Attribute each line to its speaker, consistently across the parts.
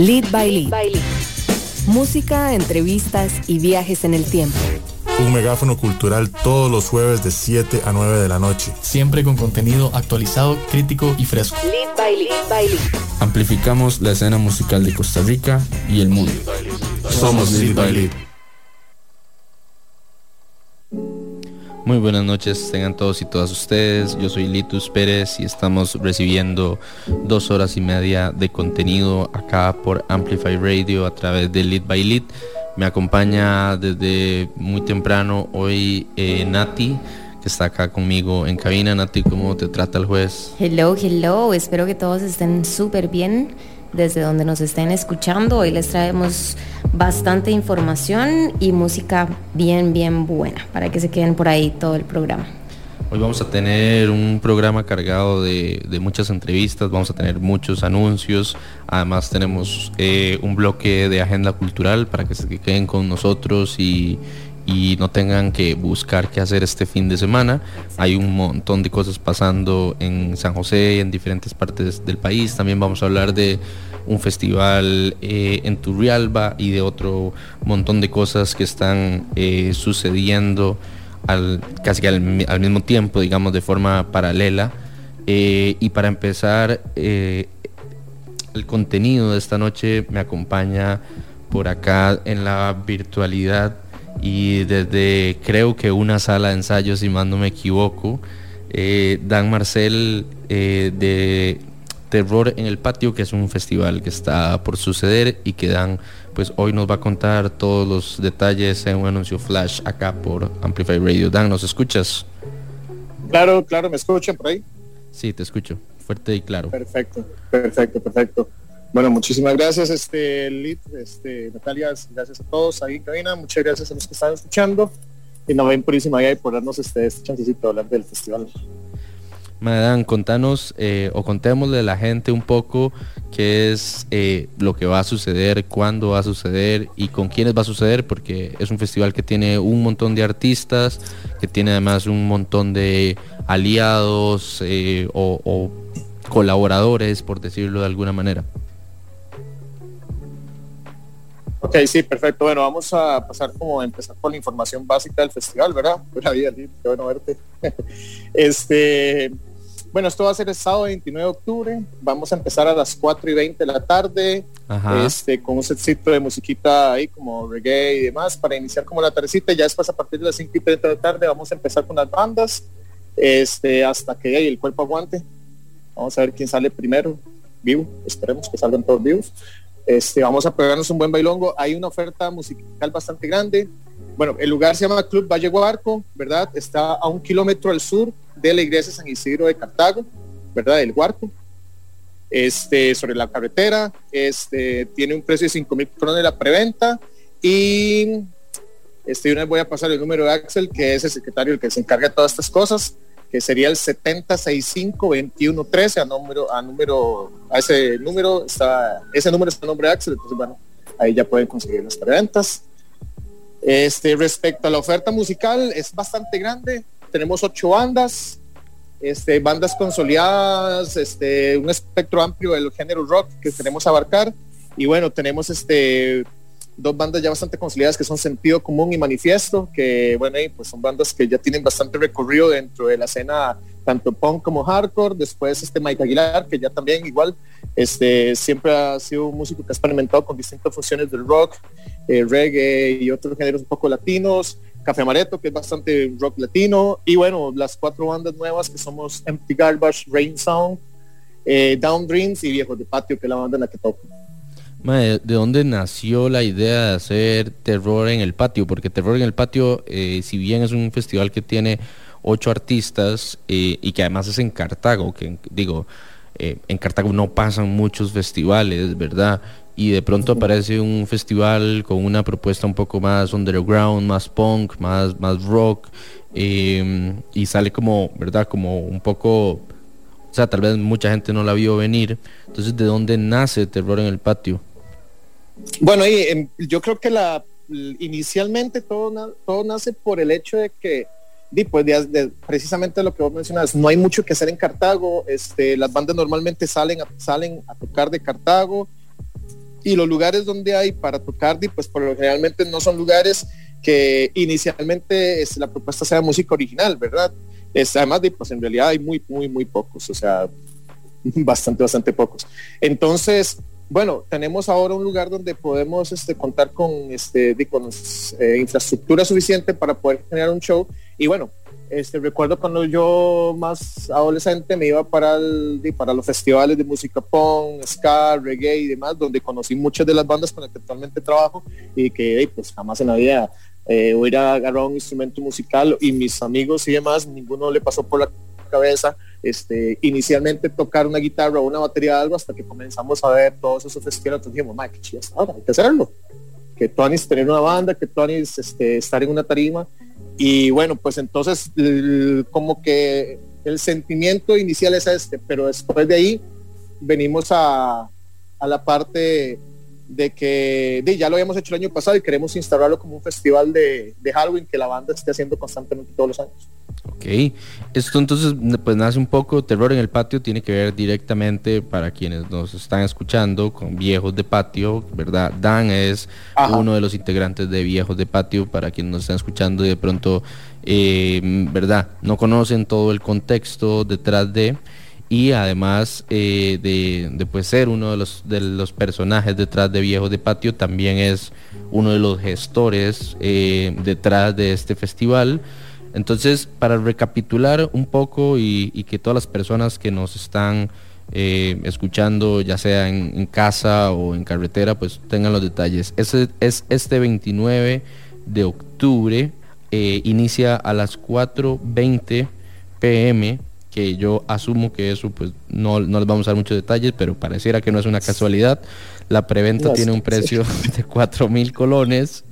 Speaker 1: Lead by Lead. Música, entrevistas y viajes en el tiempo.
Speaker 2: Un megáfono cultural todos los jueves de 7 a 9 de la noche.
Speaker 3: Siempre con contenido actualizado, crítico y fresco.
Speaker 1: Lead by Lead. by Lead.
Speaker 4: Amplificamos la escena musical de Costa Rica y el mundo.
Speaker 2: Somos Lead by Lead.
Speaker 5: Muy buenas noches, tengan todos y todas ustedes. Yo soy Litus Pérez y estamos recibiendo dos horas y media de contenido acá por Amplify Radio a través de Lead by Lead. Me acompaña desde muy temprano hoy eh, Nati, que está acá conmigo en cabina. Nati, ¿cómo te trata el juez?
Speaker 6: Hello, hello. Espero que todos estén súper bien desde donde nos estén escuchando. Hoy les traemos bastante información y música bien, bien buena para que se queden por ahí todo el programa.
Speaker 5: Hoy vamos a tener un programa cargado de, muchas entrevistas, vamos a tener muchos anuncios, además tenemos eh, un bloque de agenda cultural para que se queden con nosotros y, y no tengan que buscar qué hacer este fin de semana. Hay un montón de cosas pasando en San José y en diferentes partes del país. También vamos a hablar de un festival eh, en Turrialba y de otro montón de cosas que están eh, sucediendo al, casi al, mismo tiempo, digamos, de forma paralela. Eh, y para empezar, el contenido de esta noche me acompaña por acá en la virtualidad y desde creo que una sala de ensayos, si más no me equivoco, eh, Dan Marcel eh, de Terror en el Patio, que es un festival que está por suceder y que Dan pues hoy nos va a contar todos los detalles en un anuncio flash acá por Amplify Radio. Dan, ¿nos escuchas?
Speaker 7: Claro, claro, ¿me escuchan por ahí?
Speaker 5: Sí, te escucho, fuerte y claro.
Speaker 7: Perfecto, perfecto, perfecto. Bueno, muchísimas gracias, este, Lid, este, Natalia, gracias a todos ahí en cabina, muchas gracias a los que están escuchando y nos ven purísima ahí por darnos este, este chancecito de hablar del festival.
Speaker 5: Madan, contanos eh, o contémosle a la gente un poco qué es eh, lo que va a suceder, cuándo va a suceder y con quiénes va a suceder, porque es un festival que tiene un montón de artistas, que tiene además un montón de aliados eh, o colaboradores, por decirlo de alguna manera.
Speaker 7: Ok, sí, perfecto. Bueno, vamos a pasar como a empezar con la información básica del festival, ¿verdad? Buena vida, qué bueno verte. este, bueno, esto va a ser el sábado 29 de octubre. Vamos a empezar a las 4 y 20 de la tarde, este, con un setcito de musiquita ahí como reggae y demás, para iniciar como la tardecita. Ya después a partir de las 5 y 30 de la tarde vamos a empezar con las bandas, este, hasta que el cuerpo aguante. Vamos a ver quién sale primero, vivo. Esperemos que salgan todos vivos. Este, vamos a pegarnos un buen bailongo. Hay una oferta musical bastante grande. Bueno, el lugar se llama Club Valle Guarco, ¿verdad? Está a un kilómetro al sur de la iglesia San Isidro de Cartago, ¿verdad? Del Guarco. Este, sobre la carretera, este, tiene un precio de 5 mil colones la preventa y este, una vez voy a pasar el número de Axel, que es el secretario el que se encarga de todas estas cosas que sería el 7065-2113 a número, a número, a ese número está, ese número está el nombre de Axel, entonces bueno, ahí ya pueden conseguir las preventas. Este, respecto a la oferta musical, es bastante grande. Tenemos ocho bandas, este, bandas consolidadas, este, un espectro amplio del género rock que queremos abarcar. Y bueno, tenemos este dos bandas ya bastante consolidadas que son Sentido Común y Manifiesto, que bueno, pues son bandas que ya tienen bastante recorrido dentro de la escena tanto punk como hardcore. Después este Mike Aguilar, que ya también igual este, siempre ha sido un músico que ha experimentado con distintas funciones del rock, eh, reggae y otros géneros un poco latinos. Café Mareto, que es bastante rock latino. Y bueno, las cuatro bandas nuevas que somos Empty Garbage, Rain Sound, eh, Down Dreams y Viejos de Patio, que es la banda en la que toco.
Speaker 5: ¿De dónde nació la idea de hacer terror en el patio? Porque terror en el patio, eh, si bien es un festival que tiene ocho artistas eh, y que además es en Cartago, que digo, eh, en Cartago no pasan muchos festivales, ¿verdad? Y de pronto aparece un festival con una propuesta un poco más underground, más punk, más, más rock, y sale como, ¿verdad? Como un poco, o sea, tal vez mucha gente no la vio venir. Entonces, ¿de dónde nace terror en el patio?
Speaker 7: Bueno, y, em, yo creo que la inicialmente todo, todo nace por el hecho de que pues, precisamente lo que vos mencionas, no hay mucho que hacer en Cartago, este, las bandas normalmente salen a, salen a tocar de Cartago, y los lugares donde hay para tocar, pues por lo generalmente no son lugares que inicialmente es, la propuesta sea música original, ¿verdad? Es, además, de, pues en realidad hay muy, muy, muy pocos, o sea, bastante, bastante pocos. Entonces, bueno, tenemos ahora un lugar donde podemos este, contar con, este, con eh, infraestructura suficiente para poder generar un show. Y bueno, este, recuerdo cuando yo más adolescente me iba para, el, para los festivales de música punk, ska, reggae y demás, donde conocí muchas de las bandas con las que actualmente trabajo y que pues jamás en la vida eh, hubiera agarrado un instrumento musical y mis amigos y demás, ninguno le pasó por la cabeza este, inicialmente tocar una guitarra o una batería algo hasta que comenzamos a ver todos esos festivales, entonces dijimos, qué ahora hay que hacerlo. Que Tony tener una banda, que Tony este, estar en una tarima. Y bueno, pues entonces como que el sentimiento inicial es este, pero después de ahí venimos a, a la parte de que ya lo habíamos hecho el año pasado y queremos instalarlo como un festival de, de Halloween que la banda esté haciendo constantemente todos los años.
Speaker 5: Ok, esto entonces pues nace un poco, Terror en el Patio tiene que ver directamente para quienes nos están escuchando con Viejos de Patio, ¿verdad? Dan es uno de los integrantes de Viejos de Patio para quienes nos están escuchando y de pronto, eh, ¿verdad? No conocen todo el contexto detrás de y además eh, de, pues, ser uno de los, de los personajes detrás de Viejos de Patio, también es uno de los gestores eh, detrás de este festival. Entonces, para recapitular un poco y, que todas las personas que nos están eh, escuchando, ya sea en, casa o en carretera, pues tengan los detalles. Ese es este 29 de octubre, inicia a las 4.20 pm que yo asumo que eso pues no, no les vamos a dar muchos detalles, pero pareciera que no es una casualidad. La preventa tiene un precio de 4 mil colones.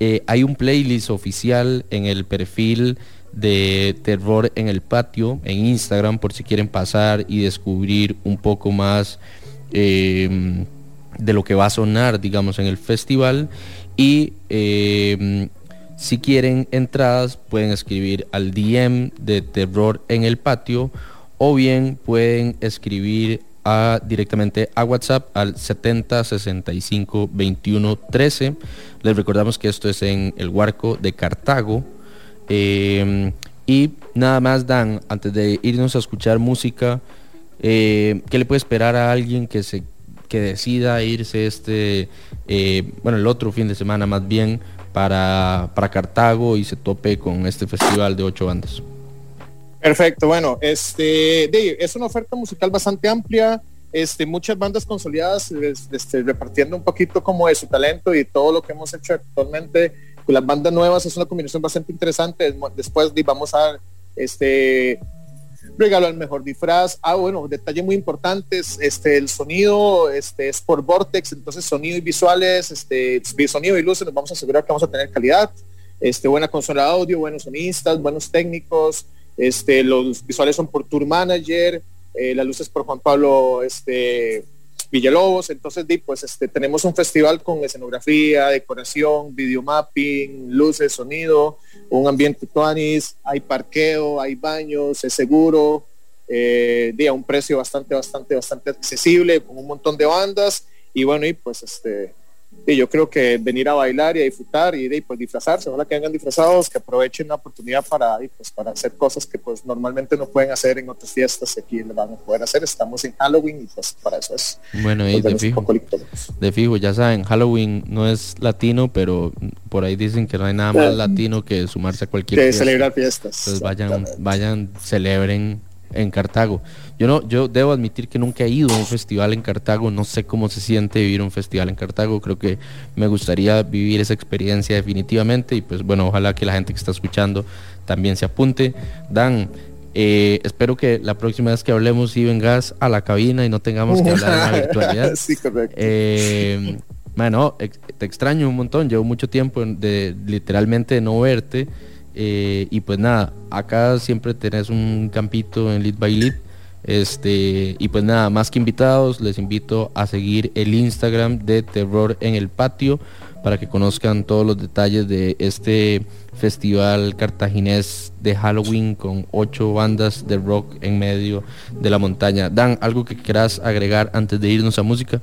Speaker 5: Eh, hay un playlist oficial en el perfil de Terror en el Patio en Instagram por si quieren pasar y descubrir un poco más eh, de lo que va a sonar, digamos, en el festival. Y eh, si quieren entradas, pueden escribir al DM de Terror en el Patio o bien pueden escribir directamente a WhatsApp al 70 65 21 13. Les recordamos que esto es en el Huarco de Cartago. Em, y nada más, Dan, antes de irnos a escuchar música, eh, ¿qué le puede esperar a alguien que se que decida irse este, eh, bueno, el otro fin de semana más bien, para, Cartago y se tope con este festival de ocho bandas.
Speaker 7: Perfecto, bueno, este, es una oferta musical bastante amplia, este, muchas bandas consolidadas, este, repartiendo un poquito como de su talento y todo lo que hemos hecho actualmente con las bandas nuevas es una combinación bastante interesante. Después vamos a este, regalo al mejor disfraz. Ah, bueno, detalle muy importante, este, el sonido este, es por Vortex, entonces sonido y visuales, este, sonido y luces, nos vamos a asegurar que vamos a tener calidad, este, buena consola de audio, buenos sonistas, buenos técnicos, este, los visuales son por Tour Manager, eh, las luces por Juan Pablo este, Villalobos, entonces pues este, tenemos un festival con escenografía, decoración, videomapping, luces, sonido, un ambiente tuanis, hay parqueo, hay baños, es seguro, eh, a un precio bastante, bastante, bastante accesible, con un montón de bandas, y bueno, y pues este, y yo creo que venir a bailar y a disfrutar y, de pues disfrazarse, ojalá que vengan disfrazados, que aprovechen la oportunidad para, pues, para hacer cosas que pues normalmente no pueden hacer en otras fiestas y aquí lo van a poder hacer. Estamos en Halloween y pues para eso es.
Speaker 5: Bueno, y de fijo, de fijo, ya saben, Halloween no es latino, pero por ahí dicen que no hay nada más latino que sumarse a cualquier
Speaker 7: que celebrar fiestas.
Speaker 5: Entonces vayan, vayan, celebren en Cartago. Yo no, yo debo admitir que nunca he ido a un festival en Cartago, no sé cómo se siente vivir un festival en Cartago, creo que me gustaría vivir esa experiencia definitivamente y pues bueno, ojalá que la gente que está escuchando también se apunte. Dan, eh, espero que la próxima vez que hablemos si vengas a la cabina y no tengamos que hablar en la virtualidad.
Speaker 7: sí, correcto.
Speaker 5: Eh, bueno, te extraño un montón, llevo mucho tiempo de literalmente no verte. Eh, y pues nada, acá siempre tenés un campito en Lead by Lead. Este, y pues nada, más que invitados, les invito a seguir el Instagram de Terror en el Patio para que conozcan todos los detalles de este festival cartaginés de Halloween con ocho bandas de rock en medio de la montaña. Dan, ¿algo que quieras agregar antes de irnos a música?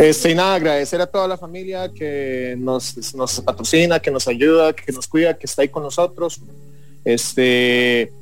Speaker 8: Este, nada, agradecer a toda la familia que nos, nos patrocina, que nos ayuda, que nos cuida, que está ahí con nosotros. Este,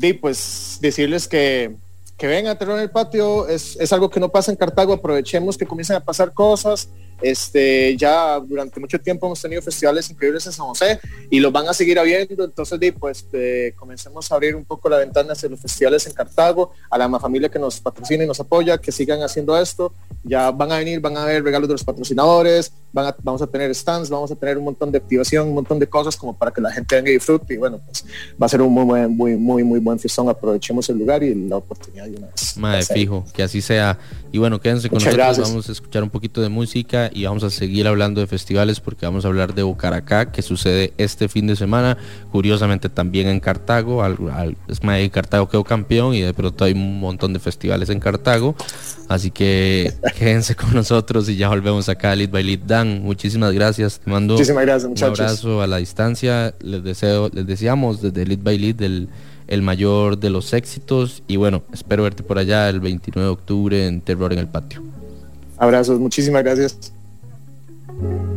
Speaker 8: y pues decirles que, que vengan a tener en el patio es, es algo que no pasa en Cartago, aprovechemos que comiencen a pasar cosas, este, ya durante mucho tiempo hemos tenido festivales increíbles en San José y los van a seguir habiendo. Entonces, pues eh, comencemos a abrir un poco la ventana hacia los festivales en Cartago, a la familia que nos patrocina y nos apoya, que sigan haciendo esto. Ya van a venir, van a ver regalos de los patrocinadores, van vamos a tener stands, vamos a tener un montón de activación, un montón de cosas como para que la gente venga y disfrute. Y bueno, pues va a ser un muy buen, muy, muy, muy buen fiestón. Aprovechemos el lugar y la oportunidad de una vez.
Speaker 5: Madre, fijo, que así sea. Y bueno, quédense con nosotros, vamos a escuchar un poquito de música y vamos a seguir hablando de festivales porque vamos a hablar de Bucaracá que sucede este fin de semana, curiosamente también en Cartago, al, es más, Cartago quedó campeón y de pronto hay un montón de festivales en Cartago, así que quédense con nosotros y ya volvemos acá a Lead by Lead Dan, muchísimas gracias, te mando
Speaker 8: muchísimas gracias,
Speaker 5: un abrazo a la distancia, les deseo, les deseamos desde Lead by Lead del el mayor de los éxitos y bueno, espero verte por allá el 29 de octubre en Terror en el Patio.
Speaker 8: Abrazos, muchísimas gracias. Bye.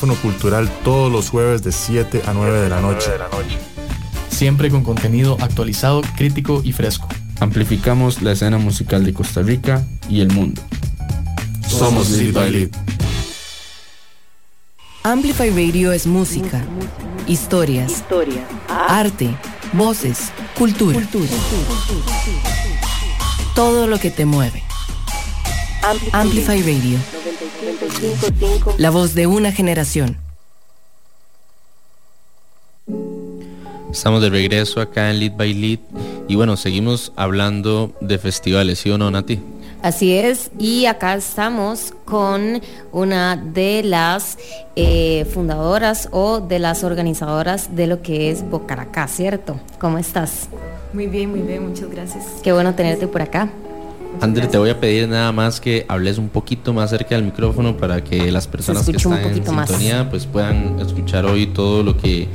Speaker 2: Cultural todos los jueves de 7 a 9 de la noche.
Speaker 3: Siempre con contenido actualizado, crítico y fresco.
Speaker 4: Amplificamos la escena musical de Costa Rica y el mundo.
Speaker 2: Somos Lead by Lead.
Speaker 1: Amplify Radio es música, historias, arte, voces, cultura. Todo lo que te mueve. Amplify Radio. La voz de una generación.
Speaker 5: Estamos de regreso acá en Lead by Lead y bueno, seguimos hablando de festivales, ¿sí o no, Nati?
Speaker 6: Así es, y acá estamos con una de las eh, fundadoras o de las organizadoras de lo que es Bocaracá, ¿cierto? ¿Cómo estás?
Speaker 9: Muy bien, muy bien, muchas gracias.
Speaker 6: Qué bueno tenerte por acá.
Speaker 5: André, te voy a pedir nada más que hables un poquito más cerca del micrófono para que las personas que están en sintonía pues puedan escuchar hoy todo lo que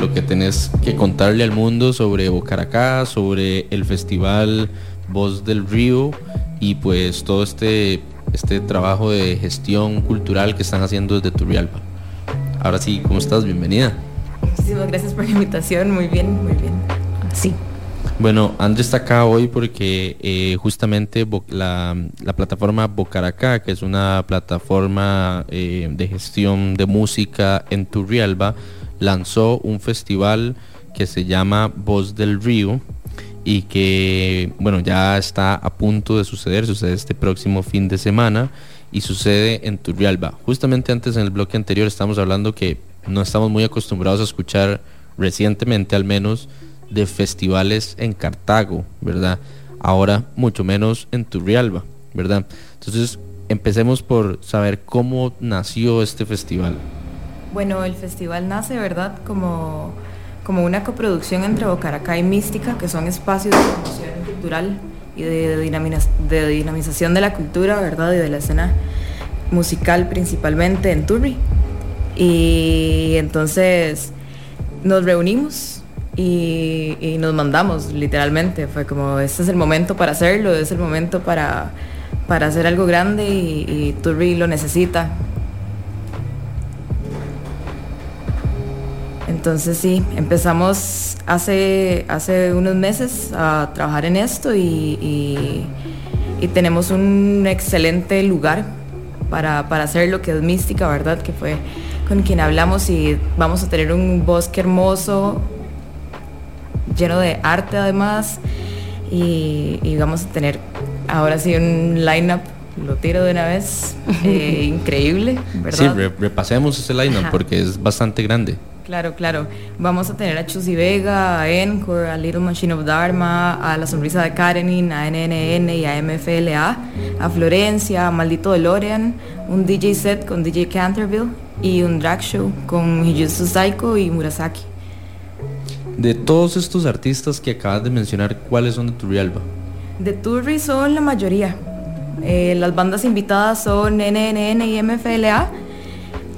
Speaker 5: lo que tenés que contarle al mundo sobre Bocaracá, sobre el festival Voz del Río y pues todo este este trabajo de gestión cultural que están haciendo desde Turrialba. Ahora sí, ¿cómo estás? Bienvenida.
Speaker 9: Muchísimas gracias por la invitación, muy bien, muy bien. Sí.
Speaker 5: Bueno, Andrés está acá hoy porque eh, justamente la, plataforma Bocaracá, que es una plataforma eh, de gestión de música en Turrialba, lanzó un festival que se llama Voz del Río y que, bueno, ya está a punto de suceder, sucede este próximo fin de semana y sucede en Turrialba. Justamente antes en el bloque anterior estamos hablando que no estamos muy acostumbrados a escuchar recientemente al menos de festivales en Cartago, ¿verdad? Ahora mucho menos en Turrialba, ¿verdad? Entonces, empecemos por saber cómo nació este festival.
Speaker 9: Bueno, el festival nace, ¿verdad? Como, como una coproducción entre Bocaracá y Mística, que son espacios de promoción cultural y de, de, dinamización de la cultura, ¿verdad? Y de la escena musical principalmente en Turri. Y entonces nos reunimos y, nos mandamos, literalmente. Fue como, este es el momento para hacerlo, es el momento para, para hacer algo grande y, y lo necesita. Entonces sí, empezamos hace, hace unos meses a trabajar en esto y, y tenemos un excelente lugar para, para, hacer lo que es mística, ¿verdad? Que fue con quien hablamos y vamos a tener un bosque hermoso, lleno de arte además y, vamos a tener ahora sí un line-up lo tiro de una vez, eh, increíble, ¿verdad?
Speaker 5: Sí, repasemos ese line-up porque es bastante grande.
Speaker 9: Claro, claro. Vamos a tener a Chusy Vega, a Encore, a Little Machine of Dharma, a La Sonrisa de Karenin, a NNN y a MFLA, a Florencia, a Maldito DeLorean, un DJ set con DJ Canterville y un drag show con Hijutsu Saiko y Murasaki.
Speaker 5: De todos estos artistas que acabas de mencionar, ¿cuáles son de Turrialba?
Speaker 9: De Turri son la mayoría. Eh, las bandas invitadas son NNN y MFLA,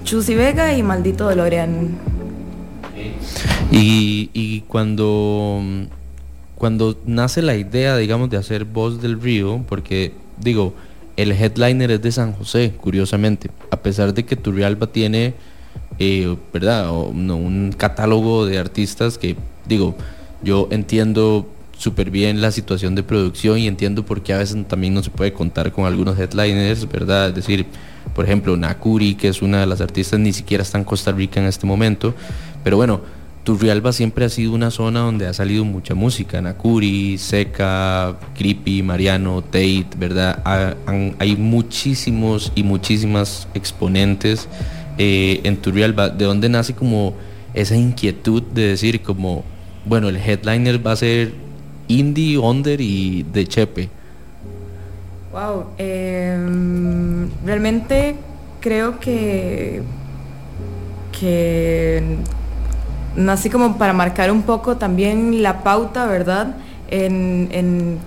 Speaker 9: Chusy Vega y Maldito DeLorean.
Speaker 5: Y, y cuando, cuando nace la idea, digamos, de hacer Voz del Río, porque digo, el headliner es de San José, curiosamente, a pesar de que Turrialba tiene eh, ¿verdad? un catálogo de artistas que, digo, yo entiendo súper bien la situación de producción y entiendo por qué a veces también no se puede contar con algunos headliners, ¿verdad? Es decir, por ejemplo, Nakuri, que es una de las artistas, ni siquiera está en Costa Rica en este momento, pero bueno, Turrialba siempre ha sido una zona donde ha salido mucha música, Nakuri, Seca, Creepy, Mariano, Tate, ¿verdad? hay muchísimos y muchísimas exponentes eh, en Turrialba, ¿de dónde nace como esa inquietud de decir como, bueno, el headliner va a ser indie, under y de Chepe?
Speaker 9: Wow, em, realmente creo que que nací como para marcar un poco también la pauta, ¿verdad? En, en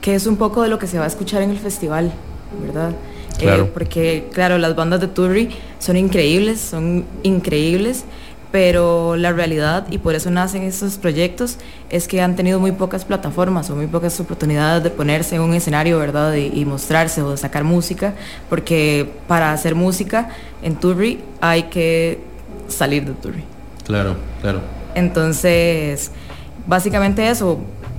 Speaker 9: que es un poco de lo que se va a escuchar en el festival, ¿verdad? Eh, porque, claro, las bandas de Turri son increíbles, son increíbles, pero la realidad, y por eso nacen estos proyectos, es que han tenido muy pocas plataformas o muy pocas oportunidades de ponerse en un escenario, ¿verdad? Y, mostrarse o de sacar música, porque para hacer música en Turri hay que salir de Turri.
Speaker 5: Claro, claro.
Speaker 9: Entonces, básicamente eso,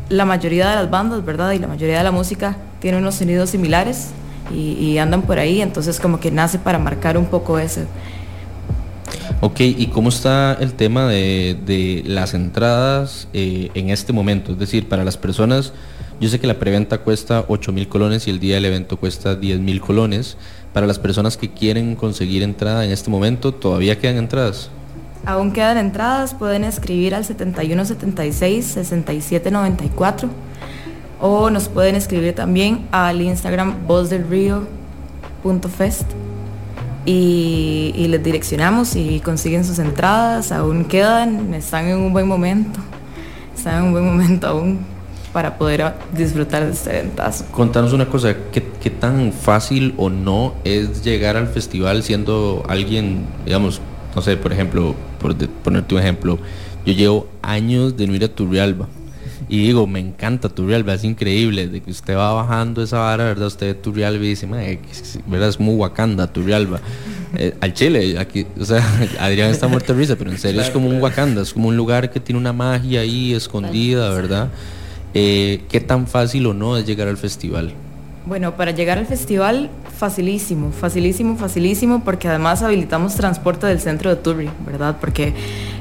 Speaker 9: la mayoría de las bandas, ¿verdad? Y la mayoría de la música tiene unos sonidos similares, y, andan por ahí, entonces como que nace para marcar un poco eso.
Speaker 5: Ok, ¿y cómo está el tema de, las entradas eh, en este momento? Es decir, para las personas, yo sé que la preventa cuesta 8 mil colones y el día del evento cuesta 10 mil colones. Para las personas que quieren conseguir entrada en este momento, ¿todavía quedan entradas?
Speaker 9: Aún quedan entradas, pueden escribir al 7176 6794 o nos pueden escribir también al Instagram vozdelrio.fest y, y les direccionamos y consiguen sus entradas, aún quedan, están en un buen momento, están en un buen momento aún para poder disfrutar de este eventazo.
Speaker 5: Contanos una cosa, ¿qué, ¿qué, tan fácil o no es llegar al festival siendo alguien, digamos, no sé, por ejemplo, por ponerte un ejemplo, yo llevo años de no ir a Turrialba Y digo, me encanta Turrialba, es increíble, de que usted va bajando esa vara, ¿verdad? Usted ve Turrialba y dice, ¿verdad? Es muy Wakanda, Turrialba. Eh, al Chile, aquí, o sea, Adrián está muerto de risa, pero en serio es como un Wakanda, es como un lugar que tiene una magia ahí escondida, ¿verdad? Eh, ¿Qué tan fácil o no es llegar al festival?
Speaker 9: Bueno, para llegar al festival, facilísimo, facilísimo, facilísimo, porque además habilitamos transporte del centro de Turri, ¿verdad? Porque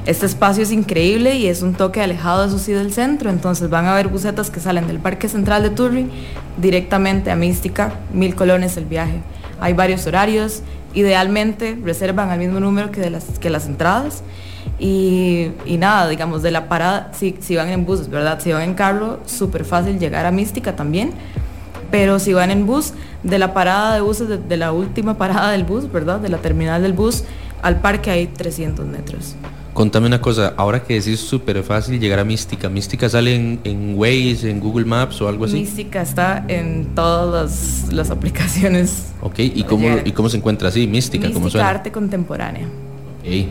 Speaker 9: este espacio es increíble y es un toque alejado, eso sí, del centro, entonces van a haber bucetas que salen del Parque Central de Turri directamente a Mística, mil colones el viaje. Hay varios horarios, idealmente reservan al mismo número que, las, que las entradas. Y, nada, digamos, de la parada, si, si van en buses, ¿verdad? Si van en carro, súper fácil llegar a Mística también pero si van en bus, de la parada de buses, de, la última parada del bus, ¿verdad? De la terminal del bus al parque hay 300 metros.
Speaker 5: Contame una cosa, ahora que decís súper fácil llegar a Mística, ¿Mística sale en, en, Waze, en Google Maps o algo así?
Speaker 9: Mística está en todas las, aplicaciones.
Speaker 5: Ok, ¿y cómo, ¿y cómo se encuentra así? Mística,
Speaker 9: Mística
Speaker 5: ¿cómo suena?
Speaker 9: arte contemporánea.
Speaker 5: Ok,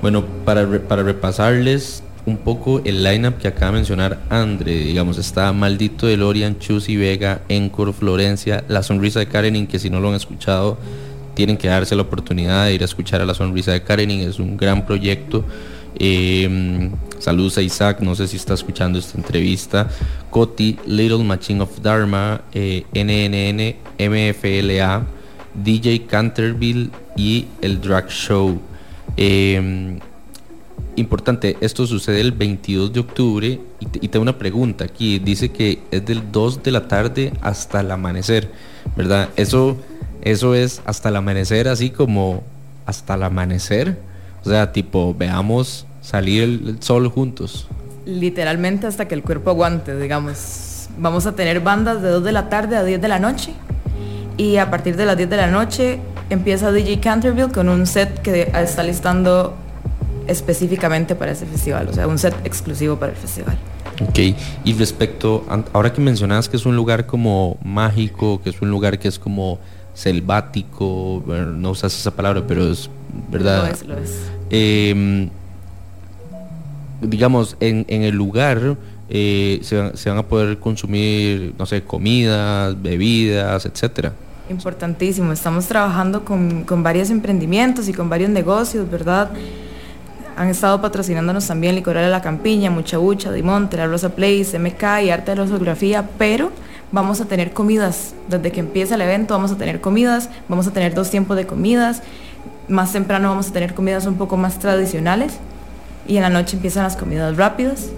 Speaker 5: bueno, para, para repasarles, un poco el lineup que acaba de mencionar Andre, digamos, está Maldito de Lorian, Chusy Vega, Encore, Florencia, La Sonrisa de Karenin, que si no lo han escuchado, tienen que darse la oportunidad de ir a escuchar a La Sonrisa de Karenin, es un gran proyecto. Eh, saludos a Isaac, no sé si está escuchando esta entrevista. Coti, Little Machine of Dharma, eh, NNN, MFLA, DJ Canterville y el Drag Show. Eh, importante, esto sucede el 22 de octubre y, tengo una pregunta aquí, dice que es del 2 de la tarde hasta el amanecer, ¿verdad? Eso, eso es hasta el amanecer, así como hasta el amanecer, o sea, tipo, veamos salir el, sol juntos.
Speaker 9: Literalmente hasta que el cuerpo aguante, digamos. Vamos a tener bandas de 2 de la tarde a 10 de la noche y a partir de las 10 de la noche empieza DJ Canterville con un set que está listando específicamente para ese festival, o sea, un set exclusivo para el festival.
Speaker 5: Ok, y respecto, ahora que mencionas que es un lugar como mágico, que es un lugar que es como selvático, no usas esa palabra, pero es verdad.
Speaker 9: Lo es, lo es.
Speaker 5: Em, digamos, en, el lugar eh, se, van a poder consumir, no sé, comidas, bebidas, etcétera.
Speaker 9: Importantísimo, estamos trabajando con, con varios emprendimientos y con varios negocios, ¿verdad? Han estado patrocinándonos también Licoral de la Campiña, Mucha Bucha, Dimonte, La Rosa Place, MK y Arte de la Fotografía, pero vamos a tener comidas. Desde que empieza el evento vamos a tener comidas, vamos a tener dos tiempos de comidas. Más temprano vamos a tener comidas un poco más tradicionales y en la noche empiezan las comidas rápidas.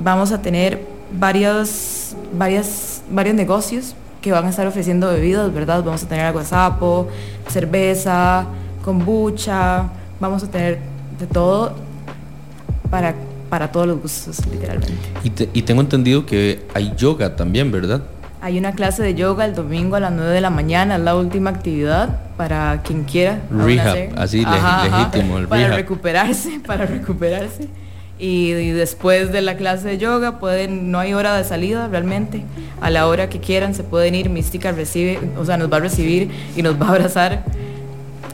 Speaker 9: Vamos a tener varios, varias, varios negocios que van a estar ofreciendo bebidas, ¿verdad? Vamos a tener aguasapo, cerveza, kombucha, vamos a tener de todo para, para todos los gustos, literalmente.
Speaker 5: Y, tengo entendido que hay yoga también, ¿verdad?
Speaker 9: Hay una clase de yoga el domingo a las 9 de la mañana, es la última actividad para quien quiera.
Speaker 5: Rehab, así legítimo, el
Speaker 9: Para recuperarse, para recuperarse. Y, después de la clase de yoga pueden, no hay hora de salida realmente, a la hora que quieran se pueden ir, Mística recibe, o sea, nos va a recibir y nos va a abrazar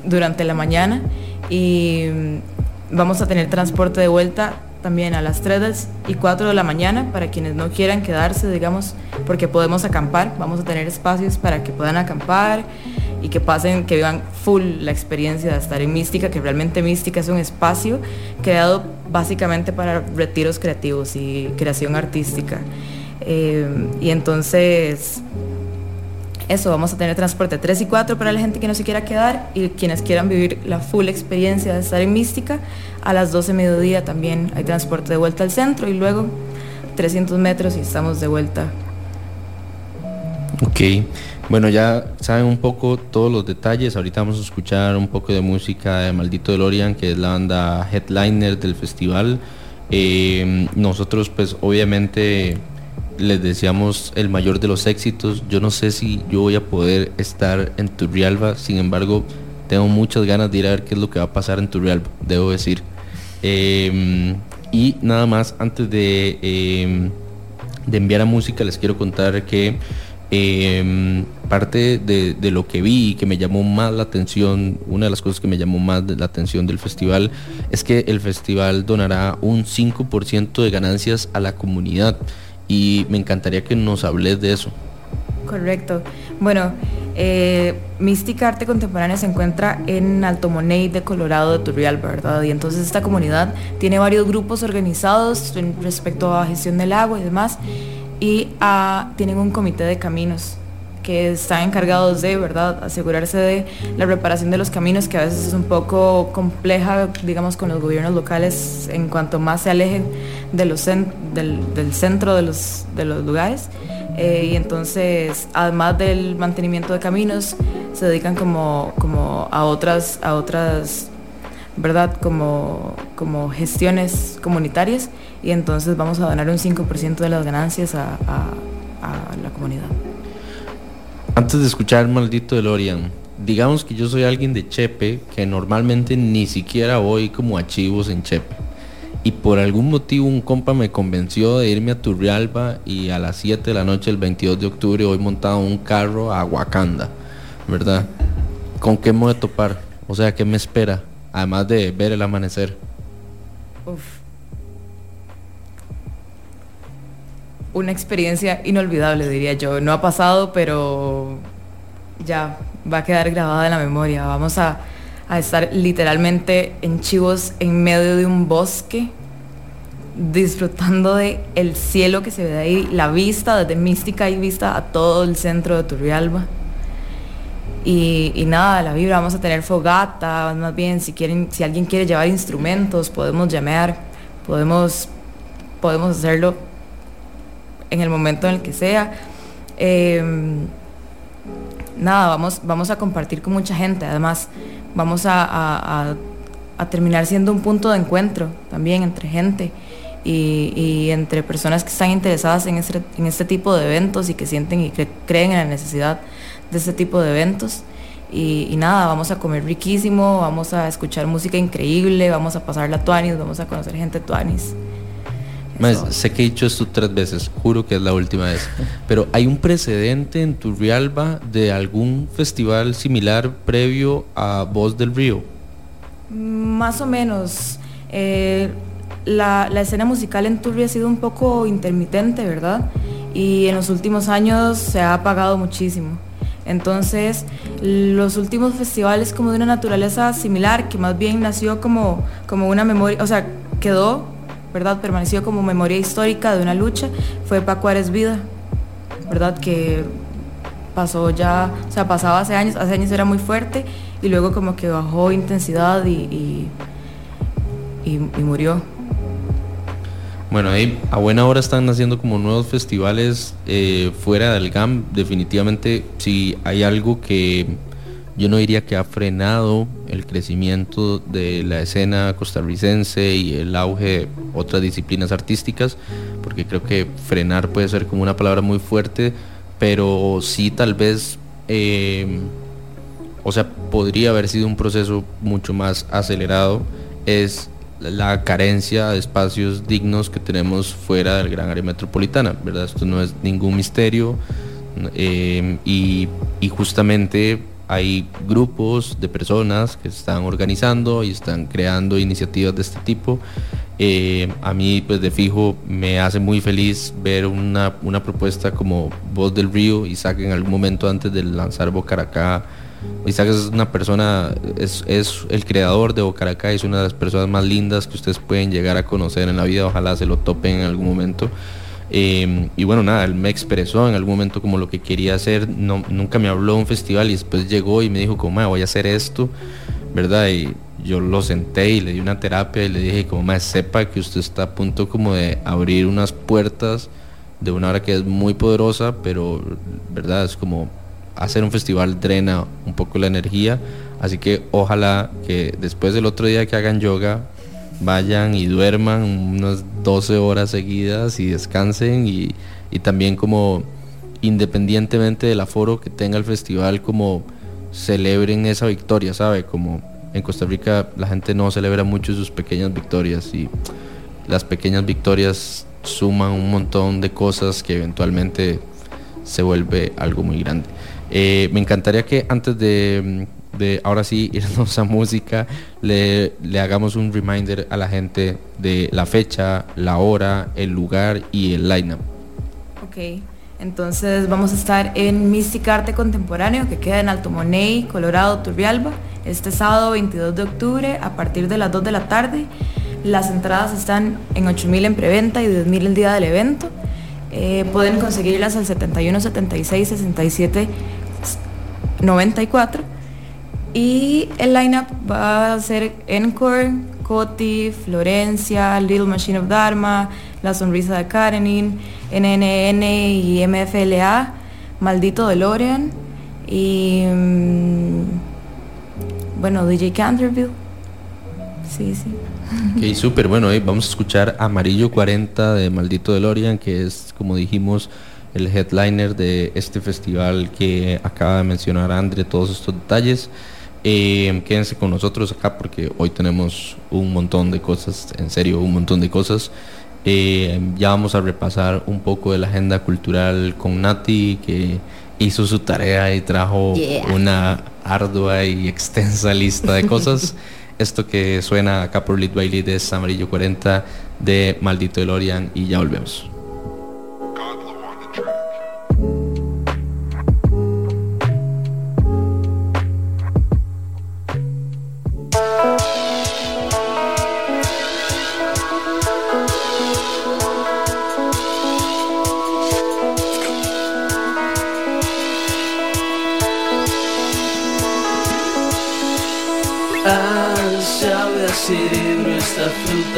Speaker 9: durante la mañana y Vamos a tener transporte de vuelta también a las 3 y 4 de la mañana para quienes no quieran quedarse, digamos, porque podemos acampar. Vamos a tener espacios para que puedan acampar y que pasen, que vivan full la experiencia de estar en Mística, que realmente Mística es un espacio creado básicamente para retiros creativos y creación artística. Eh, y entonces eso, vamos a tener transporte 3 y 4 para la gente que no se quiera quedar y quienes quieran vivir la full experiencia de estar en Mística. A las 12 mediodía también hay transporte de vuelta al centro y luego 300 metros y estamos de vuelta.
Speaker 5: Ok, bueno ya saben un poco todos los detalles, ahorita vamos a escuchar un poco de música de Maldito DeLorean, que es la banda headliner del festival. Eh, nosotros pues obviamente les deseamos el mayor de los éxitos. Yo no sé si yo voy a poder estar en Turrialba, sin embargo, tengo muchas ganas de ir a ver qué es lo que va a pasar en Turrialba, debo decir. Em, y nada más, antes de, em, de enviar a música, les quiero contar que Em, parte de, lo que vi y que me llamó más la atención, una de las cosas que me llamó más la atención del festival es que el festival donará un 5% de ganancias a la comunidad y me encantaría que nos hables de eso.
Speaker 9: Correcto. Bueno, eh, Mística Arte Contemporánea se encuentra en Alto Money de Colorado de Turrial, ¿verdad? Y entonces esta comunidad tiene varios grupos organizados respecto a gestión del agua y demás y ah, tienen un comité de caminos que están encargados de, ¿verdad?, asegurarse de la reparación de los caminos, que a veces es un poco compleja, digamos, con los gobiernos locales en cuanto más se alejen del, centro de los, lugares. Eh, y entonces, además del mantenimiento de caminos, se dedican como, como a otras, a otras ¿verdad? Como, como gestiones comunitarias y entonces vamos a donar un 5% de las ganancias a, la comunidad.
Speaker 5: Antes de escuchar Maldito DeLorean, digamos que yo soy alguien de Chepe que normalmente ni siquiera voy como archivos en Chepe. Y por algún motivo un compa me convenció de irme a Turrialba y a las 7 de la noche del 22 de octubre hoy montado un carro a Wakanda, ¿verdad? ¿Con qué me voy a topar? O sea, ¿qué me espera? Además de ver el amanecer.
Speaker 9: Una experiencia inolvidable, diría yo. No ha pasado, pero ya va a quedar grabada en la memoria. Vamos a, estar literalmente en Chivos en medio de un bosque disfrutando de el cielo que se ve ahí, la vista desde Mística y vista a todo el centro de Turrialba. Y, nada, la vibra, vamos a tener fogata, más bien si quieren, si alguien quiere llevar instrumentos, podemos llamar, podemos, podemos hacerlo en el momento en el que sea. Em, nada, vamos, vamos a compartir con mucha gente, además vamos a, terminar siendo un punto de encuentro también entre gente. Y, entre personas que están interesadas en este, en este tipo de eventos y que sienten y que creen en la necesidad de este tipo de eventos. Y, nada, vamos a comer riquísimo, vamos a escuchar música increíble, vamos a pasar la Tuanis, vamos a conocer gente Tuanis.
Speaker 5: Sé que he dicho esto tres veces, juro que es la última vez, pero ¿hay un precedente en Turrialba de algún festival similar previo a Voz del Río?
Speaker 9: Más o menos. Eh, la, la, escena musical en Turri ha sido un poco intermitente, ¿verdad? Y en los últimos años se ha apagado muchísimo. Entonces, los últimos festivales como de una naturaleza similar, que más bien nació como, como una memoria, o sea, quedó, ¿verdad? Permaneció como memoria histórica de una lucha, fue Paco Ares Vida, ¿verdad? Que pasó ya, o sea, pasaba hace años, hace años era muy fuerte y luego como que bajó intensidad y, y murió.
Speaker 5: Bueno, ahí a buena hora están haciendo como nuevos festivales eh, fuera del GAM. Definitivamente, si hay algo que yo no diría que ha frenado el crecimiento de la escena costarricense y el auge de otras disciplinas artísticas, porque creo que frenar puede ser como una palabra muy fuerte, pero sí tal vez, eh, o sea, podría haber sido un proceso mucho más acelerado, es la carencia de espacios dignos que tenemos fuera del gran área metropolitana, ¿verdad? Esto no es ningún misterio eh, y, justamente hay grupos de personas que están organizando y están creando iniciativas de este tipo. Eh, a mí, pues de fijo, me hace muy feliz ver una, una propuesta como Voz del Río y en algún momento antes de lanzar Bocaracá Isaac es una persona, es, el creador de Bocaracá, es una de las personas más lindas que ustedes pueden llegar a conocer en la vida, ojalá se lo topen en algún momento. Em, y bueno, nada, él me expresó en algún momento como lo que quería hacer, no, nunca me habló de un festival y después llegó y me dijo como, voy a hacer esto, ¿verdad? Y yo lo senté y le di una terapia y le dije como, más sepa que usted está a punto como de abrir unas puertas de una hora que es muy poderosa, pero, ¿verdad? Es como hacer un festival drena un poco la energía, así que ojalá que después del otro día que hagan yoga vayan y duerman unas 12 horas seguidas y descansen y, también como independientemente del aforo que tenga el festival como celebren esa victoria, ¿sabe? Como en Costa Rica la gente no celebra mucho sus pequeñas victorias y las pequeñas victorias suman un montón de cosas que eventualmente se vuelve algo muy grande. Eh, me encantaría que antes de, de, ahora sí irnos a música, le, le, hagamos un reminder a la gente de la fecha, la hora, el lugar y el lineup.
Speaker 9: Ok, entonces vamos a estar en Mystic Arte Contemporáneo que queda en Alto Money, Colorado, Turrialba, este sábado 22 de octubre a partir de las 2 de la tarde. Las entradas están en 8.000 en preventa y 10.000 el día del evento. Eh, pueden conseguirlas al 71 76 67 94. Y el lineup va a ser Encore, Coti, Florencia, Little Machine of Dharma, La Sonrisa de Karenin, NNN y MFLA, Maldito DeLorean y mm, bueno, DJ Canterville. Sí, sí.
Speaker 5: Ok, súper bueno. vamos a escuchar Amarillo 40 de Maldito DeLorean, que es, como dijimos, el headliner de este festival que acaba de mencionar Andre, todos estos detalles. Eh, quédense con nosotros acá porque hoy tenemos un montón de cosas, en serio, un montón de cosas. Eh, ya vamos a repasar un poco de la agenda cultural con Nati, que hizo su tarea y trajo una ardua y extensa lista de cosas. Esto que suena acá por Lead by Lead es Amarillo 40 de Maldito DeLorean y ya volvemos.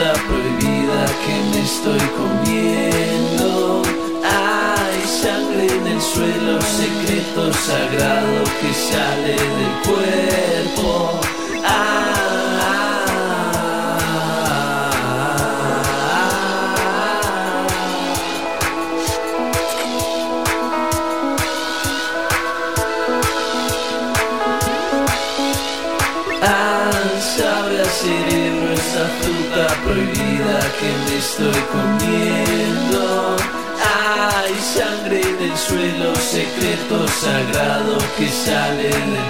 Speaker 10: Prohibida que me estoy comiendo. Hay sangre en el suelo, secreto sagrado que sale del cuerpo. Sagrado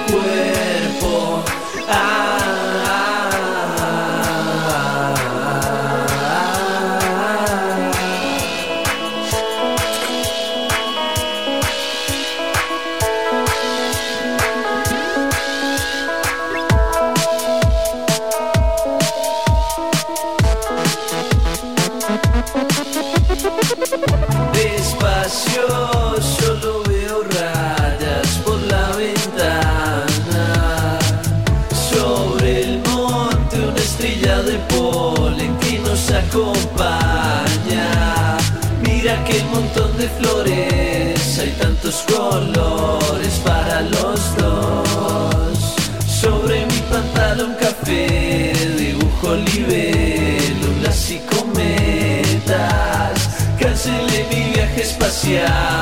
Speaker 10: viaje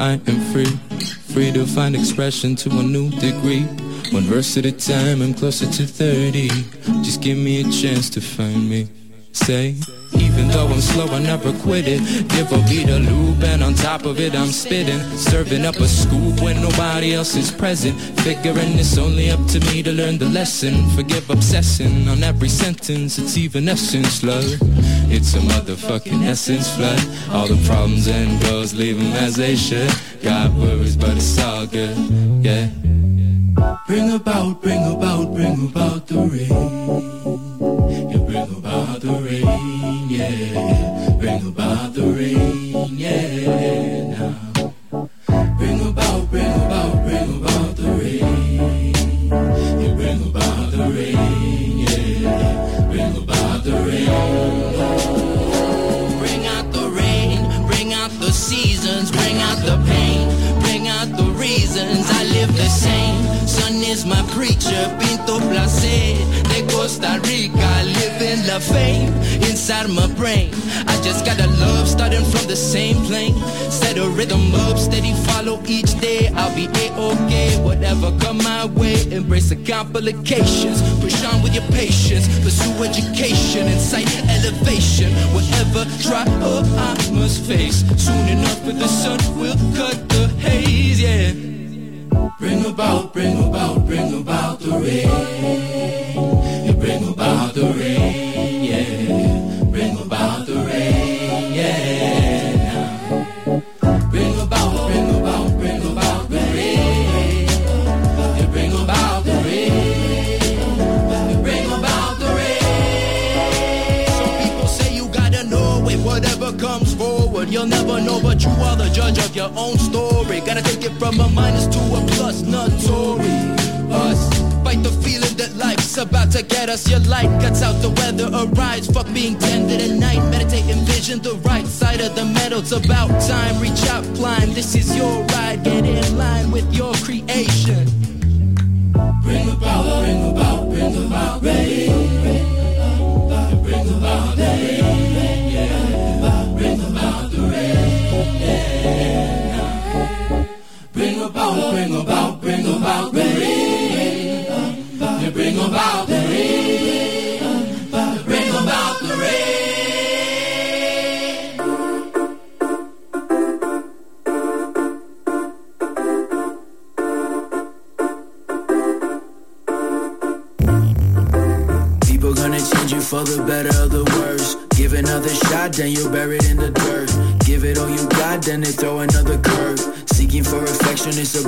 Speaker 11: I am free, free to find expression to a new degree. One verse at a time, I'm closer to 30. Just give me a chance to find me. Say, though I'm slow, I never quit it. Give a beat a loop, and on top of it, I'm spitting. Serving up a scoop when nobody else is present. Figuring it's only up to me to learn the lesson. Forgive obsessing on every sentence, it's even essence, love. It's a motherfucking essence flood. All the problems and goals, leave them as they should. Got worries, but it's all good, yeah. Bring about, bring about, bring about the rain.
Speaker 12: Complications, push on with your patience. Pursue education, insight, elevation. Whatever or I must face. Soon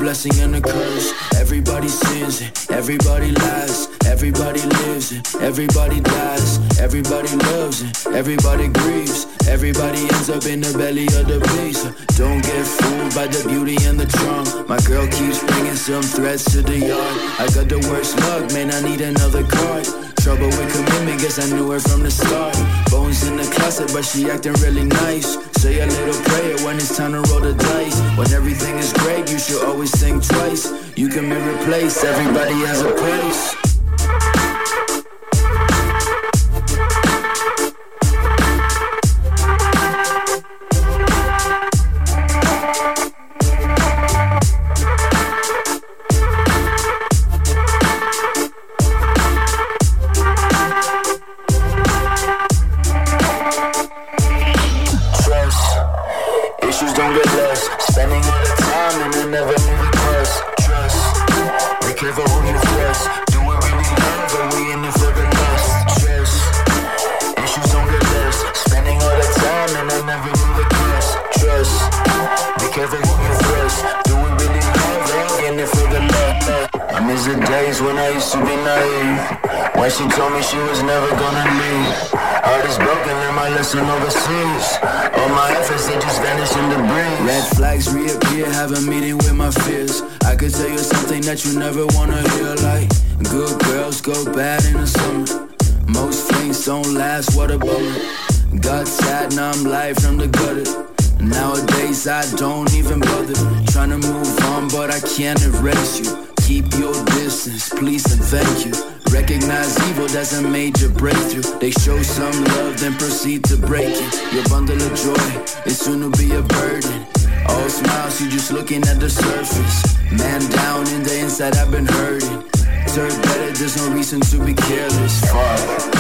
Speaker 13: blessing and a curse. Everybody sins, everybody lies, everybody lives, everybody dies, everybody loves, everybody grieves, everybody ends up in the belly of the beast. Don't get fooled by the beauty and the charm. My girl keeps bringing some threats to the yard. I got the worst luck, man. I need another card. Trouble with commitment, guess I knew her from the start. Bones in the closet, but she acting really nice. Say a little prayer when it's time to roll the dice. When everything is great, you should always think twice. You can be replaced, everybody has a price. That you never wanna hear, like good girls go bad in the summer. Most things don't last, what a bummer. Got sad, now I'm live from the gutter. Nowadays I don't even bother Trying to move on but I can't erase you Keep your distance, please and thank you Recognize evil, that's a major breakthrough They show some love, then proceed to break it Your bundle of joy is soon to be a burden All smiles, you just looking at the surface. Man down in the inside, I've been hurting. Serve better, there's no reason to be careless. Fuck.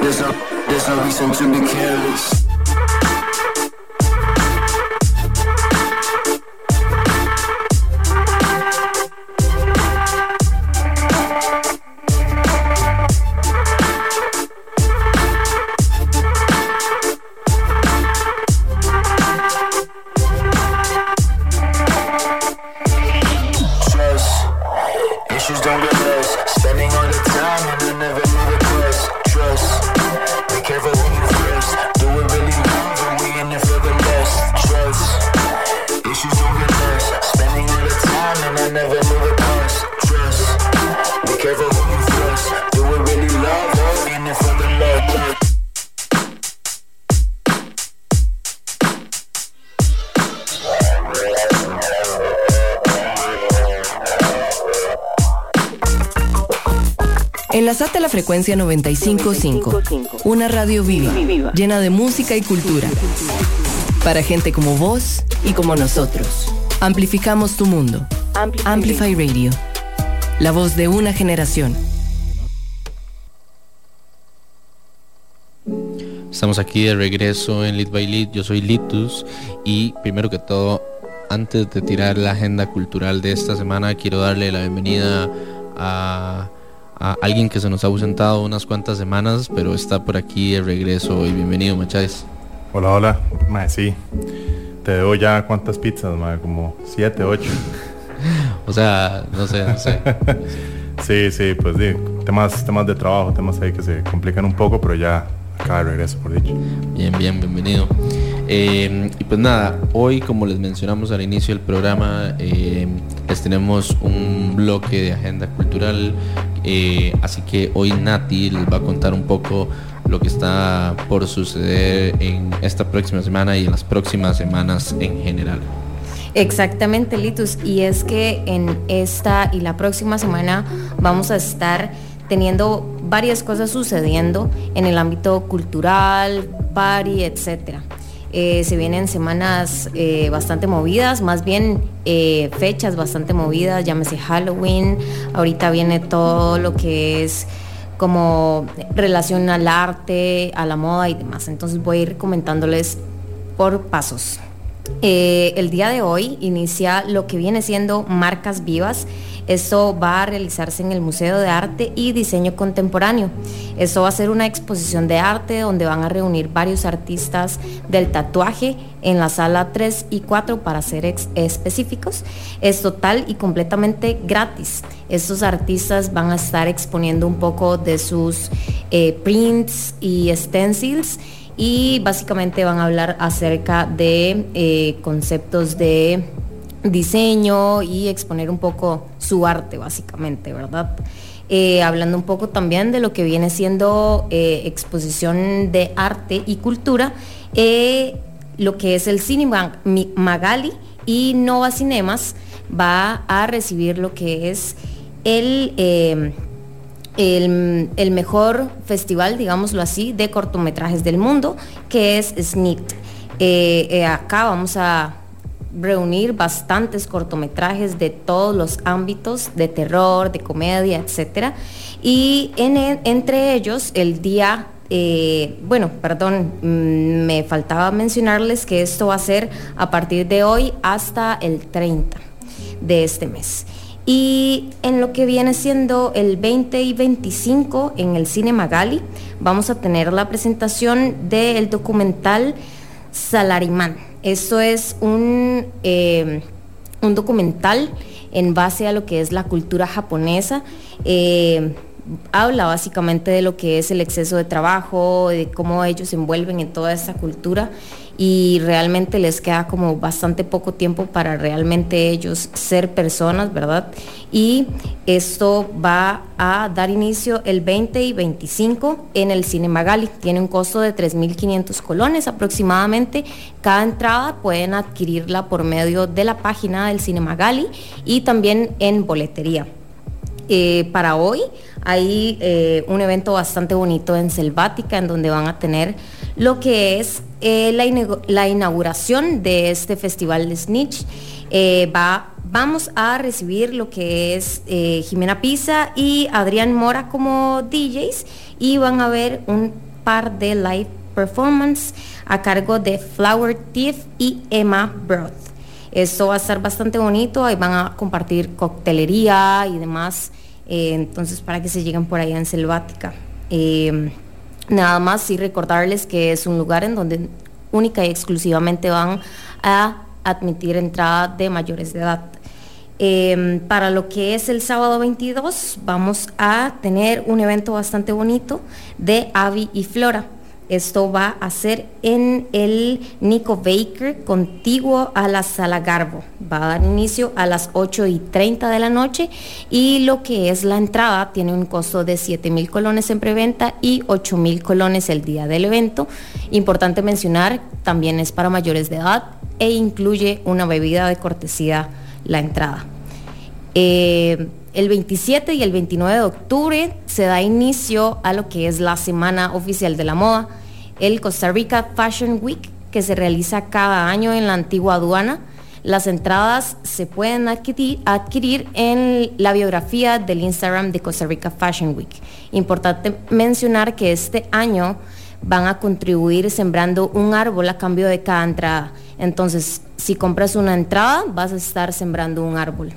Speaker 13: There's no, there's no reason to be careless
Speaker 1: frecuencia 955, una radio viva, llena de música y cultura. Para gente como vos y como nosotros. Amplificamos tu mundo. Amplify Radio. La voz de una generación.
Speaker 5: Estamos aquí de regreso en Lit by Lit. Yo soy Litus y primero que todo, antes de tirar la agenda cultural de esta semana, quiero darle la bienvenida a a alguien que se nos ha ausentado unas cuantas semanas, pero está por aquí de regreso y bienvenido, Macháez.
Speaker 2: Hola, hola. Mae, sí. Te debo ya cuántas pizzas, mae, como siete, ocho.
Speaker 5: o sea, no sé, no sé.
Speaker 2: sí, sí, pues sí. Temas, temas de trabajo, temas ahí que se complican un poco, pero ya acá de regreso, por dicho.
Speaker 5: Bien, bien, bienvenido. Eh, y pues nada, hoy como les mencionamos al inicio del programa, eh, les tenemos un bloque de agenda cultural, eh, así que hoy Nati les va a contar un poco lo que está por suceder en esta próxima semana y en las próximas semanas en general.
Speaker 6: Exactamente, Litus. Y es que en esta y la próxima semana vamos a estar teniendo varias cosas sucediendo en el ámbito cultural, party, etcétera. Eh, se vienen semanas eh, bastante movidas, más bien eh, fechas bastante movidas, llámese Halloween, ahorita viene todo lo que es como relación al arte, a la moda y demás. Entonces voy a ir comentándoles por pasos. el día de hoy inicia lo que viene siendo Marcas Vivas. Esto va a realizarse en el Museo de Arte y Diseño Contemporáneo. Esto va a ser una exposición de arte donde van a reunir varios artistas del tatuaje en la sala 3 y 4 para ser específicos. Es total y completamente gratis. Estos artistas van a estar exponiendo un poco de sus eh, prints y stencils y básicamente van a hablar acerca de eh, conceptos de diseño y exponer un poco su arte, básicamente, ¿verdad? Eh, hablando un poco también de lo que viene siendo eh, exposición de arte y cultura, eh, lo que es el Cine Magali y Nova Cinemas va a recibir lo que es el, el, el, mejor festival, digámoslo así, de cortometrajes del mundo, que es SNIT. acá vamos a reunir bastantes cortometrajes de todos los ámbitos de terror, de comedia, etc. Y en, entre ellos el día, eh, bueno, perdón, mm, me faltaba mencionarles que esto va a ser a partir de hoy hasta el 30 de este mes. Y en lo que viene siendo el 20 y 25 en el Cine Magali, vamos a tener la presentación del documental Salarimán esto es un, eh, un documental en base a lo que es la cultura japonesa. Eh, habla básicamente de lo que es el exceso de trabajo, de cómo ellos se envuelven en toda esta cultura y realmente les queda como bastante poco tiempo para realmente ellos ser personas, ¿verdad? Y esto va a dar inicio el 20 y 25 en el Cine Magali. Tiene un costo de 3.500 colones aproximadamente. Cada entrada pueden adquirirla por medio de la página del Cine Magali y también en boletería. Eh, para hoy hay eh, un evento bastante bonito en Selvática en donde van a tener lo que es eh, la, inauguración de este festival de Snitch. va, vamos a recibir lo que es Jimena Pisa y Adrián Mora como DJs y van a ver un par de live performance a cargo de Flower Thief y Emma Broth. Esto va a estar bastante bonito, ahí van a compartir coctelería y demás eh, entonces, para que se lleguen por allá en Selvática. Eh, nada más sí recordarles que es un lugar en donde única y exclusivamente van a admitir entrada de mayores de edad. Eh, para lo que es el sábado 22 vamos a tener un evento bastante bonito de Avi y Flora. Esto va a ser en el Nico Baker, contiguo a la Sala Garbo. Va a dar inicio a las 8 y 30 de la noche y lo que es la entrada tiene un costo de 7 mil colones en preventa y 8 mil colones el día del evento. Importante mencionar, también es para mayores de edad e incluye una bebida de cortesía la entrada. Eh, el 27 y el 29 de octubre se da inicio a lo que es la Semana Oficial de la Moda, el Costa Rica Fashion Week, que se realiza cada año en la antigua aduana. Las entradas se pueden adquirir, en la biografía del Instagram de Costa Rica Fashion Week. Importante mencionar que este año van a contribuir sembrando un árbol a cambio de cada entrada. Entonces, si compras una entrada, vas a estar sembrando un árbol.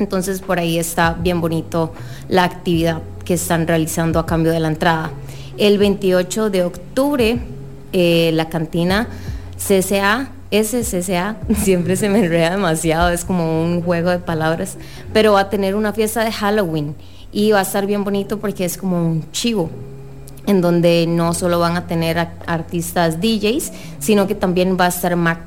Speaker 6: Entonces, por ahí está bien bonito la actividad que están realizando a cambio de la entrada. El 28 de octubre, eh, la cantina CCA SCCA, siempre se me enreda demasiado, es como un juego de palabras, pero va a tener una fiesta de Halloween y va a estar bien bonito porque es como un chivo, en donde no solo van a tener artistas DJs, sino que también va a estar Mac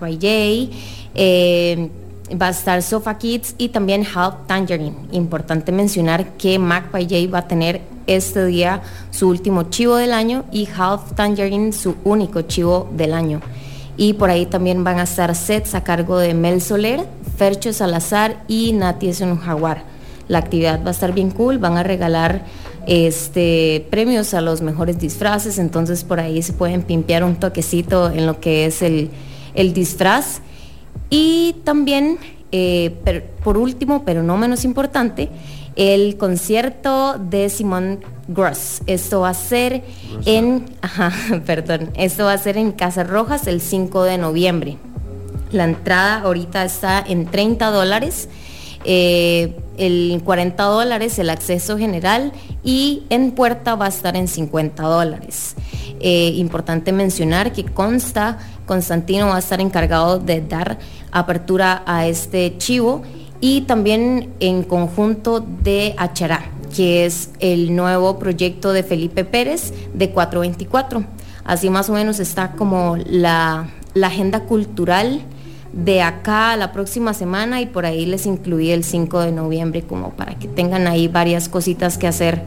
Speaker 6: va a estar Sofa Kids y también Half Tangerine. Importante mencionar que Mac J va a tener este día su último chivo del año y Half Tangerine su único chivo del año. Y por ahí también van a estar sets a cargo de Mel Soler, Fercho Salazar y Nati es un jaguar. La actividad va a estar bien cool, van a regalar este, premios a los mejores disfraces, entonces por ahí se pueden pimpear un toquecito en lo que es el, disfraz. Y también, eh, por último, pero no menos importante, el concierto de Simón Gross. Esto va a ser en, perdón, esto va a ser en Casa Rojas el 5 de noviembre. La entrada ahorita está en 30 dólares eh, el 40 dólares el acceso general y en puerta va a estar en 50 dólares. Eh, importante mencionar que consta, Constantino va a estar encargado de dar apertura a este chivo y también en conjunto de Achará, que es el nuevo proyecto de Felipe Pérez de 424. Así más o menos está como la, la agenda cultural de acá a la próxima semana y por ahí les incluí el 5 de noviembre como para que tengan ahí varias cositas que hacer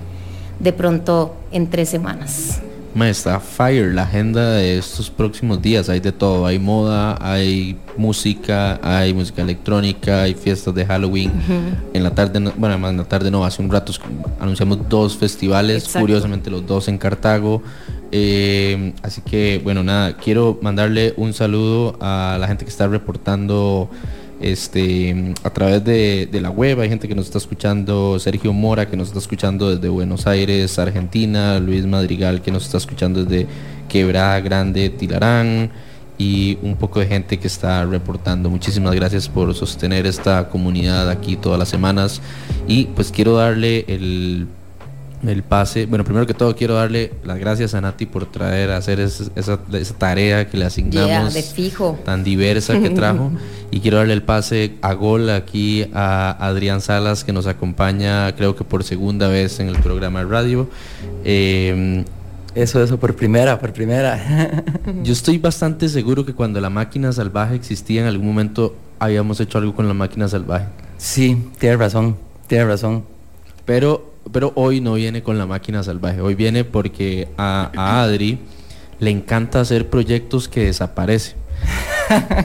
Speaker 6: de pronto en tres semanas.
Speaker 5: Está fire la agenda de estos próximos días. Hay de todo. Hay moda, hay música, hay música electrónica, hay fiestas de Halloween. En la tarde, bueno, además en la tarde no, hace un rato anunciamos dos festivales, curiosamente los dos en Cartago. Eh, así que, bueno, nada, quiero mandarle un saludo a la gente que está reportando este, a través de, la web. Hay gente que nos está escuchando, Sergio Mora que nos está escuchando desde Buenos Aires, Argentina, Luis Madrigal que nos está escuchando desde Quebrada Grande, Tilarán y un poco de gente que está reportando. Muchísimas gracias por sostener esta comunidad aquí todas las semanas y pues quiero darle el el pase. Bueno, primero que todo quiero darle las gracias a Nati por traer a hacer esa, tarea que le asignamos
Speaker 6: de fijo.
Speaker 5: tan diversa que trajo. y quiero darle el pase a gol aquí a Adrián Salas que nos acompaña creo que por segunda vez en el programa de radio.
Speaker 14: Em, eso, eso, por primera, por primera.
Speaker 5: yo estoy bastante seguro que cuando la máquina salvaje existía en algún momento habíamos hecho algo con la máquina salvaje.
Speaker 14: Sí, tiene razón, tiene razón.
Speaker 5: Pero pero hoy no viene con la máquina salvaje, hoy viene porque a, Adri le encanta hacer proyectos que desaparecen.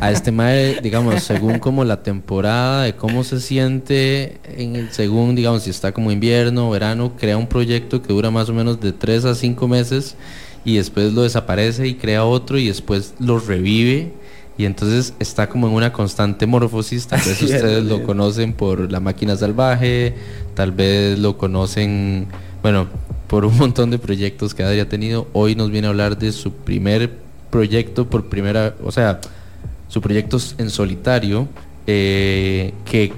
Speaker 5: A este mae, digamos, según como la temporada de cómo se siente, en según, digamos, si está como invierno verano, crea un proyecto que dura más o menos de 3 a 5 meses y después lo desaparece y crea otro y después lo revive y entonces está como en una constante morfosis. Tal vez ustedes lo conocen por la máquina salvaje, tal vez lo conocen, bueno, por un montón de proyectos que ha tenido. Hoy nos viene a hablar de su primer proyecto por primera, o sea, su proyecto en solitario, eh, que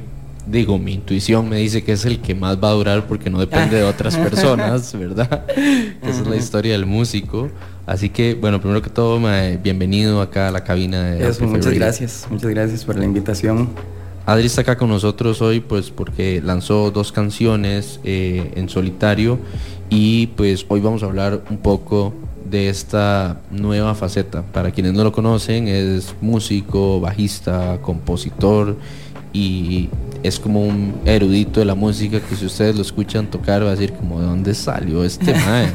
Speaker 5: digo, mi intuición me dice que es el que más va a durar porque no depende de otras personas, ¿verdad? Esa es la historia del músico. Así que, bueno, primero que todo, bienvenido acá a la cabina
Speaker 14: de Eso, Muchas gracias, muchas gracias por la invitación.
Speaker 5: Adri está acá con nosotros hoy pues porque lanzó dos canciones eh, en solitario y pues hoy vamos a hablar un poco de esta nueva faceta. Para quienes no lo conocen, es músico, bajista, compositor y es como un erudito de la música que si ustedes lo escuchan tocar va a decir como de dónde salió este mae.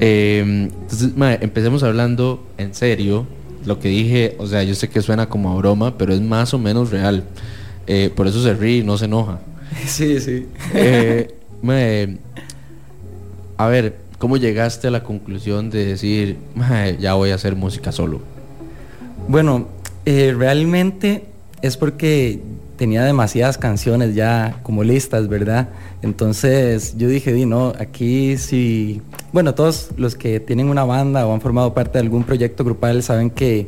Speaker 5: Eh, entonces, empecemos hablando en serio. Lo que dije, o sea, yo sé que suena como a broma, pero es más o menos real. Eh, por eso se ríe y no se enoja.
Speaker 14: Sí, sí.
Speaker 5: Eh, a ver, ¿cómo llegaste a la conclusión de decir, ya voy a hacer música solo?
Speaker 14: Bueno, eh, realmente es porque tenía demasiadas canciones ya como listas, ¿verdad? Entonces yo dije, di, no, aquí sí, bueno, todos los que tienen una banda o han formado parte de algún proyecto grupal saben que,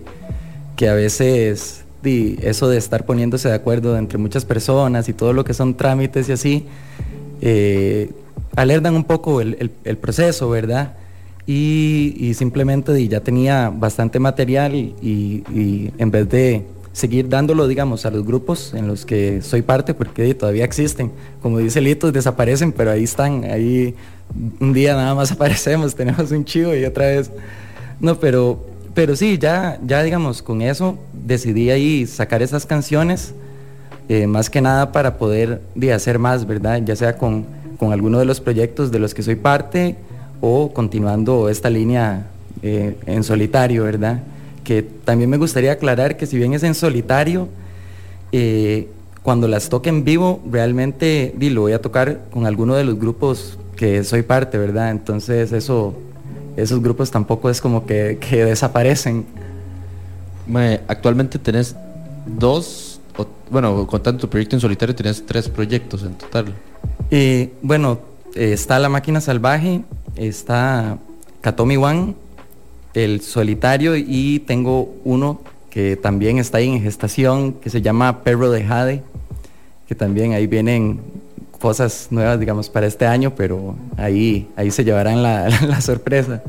Speaker 14: que a veces di, eso de estar poniéndose de acuerdo entre muchas personas y todo lo que son trámites y así, eh, alertan un poco el, el- proceso, ¿verdad? Y, simplemente di, ya tenía bastante material y en vez de seguir dándolo, digamos, a los grupos en los que soy parte, porque todavía existen, como dice Litos, desaparecen, pero ahí están, ahí un día nada más aparecemos, tenemos un chivo y otra vez... No, pero, pero sí, ya, ya digamos, con eso decidí ahí sacar esas canciones, eh, más que nada para poder di, hacer más, ¿verdad? Ya sea con, con alguno de los proyectos de los que soy parte o continuando esta línea eh, en solitario, ¿verdad? Que también me gustaría aclarar que si bien es en solitario, eh, cuando las toque en vivo, realmente di, lo voy a tocar con alguno de los grupos que soy parte, ¿verdad? Entonces eso, esos grupos tampoco es como que, que desaparecen.
Speaker 5: Actualmente tenés dos, o- bueno, contando tu proyecto en solitario, tenés tres proyectos en total.
Speaker 14: Eh, bueno, eh, está La Máquina Salvaje, está Katomi One, el solitario y tengo uno que también está ahí en gestación, que se llama Perro de Jade, que también ahí vienen cosas nuevas, digamos, para este año, pero ahí, ahí se llevarán la, la sorpresa.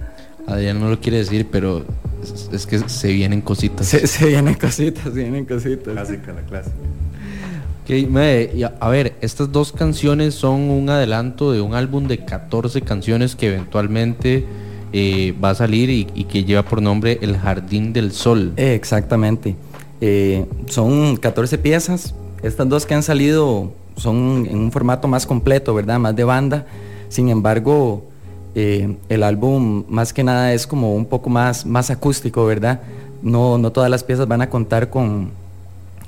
Speaker 5: Adrián no lo quiere decir, pero es, es que se vienen cositas.
Speaker 14: Se, se vienen cositas, se vienen cositas.
Speaker 2: Clásica, la clásica.
Speaker 5: Ok, mae, y a, a ver, estas dos canciones son un adelanto de un álbum de 14 canciones que eventualmente eh, va a salir y, que lleva por nombre El Jardín del Sol.
Speaker 14: Exactamente. Eh, son 14 piezas. Estas dos que han salido son en un formato más completo, ¿verdad? Más de banda. Sin embargo, eh, el álbum más que nada es como un poco más, más acústico, ¿verdad? No, no todas las piezas van a contar con,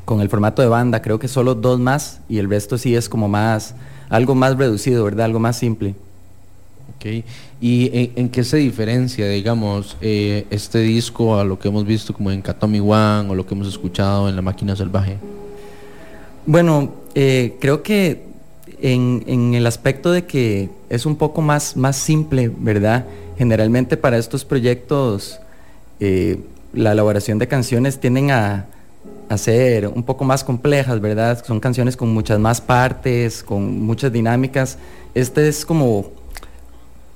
Speaker 14: con el formato de banda. Creo que solo dos más y el resto sí es como más, algo más reducido, ¿verdad? Algo más simple.
Speaker 5: ¿Y en, qué se diferencia, digamos, eh, este disco a lo que hemos visto como en Katomi One o lo que hemos escuchado en La Máquina Salvaje?
Speaker 14: Bueno, eh, creo que en, en el aspecto de que es un poco más, más simple, ¿verdad? Generalmente para estos proyectos eh, la elaboración de canciones tienden a, a ser un poco más complejas, ¿verdad? Son canciones con muchas más partes, con muchas dinámicas. Este es como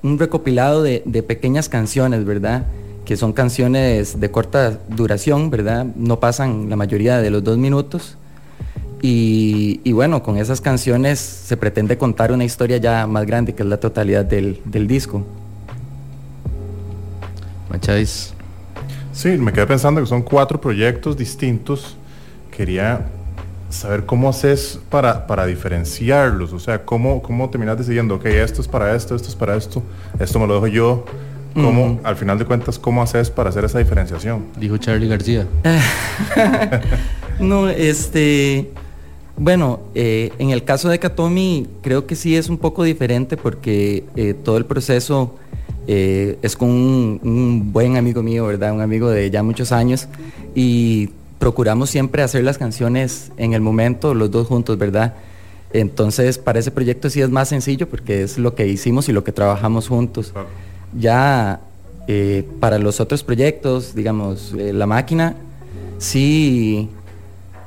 Speaker 14: un recopilado de, de pequeñas canciones, ¿verdad? Que son canciones de corta duración, ¿verdad? No pasan la mayoría de los dos minutos. Y, y bueno, con esas canciones se pretende contar una historia ya más grande, que es la totalidad del, del disco.
Speaker 5: Macháis.
Speaker 2: Sí, me quedé pensando que son cuatro proyectos distintos. Quería saber cómo haces para, para diferenciarlos. O sea, cómo, cómo terminas decidiendo, ok, esto es para esto, esto es para esto, esto me lo dejo yo. ¿Cómo, al final de cuentas, cómo haces para hacer esa diferenciación?
Speaker 5: Dijo Charlie García.
Speaker 14: No, este, bueno, eh, en el caso de Katomi creo que sí es un poco diferente porque eh, todo el proceso eh, es con un, un buen amigo mío, ¿verdad? Un amigo de ya muchos años y procuramos siempre hacer las canciones en el momento, los dos juntos, ¿verdad? Entonces, para ese proyecto sí es más sencillo porque es lo que hicimos y lo que trabajamos juntos. Ya eh, para los otros proyectos, digamos, eh, La Máquina, sí,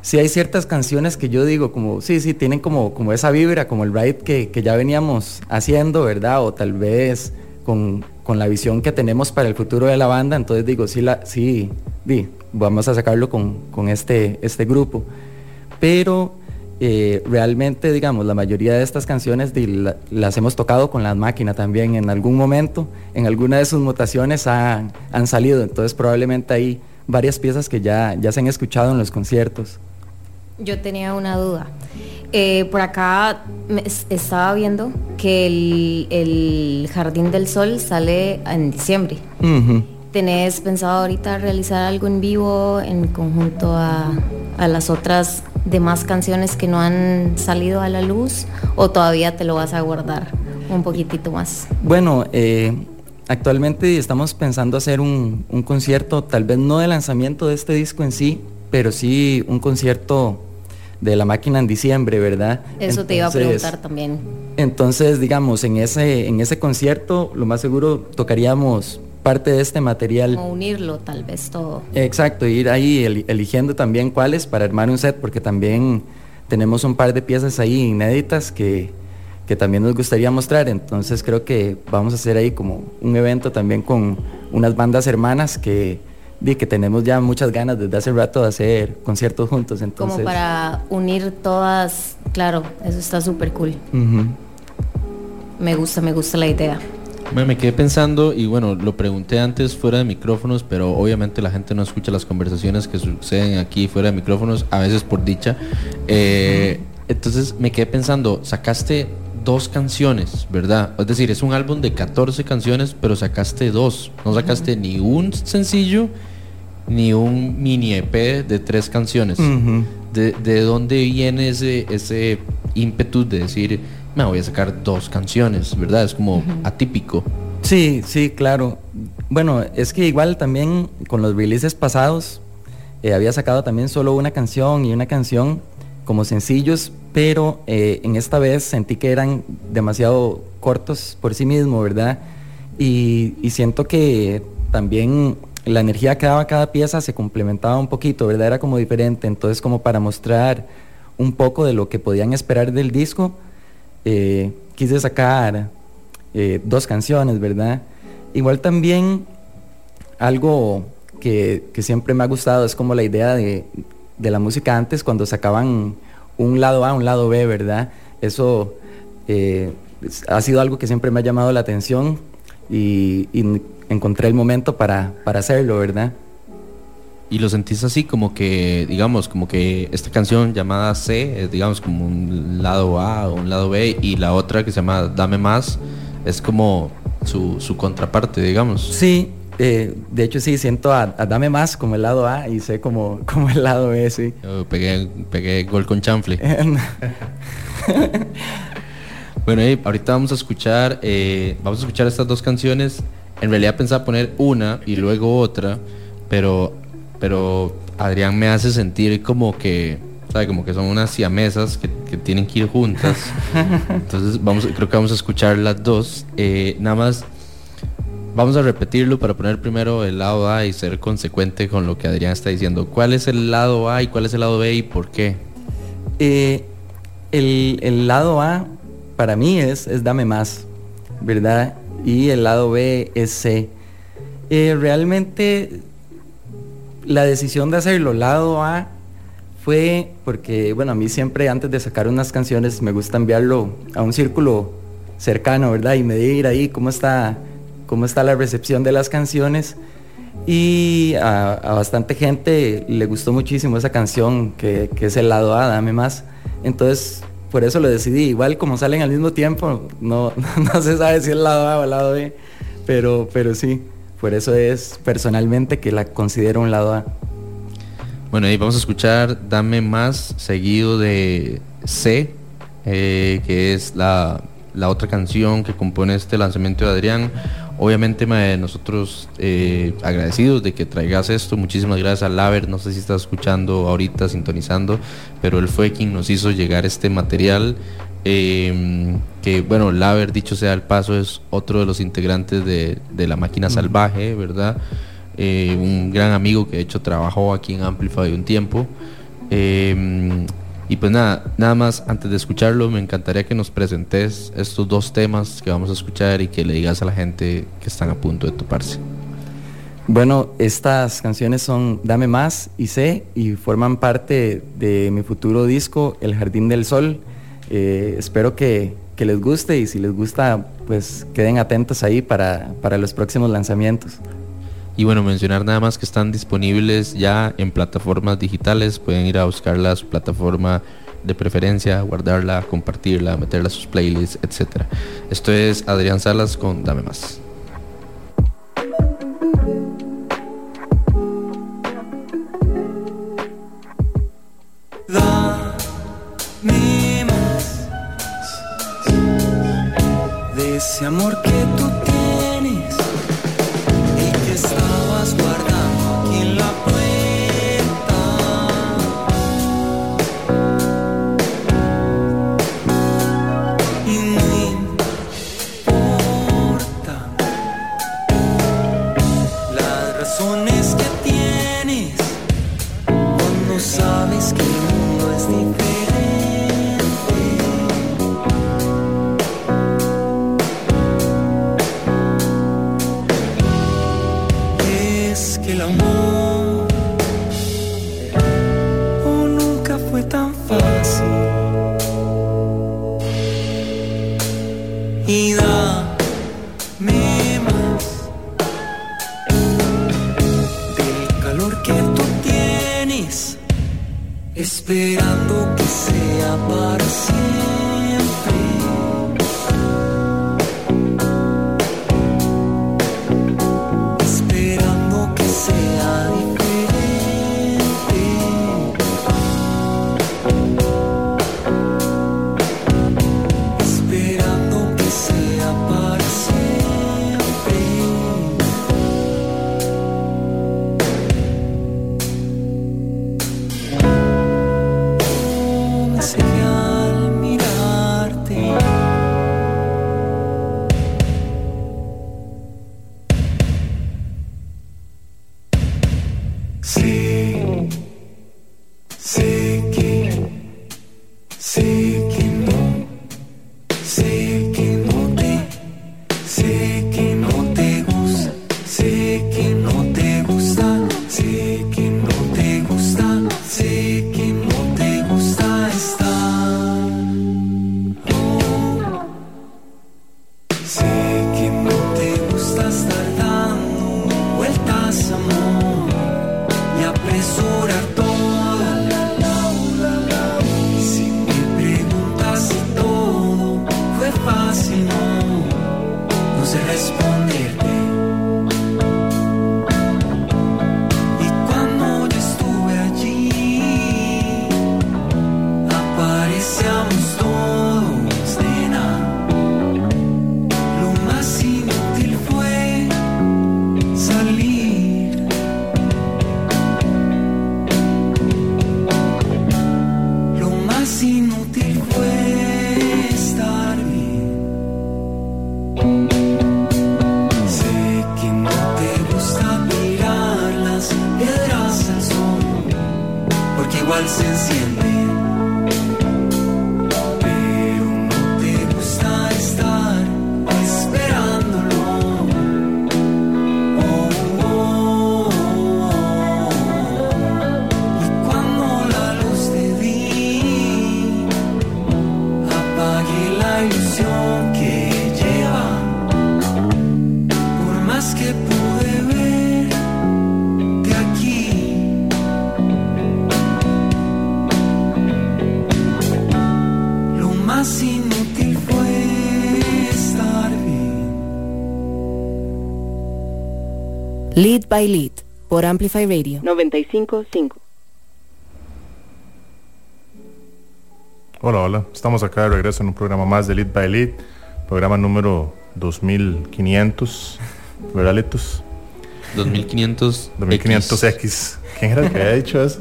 Speaker 14: sí hay ciertas canciones que yo digo como, sí, sí, tienen como, como esa vibra, como el ride que, que ya veníamos haciendo, ¿verdad? O tal vez con, con la visión que tenemos para el futuro de la banda, entonces digo, sí, la, sí, di, vamos a sacarlo con, con este, este grupo. Pero eh, realmente, digamos, la mayoría de estas canciones di, la- las hemos tocado con las máquinas también en algún momento, en alguna de sus mutaciones han, han salido, entonces probablemente hay varias piezas que ya, ya se han escuchado en los conciertos.
Speaker 6: Yo tenía una duda. Eh, por acá me estaba viendo que el, el Jardín del Sol sale en diciembre. ¿Tenés pensado ahorita realizar algo en vivo en conjunto a, a las otras de más canciones que no han salido a la luz o todavía te lo vas a guardar un poquitito más?
Speaker 14: Bueno, eh, actualmente estamos pensando hacer un, un, concierto, tal vez no de lanzamiento de este disco en sí, pero sí un concierto de la máquina en diciembre, ¿verdad?
Speaker 6: Eso te iba a preguntar también.
Speaker 14: Entonces, digamos, en ese, en ese concierto, lo más seguro tocaríamos parte de este material.
Speaker 6: Como unirlo tal vez todo.
Speaker 14: Exacto, ir ahí eligiendo también cuáles para armar un set, porque también tenemos un par de piezas ahí inéditas que, que también nos gustaría mostrar. Entonces creo que vamos a hacer ahí como un evento también con unas bandas hermanas que, que tenemos ya muchas ganas desde hace rato de hacer conciertos juntos. Entonces...
Speaker 6: Como para unir todas, claro, eso está súper cool. Me gusta, me gusta la idea.
Speaker 5: Me, quedé pensando y bueno, lo pregunté antes fuera de micrófonos, pero obviamente la gente no escucha las conversaciones que suceden aquí fuera de micrófonos, a veces por dicha. Eh, entonces me quedé pensando, sacaste dos canciones, ¿verdad? Es decir, es un álbum de 14 canciones, pero sacaste dos. No sacaste ni un sencillo ni un mini EP de tres canciones. de, ¿De, dónde viene ese, ese ímpetu de decir, me voy a sacar dos canciones, ¿verdad? Es como atípico.
Speaker 14: Sí, sí, claro. Bueno, es que igual también con los releases pasados eh, había sacado también solo una canción y una canción como sencillos, pero eh, en esta vez sentí que eran demasiado cortos por sí mismo, ¿verdad? Y, y, siento que también la energía que daba cada pieza se complementaba un poquito, ¿verdad? Era como diferente, entonces como para mostrar un poco de lo que podían esperar del disco, eh, quise sacar eh, dos canciones, ¿verdad? Igual también algo que, siempre me ha gustado es como la idea de, la música antes cuando sacaban un lado A, un lado B, ¿verdad? Eso eh, ha sido algo que siempre me ha llamado la atención y, encontré el momento para, para hacerlo, ¿verdad?
Speaker 5: Y lo sentís así como que, digamos, como que esta canción llamada C es, digamos, como un lado A o un lado B y la otra que se llama Dame Más es como su, contraparte, digamos.
Speaker 14: Sí, eh, de hecho sí, siento a, Dame Más como el lado A y C como, como el lado B, sí.
Speaker 5: pegué, pegué gol con chanfle. bueno, y ahorita vamos a escuchar, eh, vamos a escuchar estas dos canciones. En realidad pensaba poner una y luego otra, pero pero Adrián me hace sentir como que, ¿sabe? Como que son unas siamesas que, que tienen que ir juntas. Entonces vamos, creo que vamos a escuchar las dos. Eh, nada más vamos a repetirlo para poner primero el lado A y ser consecuente con lo que Adrián está diciendo. ¿Cuál es el lado A y cuál es el lado B y por qué?
Speaker 14: Eh, el, lado A para mí es, es Dame Más, ¿verdad? Y el lado B es C. Eh, realmente la decisión de hacerlo lado A fue porque, bueno, a mí siempre antes de sacar unas canciones me gusta enviarlo a un círculo cercano, ¿verdad? Y medir ahí cómo está, cómo está la recepción de las canciones. Y a, bastante gente le gustó muchísimo esa canción que, es el lado A, dame más. Entonces, por eso lo decidí. Igual como salen al mismo tiempo, no, no se sabe si es el lado A o el lado B, pero, pero sí. Por eso es personalmente que la considero un lado A.
Speaker 5: Bueno, y vamos a escuchar Dame Más, seguido de C, eh, que es la, otra canción que compone este lanzamiento de Adrián. Obviamente nosotros eh, agradecidos de que traigas esto. Muchísimas gracias a Laver. No sé si estás escuchando ahorita, sintonizando, pero él fue quien nos hizo llegar este material. Eh, que bueno, Laver, dicho sea el paso, es otro de los integrantes de, la máquina salvaje, ¿verdad? Eh, un gran amigo que de hecho trabajó aquí en Amplify un tiempo. Eh, y pues nada, nada más antes de escucharlo, me encantaría que nos presentes estos dos temas que vamos a escuchar y que le digas a la gente que están a punto de toparse.
Speaker 14: Bueno, estas canciones son Dame Más y Sé y forman parte de mi futuro disco El Jardín del Sol eh, espero que, les guste y si les gusta, pues queden atentos ahí para, los próximos lanzamientos.
Speaker 5: Y bueno, mencionar nada más que están disponibles ya en plataformas digitales, pueden ir a buscarla a su plataforma de preferencia, guardarla, compartirla, meterla a sus playlists, etc. Esto es Adrián Salas con Dame Más.
Speaker 15: ese amor que tú. Esperando
Speaker 1: Lead by Lead por Amplify Radio 955.
Speaker 2: Hola, hola. Estamos acá de regreso en un programa más de Lead by Lead, programa número 2500, ¿verdad, Litos?
Speaker 5: 2500
Speaker 2: 2500X. ¿Quién era el que había dicho eso?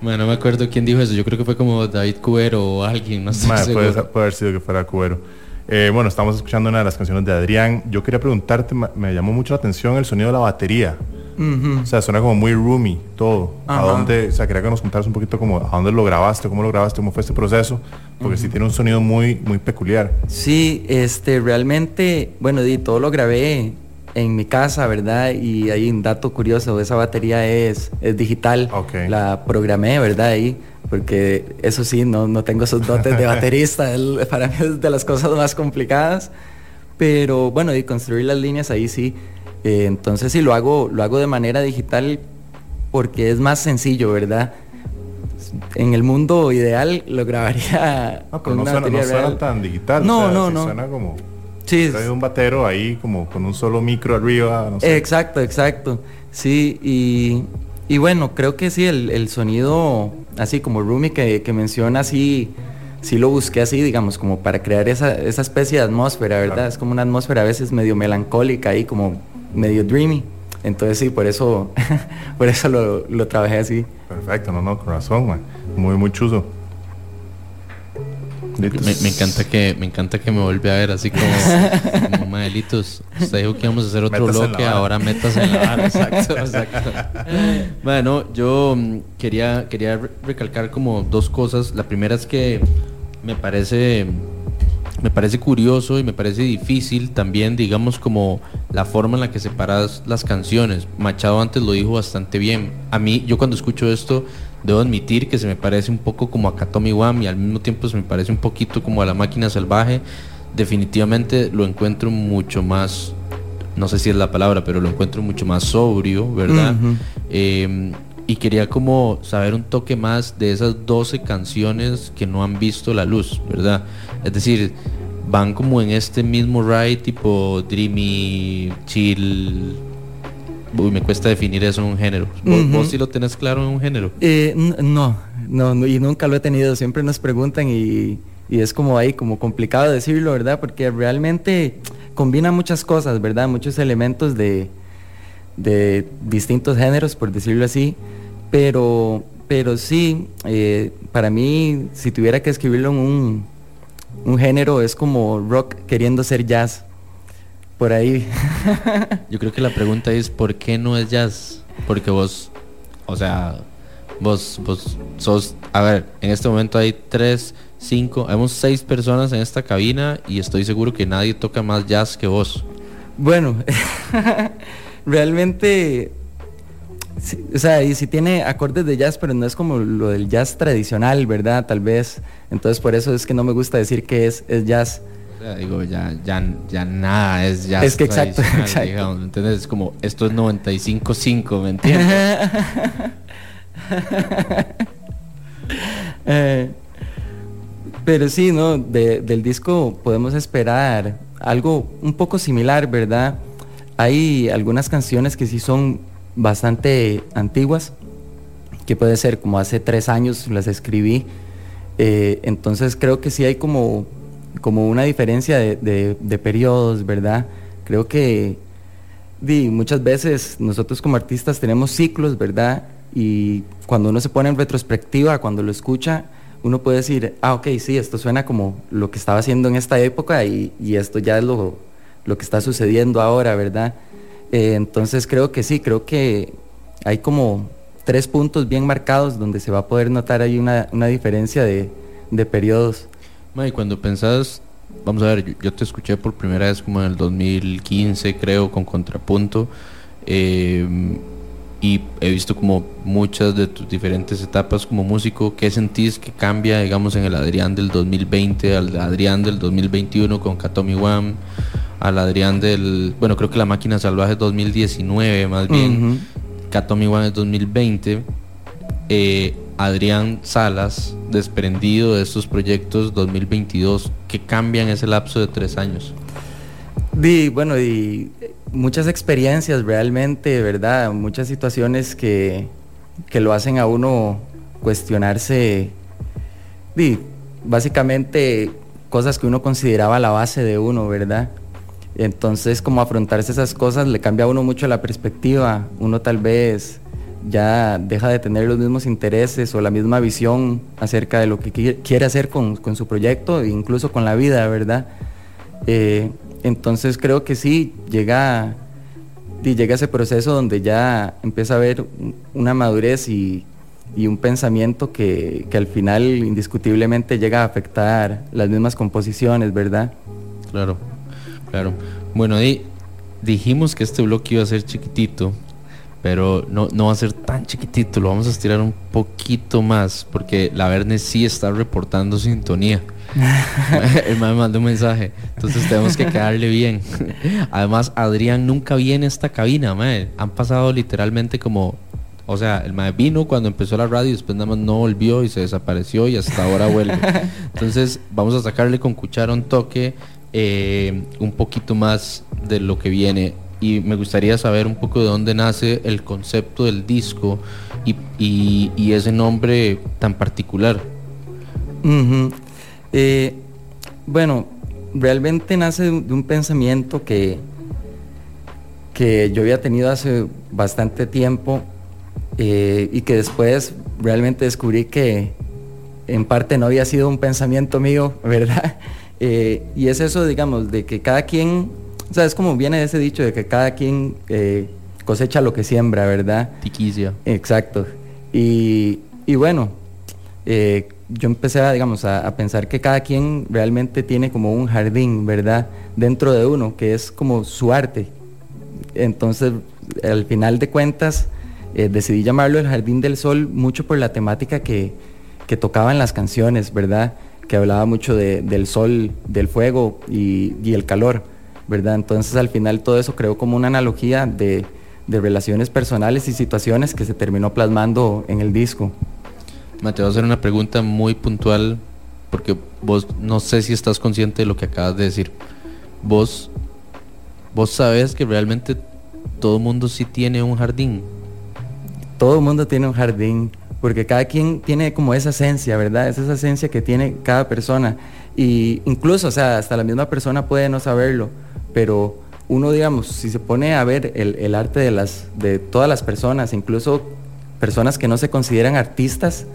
Speaker 5: Bueno, no me acuerdo quién dijo eso. Yo creo que fue como David Cubero o alguien, no seguro.
Speaker 2: puede, puede haber sido que fuera Cubero. Eh, bueno, estamos escuchando una de las canciones de Adrián. Yo quería preguntarte, me llamó mucho la atención el sonido de la batería. O sea, suena como muy roomy todo. ¿A dónde? O sea, quería que nos contaras un poquito como a dónde lo grabaste, cómo lo grabaste, cómo fue este proceso, porque sí tiene un sonido muy, muy peculiar.
Speaker 14: Sí, este, realmente, bueno, di, todo lo grabé en mi casa, ¿verdad? Y hay un dato curioso, esa batería es, es digital. La programé, ¿verdad? Ahí, porque eso sí, no, no tengo esos dotes de baterista, el- para mí es de las cosas más complicadas. Pero bueno, y construir las líneas ahí sí. Eh, entonces sí lo hago, lo hago de manera digital porque es más sencillo, ¿verdad? En el mundo ideal lo grabaría
Speaker 2: No, pero
Speaker 14: con
Speaker 2: no
Speaker 14: una
Speaker 2: suena, no suena tan digital.
Speaker 14: No,
Speaker 2: o sea,
Speaker 14: no,
Speaker 2: sí
Speaker 14: no.
Speaker 2: Suena como.
Speaker 14: Sí.
Speaker 2: Trae un batero ahí como con un solo micro arriba. No sé.
Speaker 14: Exacto, exacto. Sí, y, y bueno, creo que sí, el, el sonido, así como Rumi que, que menciona, sí, sí lo busqué así, digamos, como para crear esa, esa especie de atmósfera, ¿verdad? Es como una atmósfera a veces medio melancólica ahí, como medio dreamy. Entonces sí, por eso, por eso lo, lo trabajé así.
Speaker 2: Perfecto, no, no, con razón, man. Muy, muy chuzo.
Speaker 5: Me, me encanta que me encanta que me vuelve a ver así como, como Maelitos. Usted dijo que íbamos a hacer otro bloque, ahora métase en la vara. Exacto, exacto. Bueno, yo mm, quería, quería re- recalcar como dos cosas. La primera es que me parece me parece curioso y me parece difícil también, digamos, como la forma en la que separas las canciones. Machado antes lo dijo bastante bien. A mí, yo cuando escucho esto, debo admitir que se me parece un poco como a Katomi Wam y al mismo tiempo se me parece un poquito como a La Máquina Salvaje. Definitivamente lo encuentro mucho más, no sé si es la palabra, pero lo encuentro mucho más sobrio, ¿verdad? Eh, y quería como saber un toque más de esas 12 canciones que no han visto la luz, ¿verdad? Es decir, van como en este mismo ride tipo dreamy, chill. Uy, me cuesta definir eso en un género. ¿Vos, sí lo tenés claro en un género?
Speaker 14: Eh, no, no, y nunca lo he tenido. Siempre nos preguntan y, y es como ahí, como complicado decirlo, ¿verdad? Porque realmente combina muchas cosas, ¿verdad? Muchos elementos de, de distintos géneros, por decirlo así. Pero, pero sí, eh, para mí, si tuviera que escribirlo en un, un género, es como rock queriendo ser jazz. Por ahí.
Speaker 5: Yo creo que la pregunta es, ¿por qué no es jazz? Porque vos, o sea, vos, vos sos, a ver, en este momento hay tres, cinco, hemos seis personas en esta cabina y estoy seguro que nadie toca más jazz que vos.
Speaker 14: Bueno, realmente o sea, y si tiene acordes de jazz, pero no es como lo del jazz tradicional, ¿verdad? Tal vez. Entonces por eso es que no me gusta decir que es, es jazz.
Speaker 5: Sea, digo, ya, ya, ya nada es jazz.
Speaker 14: Es que exacto, exacto.
Speaker 5: Es como, esto es 95.5, ¿me entiendes?
Speaker 14: Eh, pero sí, ¿no? del disco podemos esperar algo un poco similar, ¿verdad? Hay algunas canciones que sí son bastante antiguas, que puede ser como hace tres años las escribí. Eh, entonces creo que sí hay como, como una diferencia de, periodos, ¿verdad? Creo que muchas veces nosotros como artistas tenemos ciclos, ¿verdad? Y cuando uno se pone en retrospectiva, cuando lo escucha, uno puede decir, ah, ok, sí, esto suena como lo que estaba haciendo en esta época y, esto ya es lo, lo que está sucediendo ahora, ¿verdad? Eh, entonces creo que sí, creo que hay como tres puntos bien marcados donde se va a poder notar ahí una, diferencia de, periodos.
Speaker 5: Y cuando pensás, vamos a ver, yo, te escuché por primera vez como en el 2015, creo, con Contrapunto, eh, y he visto como muchas de tus diferentes etapas como músico. ¿Qué sentís que cambia, digamos, en el Adrián del 2020 al Adrián del 2021 con Katomi One? al Adrián del, bueno, creo que la máquina salvaje es 2019 más bien, Katomi One es 2020, eh, Adrián Salas, desprendido de estos proyectos 2022, ¿qué cambian ese lapso de tres años?
Speaker 14: Y bueno, y muchas experiencias realmente, ¿verdad? Muchas situaciones que, que lo hacen a uno cuestionarse, y básicamente cosas que uno consideraba la base de uno, ¿verdad? Entonces, como afrontarse esas cosas le cambia a uno mucho la perspectiva. Uno tal vez ya deja de tener los mismos intereses o la misma visión acerca de lo que quiere hacer con, su proyecto incluso con la vida, ¿verdad? Eh, entonces creo que sí, llega, y llega ese proceso donde ya empieza a haber una madurez y, un pensamiento que, que al final indiscutiblemente llega a afectar las mismas composiciones, ¿verdad?
Speaker 5: Claro. Claro. Bueno, dijimos que este bloque iba a ser chiquitito, pero no, no va a ser tan chiquitito, lo vamos a estirar un poquito más, porque la Verne sí está reportando sintonía. El me mandó un mensaje, entonces tenemos que quedarle bien. Además, Adrián nunca viene a esta cabina, madre. Han pasado literalmente como o sea, el mae vino cuando empezó la radio y después nada más no volvió y se desapareció y hasta ahora vuelve. Entonces, vamos a sacarle con cuchara un toque eh, un poquito más de lo que viene y me gustaría saber un poco de dónde nace el concepto del disco y, ese nombre tan particular.
Speaker 14: Eh, bueno, realmente nace de un pensamiento que, que yo había tenido hace bastante tiempo eh, y que después realmente descubrí que en parte no había sido un pensamiento mío, ¿verdad? Eh, y es eso, digamos, de que cada quien, o sea, es como viene ese dicho de que cada quien eh, cosecha lo que siembra, ¿verdad?
Speaker 5: Tiquicia.
Speaker 14: Exacto. Y, bueno, eh, yo empecé a, digamos, a, pensar que cada quien realmente tiene como un jardín, ¿verdad? Dentro de uno, que es como su arte. Entonces, al final de cuentas, decidí llamarlo el Jardín del Sol mucho por la temática que, que tocaba en las canciones, ¿verdad? que hablaba mucho del sol, del fuego y, el calor, ¿verdad? Entonces al final todo eso creó como una analogía de, de relaciones personales y situaciones que se terminó plasmando en el disco.
Speaker 5: Mateo, voy a hacer una pregunta muy puntual porque vos no sé si estás consciente de lo que acabas de decir. Vos, vos sabes que realmente todo mundo sí tiene un jardín.
Speaker 14: Todo el mundo tiene un jardín, porque cada quien tiene como esa esencia, ¿verdad? Es esa esencia que tiene cada persona. Y incluso, o sea, hasta la misma persona puede no saberlo, pero uno, digamos, si se pone a ver el, arte de, las, de todas las personas, incluso personas que no se consideran artistas,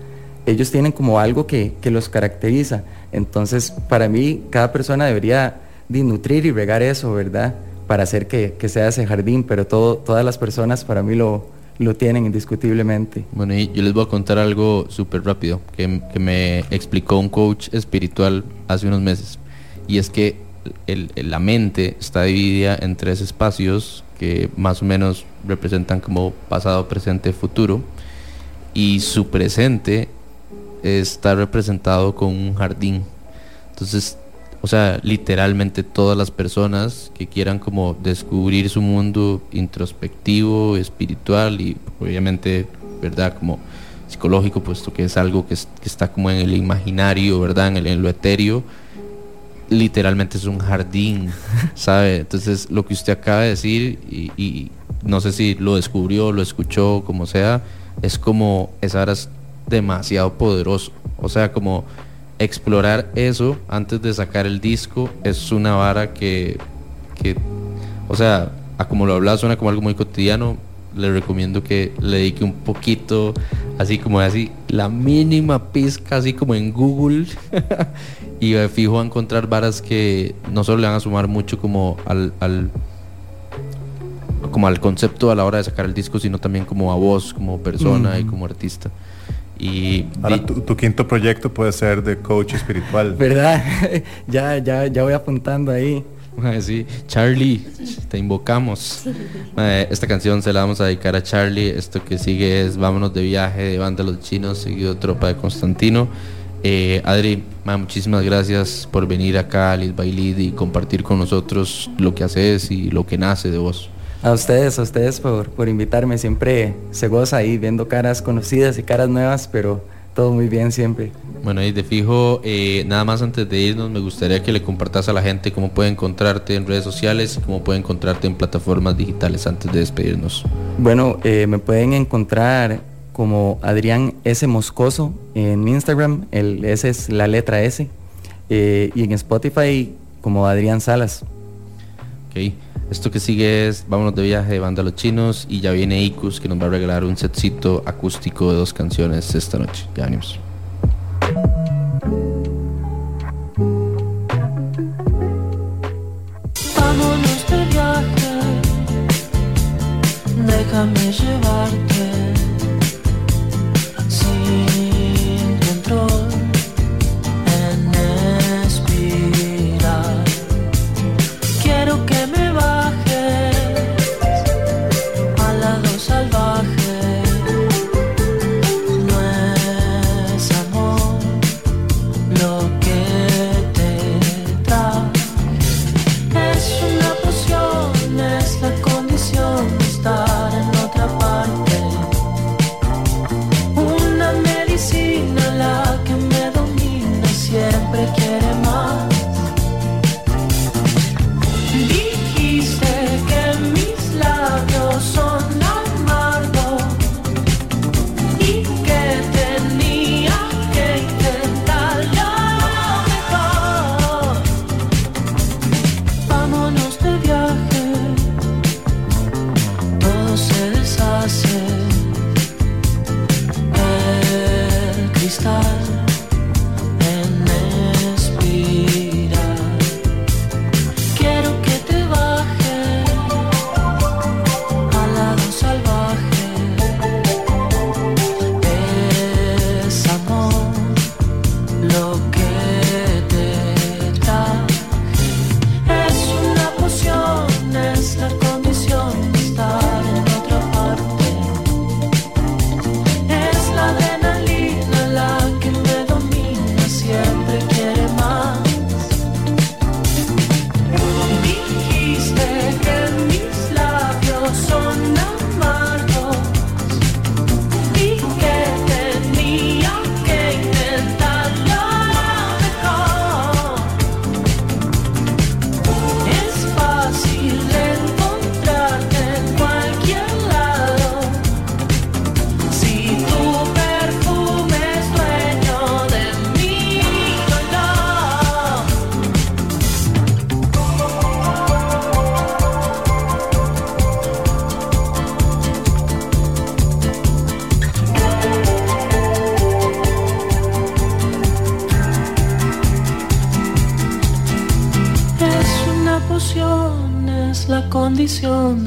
Speaker 14: ellos tienen como algo que, los caracteriza. Entonces, para mí, cada persona debería de nutrir y regar eso, ¿verdad? Para hacer que, que sea ese jardín, pero todo, todas las personas para mí lo, lo tienen indiscutiblemente.
Speaker 5: Bueno, y yo les voy a contar algo súper rápido que, me explicó un coach espiritual hace unos meses. Y es que la mente está dividida en tres espacios que más o menos representan como pasado, presente, futuro. Y su presente está representado con un jardín. Entonces o sea, literalmente todas las personas que quieran como descubrir su mundo introspectivo, espiritual y obviamente, ¿verdad? Como psicológico, puesto que es algo que, está como en el imaginario, ¿verdad? En, lo etéreo, literalmente es un jardín, ¿sabe? Entonces, lo que usted acaba de decir, y, y no sé si lo descubrió, lo escuchó, como sea, es como, es ahora demasiado poderoso. O sea, como explorar eso antes de sacar el disco es una vara que, o sea, a como lo hablas suena como algo muy cotidiano. Le recomiendo que le dedique un poquito, así como así, la mínima pizca, así como en Google. y fijo a encontrar varas que no solo le van a sumar mucho como al, al como al concepto a la hora de sacar el disco, sino también como a vos, como persona y como artista. Y
Speaker 2: Ahora tu, quinto proyecto puede ser de coach espiritual.
Speaker 14: ¿Verdad? ya, ya, ya voy apuntando ahí.
Speaker 5: Sí, Charlie, te invocamos. Esta canción se la vamos a dedicar a Charlie. Esto que sigue es Vámonos de viaje de Banda Los Chinos, seguido Tropa de Constantino. Eh, Adri, muchísimas gracias por venir acá a Bailid y compartir con nosotros lo que haces y lo que nace de vos.
Speaker 14: A ustedes, a ustedes por, por invitarme. Siempre se goza ahí viendo caras conocidas y caras nuevas, pero todo muy bien siempre.
Speaker 5: Bueno, y de fijo, eh, nada más antes de irnos, me gustaría que le compartas a la gente cómo puede encontrarte en redes sociales y cómo puede encontrarte en plataformas digitales antes de despedirnos.
Speaker 14: Bueno, eh, me pueden encontrar como Adrián S. Moscoso en Instagram, el S es la letra S, eh, y en Spotify como Adrián Salas.
Speaker 5: Ok. Esto que sigue es Vámonos de viaje de Banda Los Chinos y ya viene Icus que nos va a regalar un setcito acústico de dos canciones esta noche. Ya venimos.
Speaker 10: Vámonos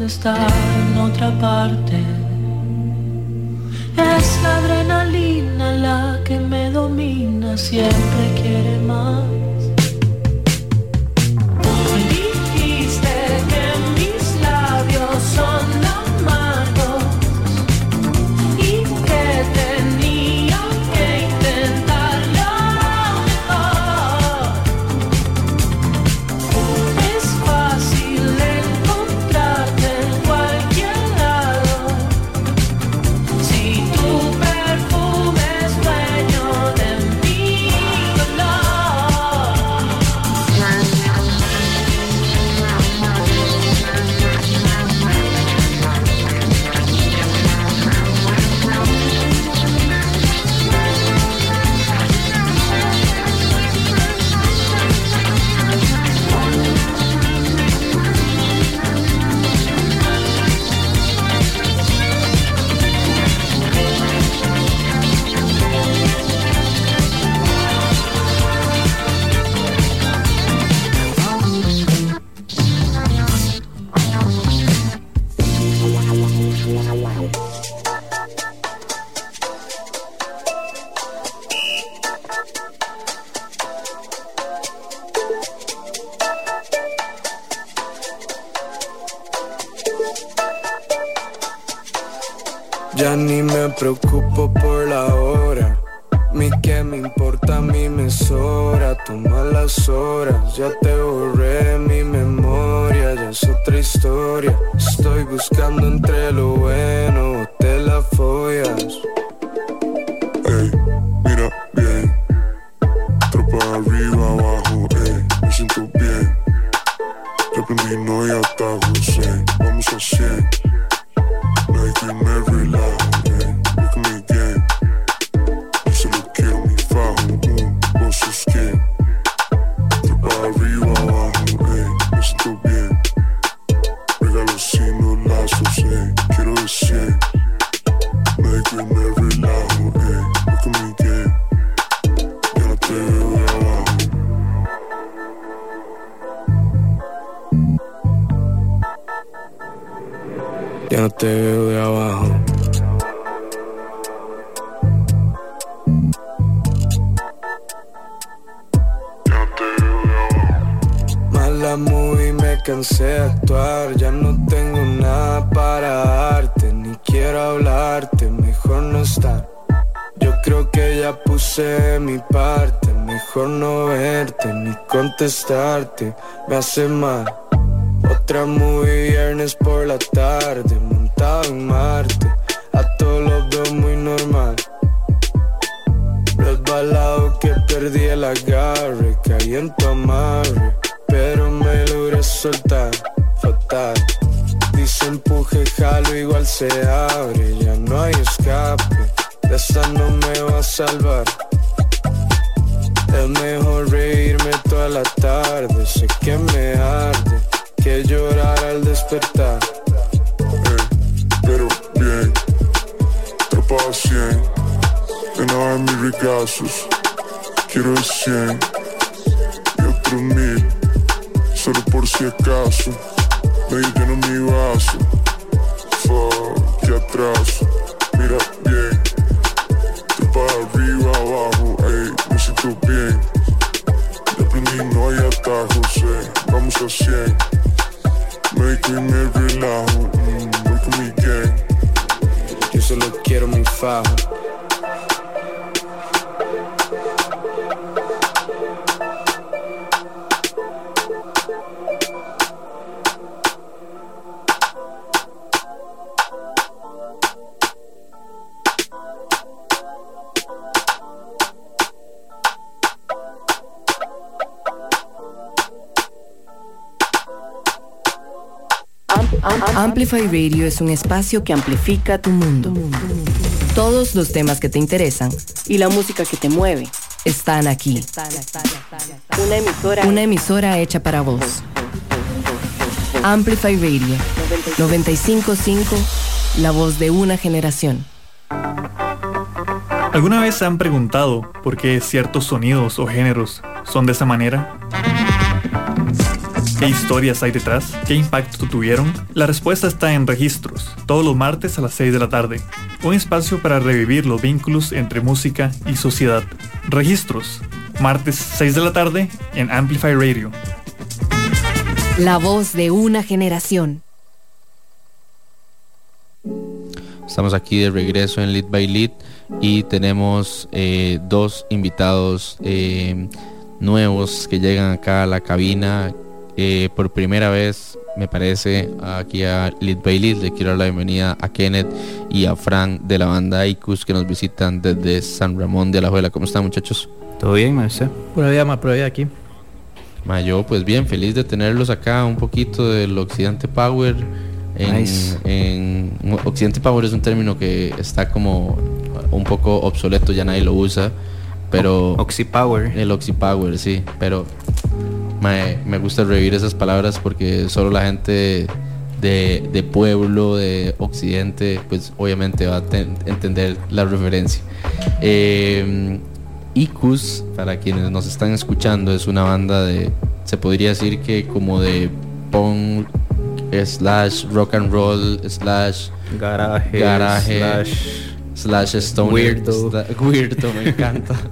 Speaker 16: the stars. contestarte me hace mal. está José, vamos a 100. Make me me relajo, mm, make me gang. Yo solo quiero mi fajo
Speaker 1: Amplify Radio es un espacio que amplifica tu mundo. Todos los temas que te interesan y la música que te mueve están aquí. Una emisora, hecha para vos. Amplify Radio 955, la voz de una generación.
Speaker 17: ¿Alguna vez se han preguntado por qué ciertos sonidos o géneros son de esa manera? ¿Qué historias hay detrás? ¿Qué impacto tuvieron? La respuesta está en Registros, todos los martes a las 6 de la tarde. Un espacio para revivir los vínculos entre música y sociedad. Registros, martes 6 de la tarde en Amplify Radio.
Speaker 1: La voz de una generación.
Speaker 5: Estamos aquí de regreso en Lead by Lead y tenemos eh, dos invitados eh, nuevos que llegan acá a la cabina eh, por primera vez me parece aquí a Lead by Lead le quiero dar la bienvenida a Kenneth y a Frank de la banda Icus que nos visitan desde San Ramón de la Juela ¿cómo están muchachos?
Speaker 18: Todo bien, maestro.
Speaker 19: Pura vida, ma, pura vida aquí.
Speaker 5: Ma, yo pues bien, feliz de tenerlos acá, un poquito del Occidente Power. En,
Speaker 18: Nice.
Speaker 5: en- Occidente Power es un término que está como un poco obsoleto, ya nadie lo usa, pero...
Speaker 18: Oxy Power.
Speaker 5: El Oxy Power, sí, pero mae, me gusta revivir esas palabras porque solo la gente de, de pueblo, de Occidente, pues obviamente va a ten- entender la referencia. Eh, Icus, para quienes nos están escuchando, es una banda de, se podría decir que como de punk slash rock and roll slash
Speaker 18: Garaje,
Speaker 5: garaje
Speaker 18: slash
Speaker 5: slash stoner.
Speaker 18: Weirdo.
Speaker 5: sla- weirdo me encanta.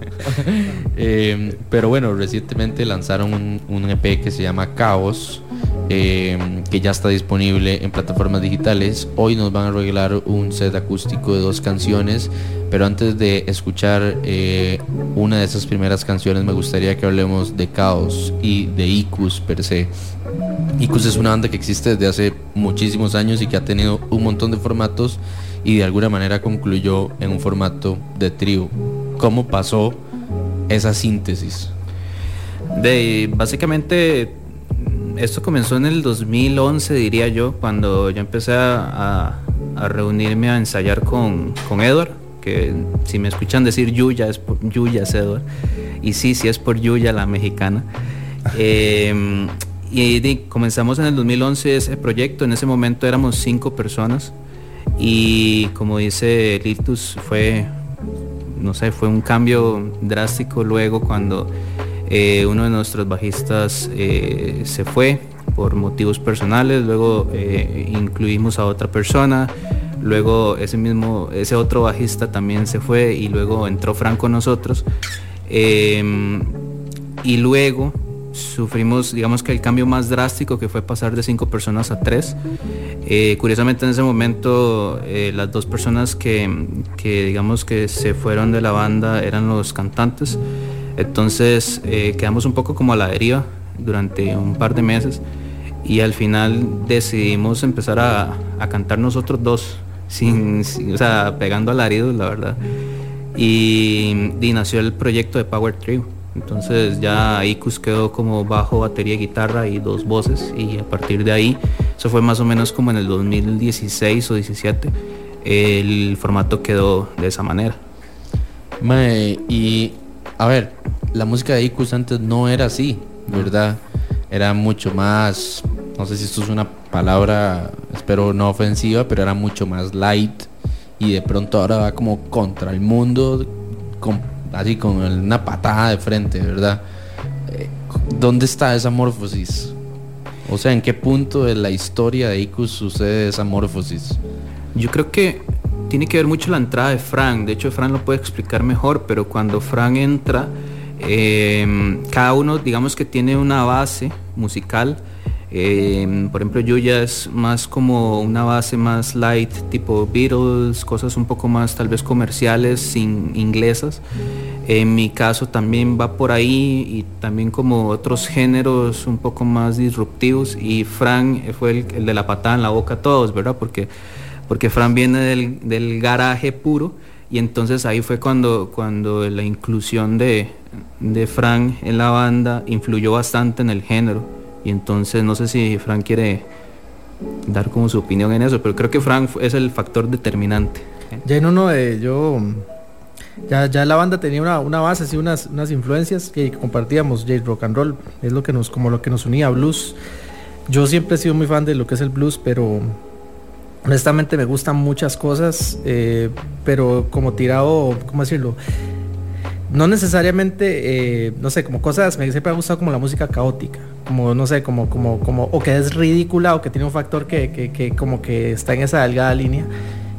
Speaker 5: Eh, pero bueno recientemente lanzaron un, un EP que se llama Caos eh, que ya está disponible en plataformas digitales. Hoy nos van a regalar un set acústico de dos canciones pero antes de escuchar eh, una de esas primeras canciones me gustaría que hablemos de Caos y de Icus per se. Icus es una banda que existe desde hace muchísimos años y que ha tenido un montón de formatos y de alguna manera concluyó en un formato de trío. ¿Cómo pasó esa síntesis?
Speaker 18: De, básicamente, esto comenzó en el 2011, diría yo, cuando yo empecé a, reunirme a ensayar con, con Edward, que si me escuchan decir Yuya, es por Yuya es Edward. Y sí, sí es por Yuya, la mexicana. Eh, y di- comenzamos en el 2011 ese proyecto, en ese momento éramos cinco personas y como dice Litus fue no sé, fue un cambio drástico luego cuando eh, uno de nuestros bajistas eh, se fue por motivos personales, luego eh, incluimos a otra persona, luego ese mismo, ese otro bajista también se fue y luego entró Franco nosotros. Eh, y luego sufrimos, digamos que el cambio más drástico que fue pasar de cinco personas a tres. Eh, curiosamente en ese momento eh, las dos personas que, digamos que se fueron de la banda eran los cantantes. Entonces eh, quedamos un poco como a la deriva durante un par de meses y al final decidimos empezar a, a cantar nosotros dos, sin, sin- o sea, pegando alaridos, la verdad. Y, y nació el proyecto de Power Trio. Entonces ya Icus quedó como bajo, batería, guitarra y dos voces y a partir de ahí, eso fue más o menos como en el 2016 o 17, el formato quedó de esa manera.
Speaker 5: Y a ver, la música de Icus antes no era así, ¿verdad? Era mucho más, no sé si esto es una palabra, espero no ofensiva, pero era mucho más light y de pronto ahora va como contra el mundo, con, así con una patada de frente, ¿verdad? Eh, ¿Dónde está esa morfosis? O sea, ¿en qué punto de la historia de Icus sucede esa morfosis?
Speaker 18: Yo creo que tiene que ver mucho la entrada de Frank. De hecho, Frank lo puede explicar mejor, pero cuando Frank entra, eh, cada uno, digamos que tiene una base musical. Eh, por ejemplo, Yuya es más como una base más light, tipo Beatles, cosas un poco más tal vez comerciales, inglesas. En mi caso también va por ahí y también como otros géneros un poco más disruptivos y Frank fue el, de la patada en la boca a todos, ¿verdad? Porque, porque Frank viene del, del garaje puro y entonces ahí fue cuando, cuando la inclusión de, de Frank en la banda influyó bastante en el género y entonces no sé si Frank quiere dar como su opinión en eso, pero creo que Frank es el factor determinante.
Speaker 19: Ya no, no, eh, yo ya, ya la banda tenía una, una base, así unas, unas influencias que compartíamos, J rock and roll, es lo que nos, como lo que nos unía, blues. Yo siempre he sido muy fan de lo que es el blues, pero honestamente me gustan muchas cosas, eh, pero como tirado, ¿cómo decirlo? No necesariamente, eh, no sé, como cosas, me siempre ha gustado como la música caótica, como no sé, como, como, como, o que es ridícula o que tiene un factor que, que, que como que está en esa delgada línea.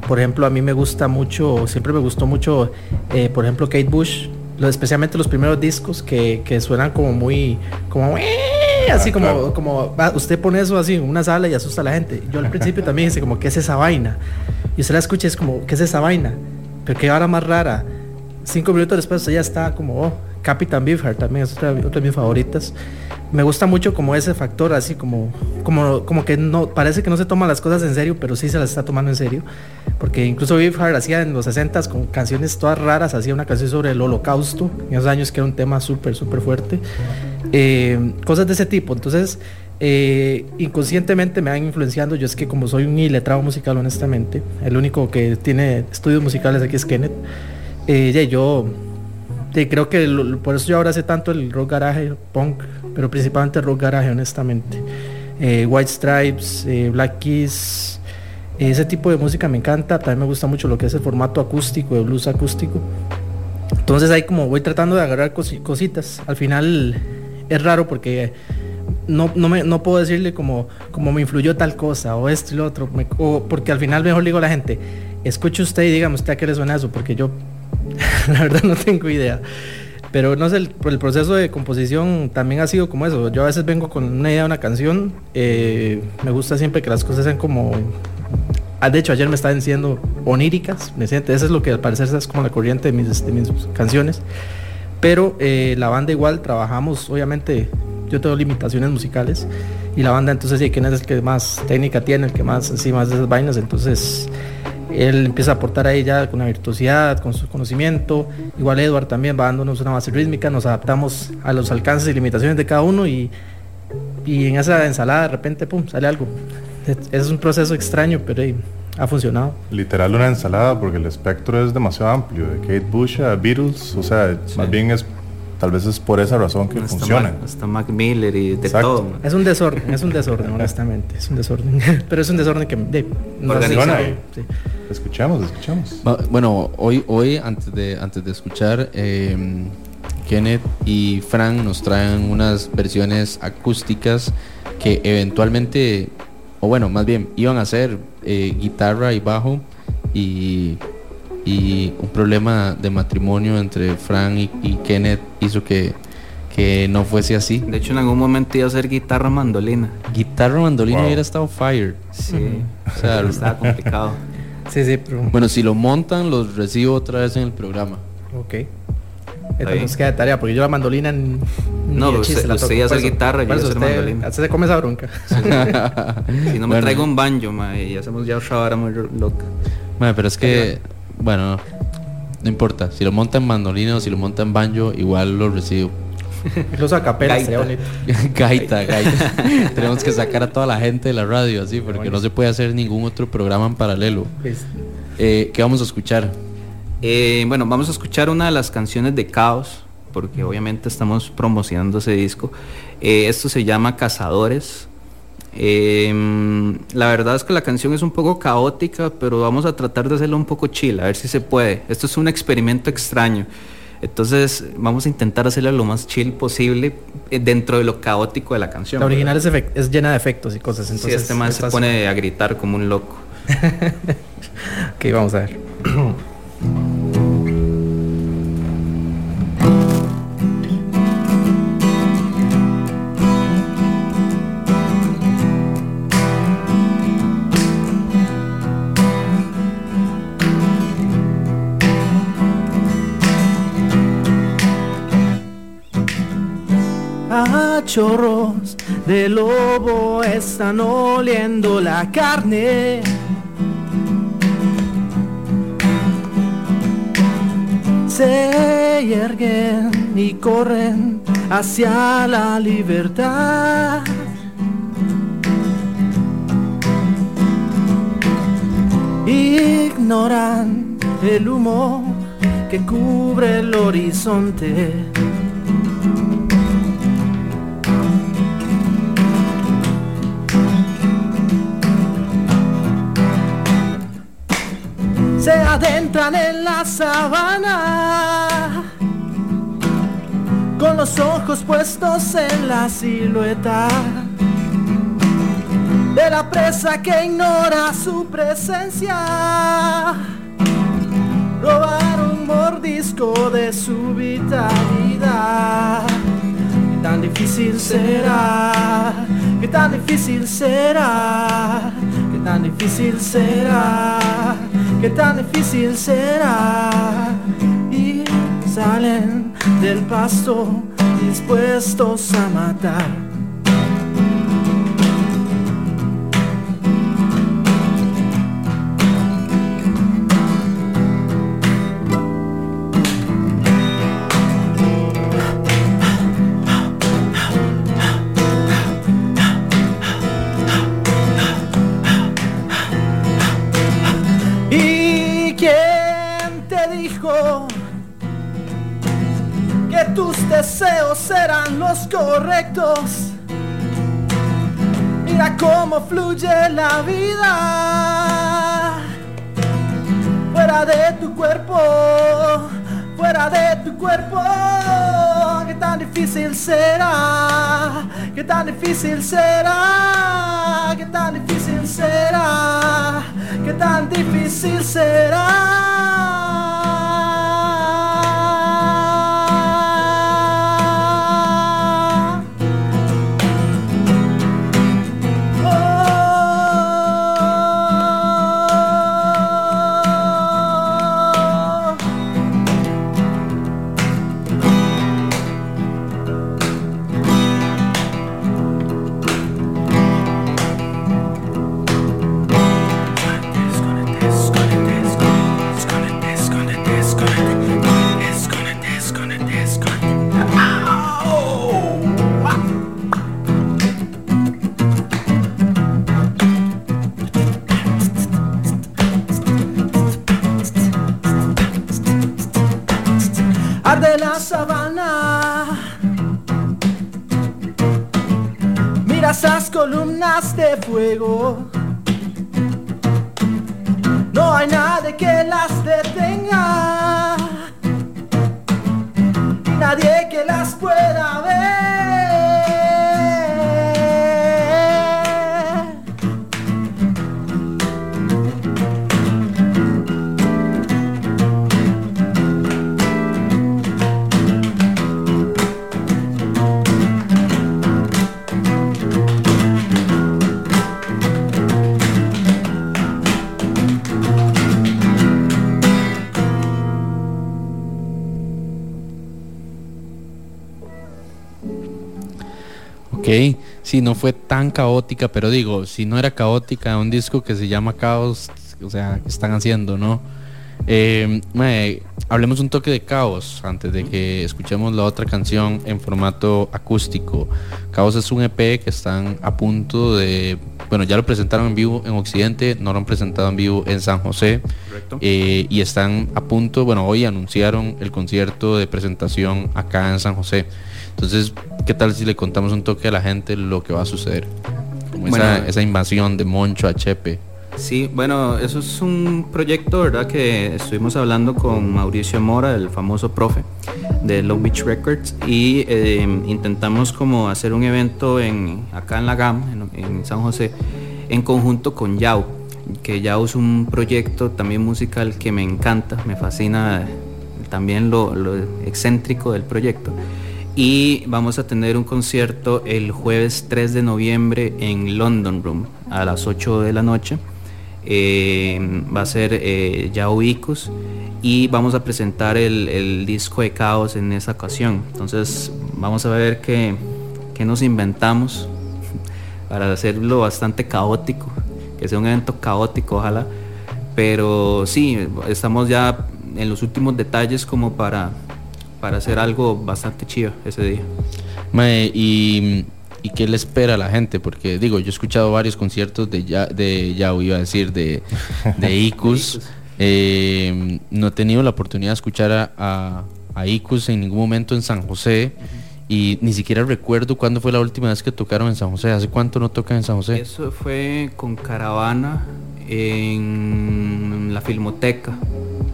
Speaker 19: Por ejemplo, a mí me gusta mucho, siempre me gustó mucho, eh, por ejemplo, Kate Bush, lo- especialmente los primeros discos que, que suenan como muy, como así como, como va, usted pone eso así en una sala y asusta a la gente. Yo al principio también dice como, ¿qué es esa vaina? Y usted la escucha y es como, ¿qué es esa vaina? Pero qué hora más rara. Cinco minutos después usted ya está como, oh, Captain Beefheart también es otra, de mis favoritas. Me gusta mucho como ese factor, así como, como, como que no, parece que no se toma las cosas en serio, pero sí se las está tomando en serio. Porque incluso Beefheart hacía en los 60s con canciones todas raras, hacía una canción sobre el holocausto, en esos años que era un tema súper, súper fuerte. Eh, cosas de ese tipo. Entonces, eh, inconscientemente me van influenciando. Yo es que como soy un iletrado musical, honestamente, el único que tiene estudios musicales aquí es Kenneth. Eh, yo Sí, creo que por eso yo ahora sé tanto el rock garage, punk, pero principalmente rock garage, honestamente. Eh, White Stripes, eh, Black Keys, ese tipo de música me encanta. También me gusta mucho lo que es el formato acústico, el blues acústico. Entonces ahí como voy tratando de agarrar cosi- cositas. Al final es raro porque no, no, me, no puedo decirle como, como me influyó tal cosa o esto y lo otro. o porque al final mejor le digo a la gente, escuche usted y dígame usted a qué le suena eso, porque yo la verdad no tengo idea. Pero no sé, el, el proceso de composición también ha sido como eso. Yo a veces vengo con una idea de una canción. eh, me gusta siempre que las cosas sean como... Ah, De hecho, ayer me estaban diciendo oníricas. Me siento, eso es lo que al parecer es como la corriente de mis, canciones. Pero eh, la banda igual trabajamos, obviamente, yo tengo limitaciones musicales. Y la banda entonces, sí, quién es el que más técnica tiene, el que más, así, más de esas vainas. Entonces, él empieza a aportar ahí ya con la virtuosidad, con su conocimiento. Igual Edward también va dándonos una base rítmica, nos adaptamos a los alcances y limitaciones de cada uno y, y en esa ensalada de repente, pum, sale algo. Es, un proceso extraño, pero hey, ha funcionado.
Speaker 2: Literal una ensalada porque el espectro es demasiado amplio, de Kate Bush a Beatles, o sea, más bien es tal vez es por esa razón que
Speaker 18: Hasta
Speaker 2: funciona.
Speaker 18: Mac, hasta Mac Miller y de
Speaker 2: Exacto.
Speaker 18: todo. man.
Speaker 19: Es un desorden, es un desorden, honestamente, es un desorden. pero es un desorden que de, no
Speaker 2: Organizado.
Speaker 19: sí.
Speaker 2: Escuchamos, escuchamos.
Speaker 5: Bueno, hoy, hoy antes de, antes de escuchar, eh, Kenneth y Frank nos traen unas versiones acústicas que eventualmente, o bueno, más bien, iban a ser eh, guitarra y bajo y, y un problema de matrimonio entre Frank y, y Kenneth hizo que, que no fuese así.
Speaker 18: De hecho, en algún momento iba a ser guitarra mandolina.
Speaker 5: Guitarra mandolina
Speaker 18: Wow.
Speaker 5: hubiera estado fire.
Speaker 18: Sí,
Speaker 5: O sea,
Speaker 18: estaba complicado.
Speaker 19: Sí, sí, pero...
Speaker 5: Bueno, si lo montan, los recibo otra vez en el programa.
Speaker 19: Ok. Entonces nos queda de tarea, porque yo la mandolina
Speaker 18: No,
Speaker 19: ni de
Speaker 18: usted-
Speaker 19: chiste la
Speaker 18: usted
Speaker 19: eso-
Speaker 18: guitarra, yo hacer mandolina.
Speaker 19: usted se come esa bronca.
Speaker 18: si no me
Speaker 5: Bueno.
Speaker 18: traigo un banjo, ma, y hacemos ya otra vara muy loca.
Speaker 5: Bueno, pero es que, bueno, no importa. Si lo monta en mandolina o si lo monta en banjo, igual lo recibo.
Speaker 19: Incluso a capela
Speaker 18: Gaita.
Speaker 19: sería bonito.
Speaker 5: gaita, gaita. Tenemos que sacar a toda la gente de la radio así, porque no se puede hacer ningún otro programa en paralelo.
Speaker 19: Pues,
Speaker 5: Eh, ¿Qué vamos a escuchar?
Speaker 18: Eh, bueno, vamos a escuchar una de las canciones de Caos, porque obviamente estamos promocionando ese disco. Eh, esto se llama Cazadores. Eh, la verdad es que la canción es un poco caótica, pero vamos a tratar de hacerlo un poco chill, a ver si se puede. Esto es un experimento extraño. Entonces vamos a intentar hacerlo lo más chill posible eh, dentro de lo caótico de la canción.
Speaker 19: la original es, es llena de efectos y cosas.
Speaker 18: Sí,
Speaker 19: Entonces,
Speaker 18: este man se pone a gritar como un loco.
Speaker 19: Ok, vamos a ver. A chorros de lobo están oliendo la carne. Se yerguen y corren hacia la libertad. Ignoran el humo que cubre el horizonte. Se adentran en la sabana con
Speaker 20: los ojos puestos en la silueta de la presa que ignora su presencia. Robar un mordisco de su vitalidad. ¿Qué tan difícil será? ¿Qué tan difícil será? ¿Qué tan difícil será? ¿Qué tan difícil será? Y salen del pasto dispuestos a matar. Deseos serán los correctos. Mira cómo fluye la vida. Fuera de tu cuerpo, fuera de tu cuerpo. Qué tan difícil será, qué tan difícil será, qué tan difícil será, qué tan difícil será. Columnas de fuego. No hay nadie que las detenga. Nadie que las pueda ver.
Speaker 5: Sí, no fue tan caótica, pero digo, si no era caótica, un disco que se llama Caos, o sea, ¿qué están haciendo, no? Eh, hablemos un toque de Caos antes de que escuchemos la otra canción en formato acústico. Caos es un EP que están a punto de, bueno, ya lo presentaron en vivo en Occidente, no lo han presentado en vivo en San José. Eh, y están a punto, bueno, hoy anunciaron el concierto de presentación acá en San José. Entonces, ¿qué tal si le contamos un toque a la gente lo que va a suceder? esa, invasión de Moncho a Chepe.
Speaker 18: Sí, bueno, eso es un proyecto, ¿verdad? Que estuvimos hablando con Mauricio Mora, el famoso profe de Long Beach Records, y eh, intentamos como hacer un evento en, acá en la GAM, en, San José, en conjunto con Yao, que Yao es un proyecto también musical que me encanta, me fascina también lo excéntrico del proyecto y vamos a tener un concierto el jueves 3 de noviembre en London Room a las 8 de la noche. Eh, va a ser eh, Yao Icos y vamos a presentar el, disco de Caos en esa ocasión. Entonces vamos a ver qué, qué nos inventamos para hacerlo bastante caótico, que sea un evento caótico, ojalá. Pero sí, estamos ya en los últimos detalles como para para hacer algo bastante chido ese día.
Speaker 5: y, y, qué le espera a la gente? Porque digo, yo he escuchado varios conciertos de ya, de ya iba a decir, de, de Icus. Eh, no he tenido la oportunidad de escuchar a, a, Icus en ningún momento en San José. Y ni siquiera recuerdo cuándo fue la última vez que tocaron en San José. ¿Hace cuánto no tocan en San José?
Speaker 18: Eso fue con Caravana en la Filmoteca.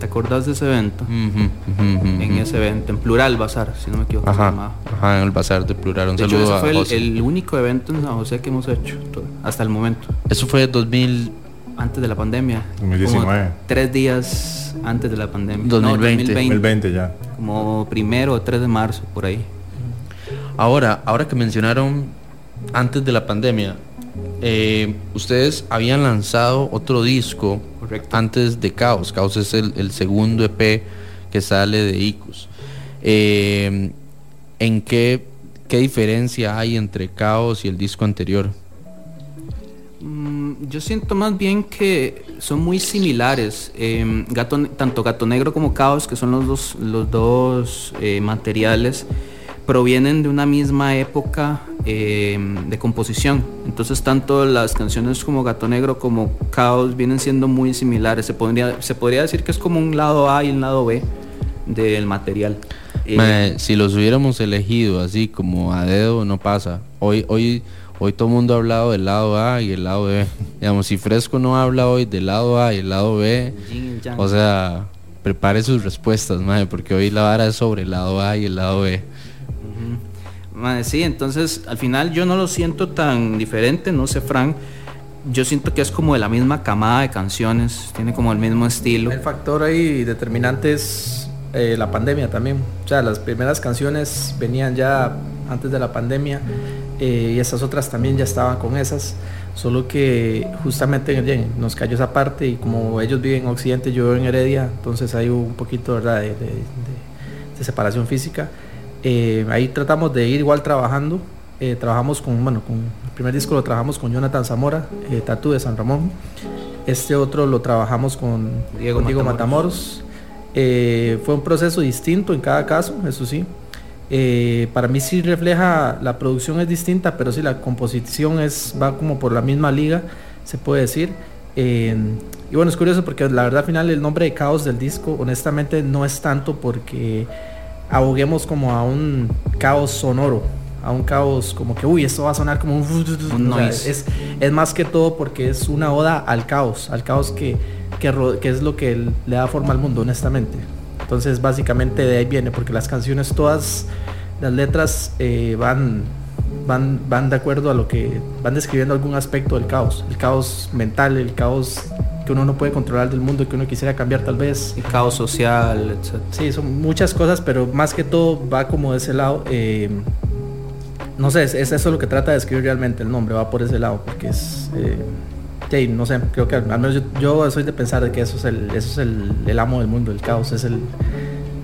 Speaker 18: ¿Te acordás de ese evento? En ese evento, en Plural Bazar, si no me equivoco.
Speaker 5: Ajá, ajá en el Bazar de Plural. Un
Speaker 18: de
Speaker 5: saludo
Speaker 18: hecho, ese
Speaker 5: a
Speaker 18: fue el,
Speaker 5: José.
Speaker 18: el único evento en San José que hemos hecho hasta el momento.
Speaker 5: Eso fue 2000...
Speaker 18: Antes de la pandemia.
Speaker 2: 2019.
Speaker 18: Como tres días antes de la pandemia. No,
Speaker 5: 2020.
Speaker 2: 2020 ya.
Speaker 18: Como primero o 3 de marzo, por ahí.
Speaker 5: Ahora, ahora que mencionaron antes de la pandemia, eh, ustedes habían lanzado otro disco antes de Caos. Caos es el, el segundo EP que sale de Icus. Eh, ¿En qué, qué diferencia hay entre Caos y el disco anterior?
Speaker 18: Mm, yo siento más bien que son muy similares. Eh, Gato, tanto Gato Negro como Caos, que son los dos, los dos eh, materiales, provienen de una misma época eh, de composición. Entonces tanto las canciones como Gato Negro como Caos vienen siendo muy similares. Se podría, se podría decir que es como un lado A y un lado B del material. Eh,
Speaker 5: si los hubiéramos elegido así como a dedo no pasa. Hoy, hoy, hoy todo el mundo ha hablado del lado A y el lado B. Digamos, si Fresco no habla hoy del lado A y el lado B, o sea, prepare sus respuestas, mae, porque hoy la vara es sobre el lado A y el lado B.
Speaker 18: Mae, sí, entonces al final yo no lo siento tan diferente, no sé, Frank. Yo siento que es como de la misma camada de canciones, tiene como el mismo estilo.
Speaker 19: El factor ahí determinante es eh, la pandemia también. O sea, las primeras canciones venían ya antes de la pandemia eh, y esas otras también ya estaban con esas. Solo que justamente nos cayó esa parte y como ellos viven en Occidente, yo vivo en Heredia, entonces hay un poquito de separación física. Eh, ahí tratamos de ir igual trabajando. Eh, trabajamos con, bueno, con el primer disco lo trabajamos con Jonathan Zamora, eh, Tatu de San Ramón. Este otro lo trabajamos con
Speaker 18: Diego
Speaker 19: con Diego
Speaker 18: Matamoros.
Speaker 19: Matamoros. Eh, fue un proceso distinto en cada caso, eso sí. Para mí sí refleja, la producción es distinta, pero sí la composición es, va como por la misma liga, se puede decir. Y bueno, es curioso porque la verdad al final el nombre de Caos del disco, honestamente no es tanto porque aboguemos como a un caos sonoro, a un caos como que, uy, esto va a sonar como un...
Speaker 18: Un
Speaker 19: o sea,
Speaker 18: noise.
Speaker 19: es, es más que todo porque es una oda al caos, al caos que, que, es lo que le da forma al mundo, honestamente. Entonces, básicamente de ahí viene, porque las canciones todas, las letras eh, van, van, van de acuerdo a lo que van describiendo algún aspecto del caos, el caos mental, el caos que uno no puede controlar del mundo, que uno quisiera cambiar tal vez.
Speaker 18: El caos social, etc.
Speaker 19: Sí, son muchas cosas, pero más que todo va como de ese lado. eh, no sé, es, es eso lo que trata de escribir realmente el nombre, va por ese lado, porque es... eh, sí, no sé, creo que al menos yo, yo soy de pensar de que eso es el, eso es el, el amo del mundo, el caos, es el,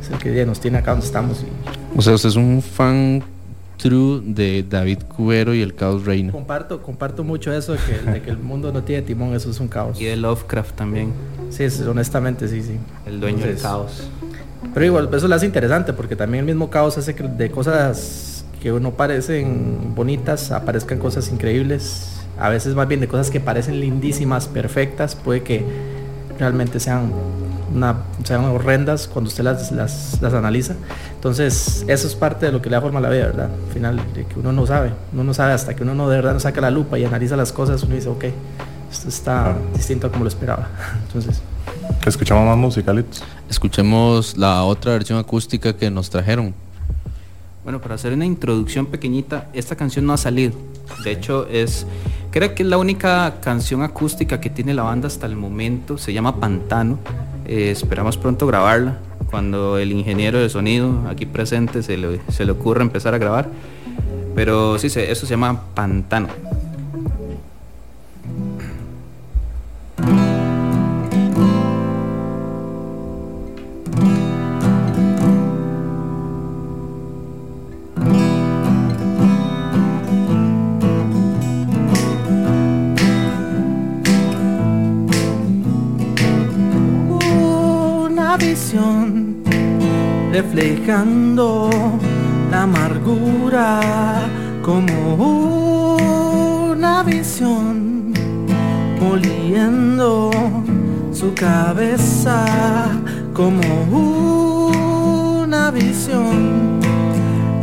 Speaker 19: es el que nos tiene acá donde estamos. Y
Speaker 5: O sea, usted es un fan true de David Cubero y el Caos Reina.
Speaker 19: comparto, comparto mucho eso de que, de que el mundo no tiene timón, eso es un caos.
Speaker 18: Y de Lovecraft también,
Speaker 19: Sí, es- honestamente, sí, sí.
Speaker 18: el dueño del
Speaker 19: Entonces,
Speaker 18: caos.
Speaker 19: Pero igual, eso lo hace interesante porque también el mismo caos hace que de cosas que no parecen bonitas aparezcan cosas increíbles. A veces más bien de cosas que parecen lindísimas, perfectas, puede que realmente sean, una, sean horrendas cuando usted las, las, las analiza. Entonces, eso es parte de lo que le da forma a la vida, ¿verdad? Al final, de que uno no sabe, uno no sabe hasta que uno no de verdad no saca la lupa y analiza las cosas, uno dice, ok, esto está distinto a como lo esperaba. Entonces,
Speaker 2: Escuchamos más musicalitos.
Speaker 5: Escuchemos la otra versión acústica que nos trajeron.
Speaker 18: Bueno, para hacer una introducción pequeñita, esta canción no ha salido. De hecho, es creo que es la única canción acústica que tiene la banda hasta el momento. Se llama Pantano. Eh, esperamos pronto grabarla. Cuando el ingeniero de sonido aquí presente se le, se le ocurra empezar a grabar. Pero sí, eso se llama Pantano.
Speaker 20: La amargura como una visión moliendo su cabeza como una visión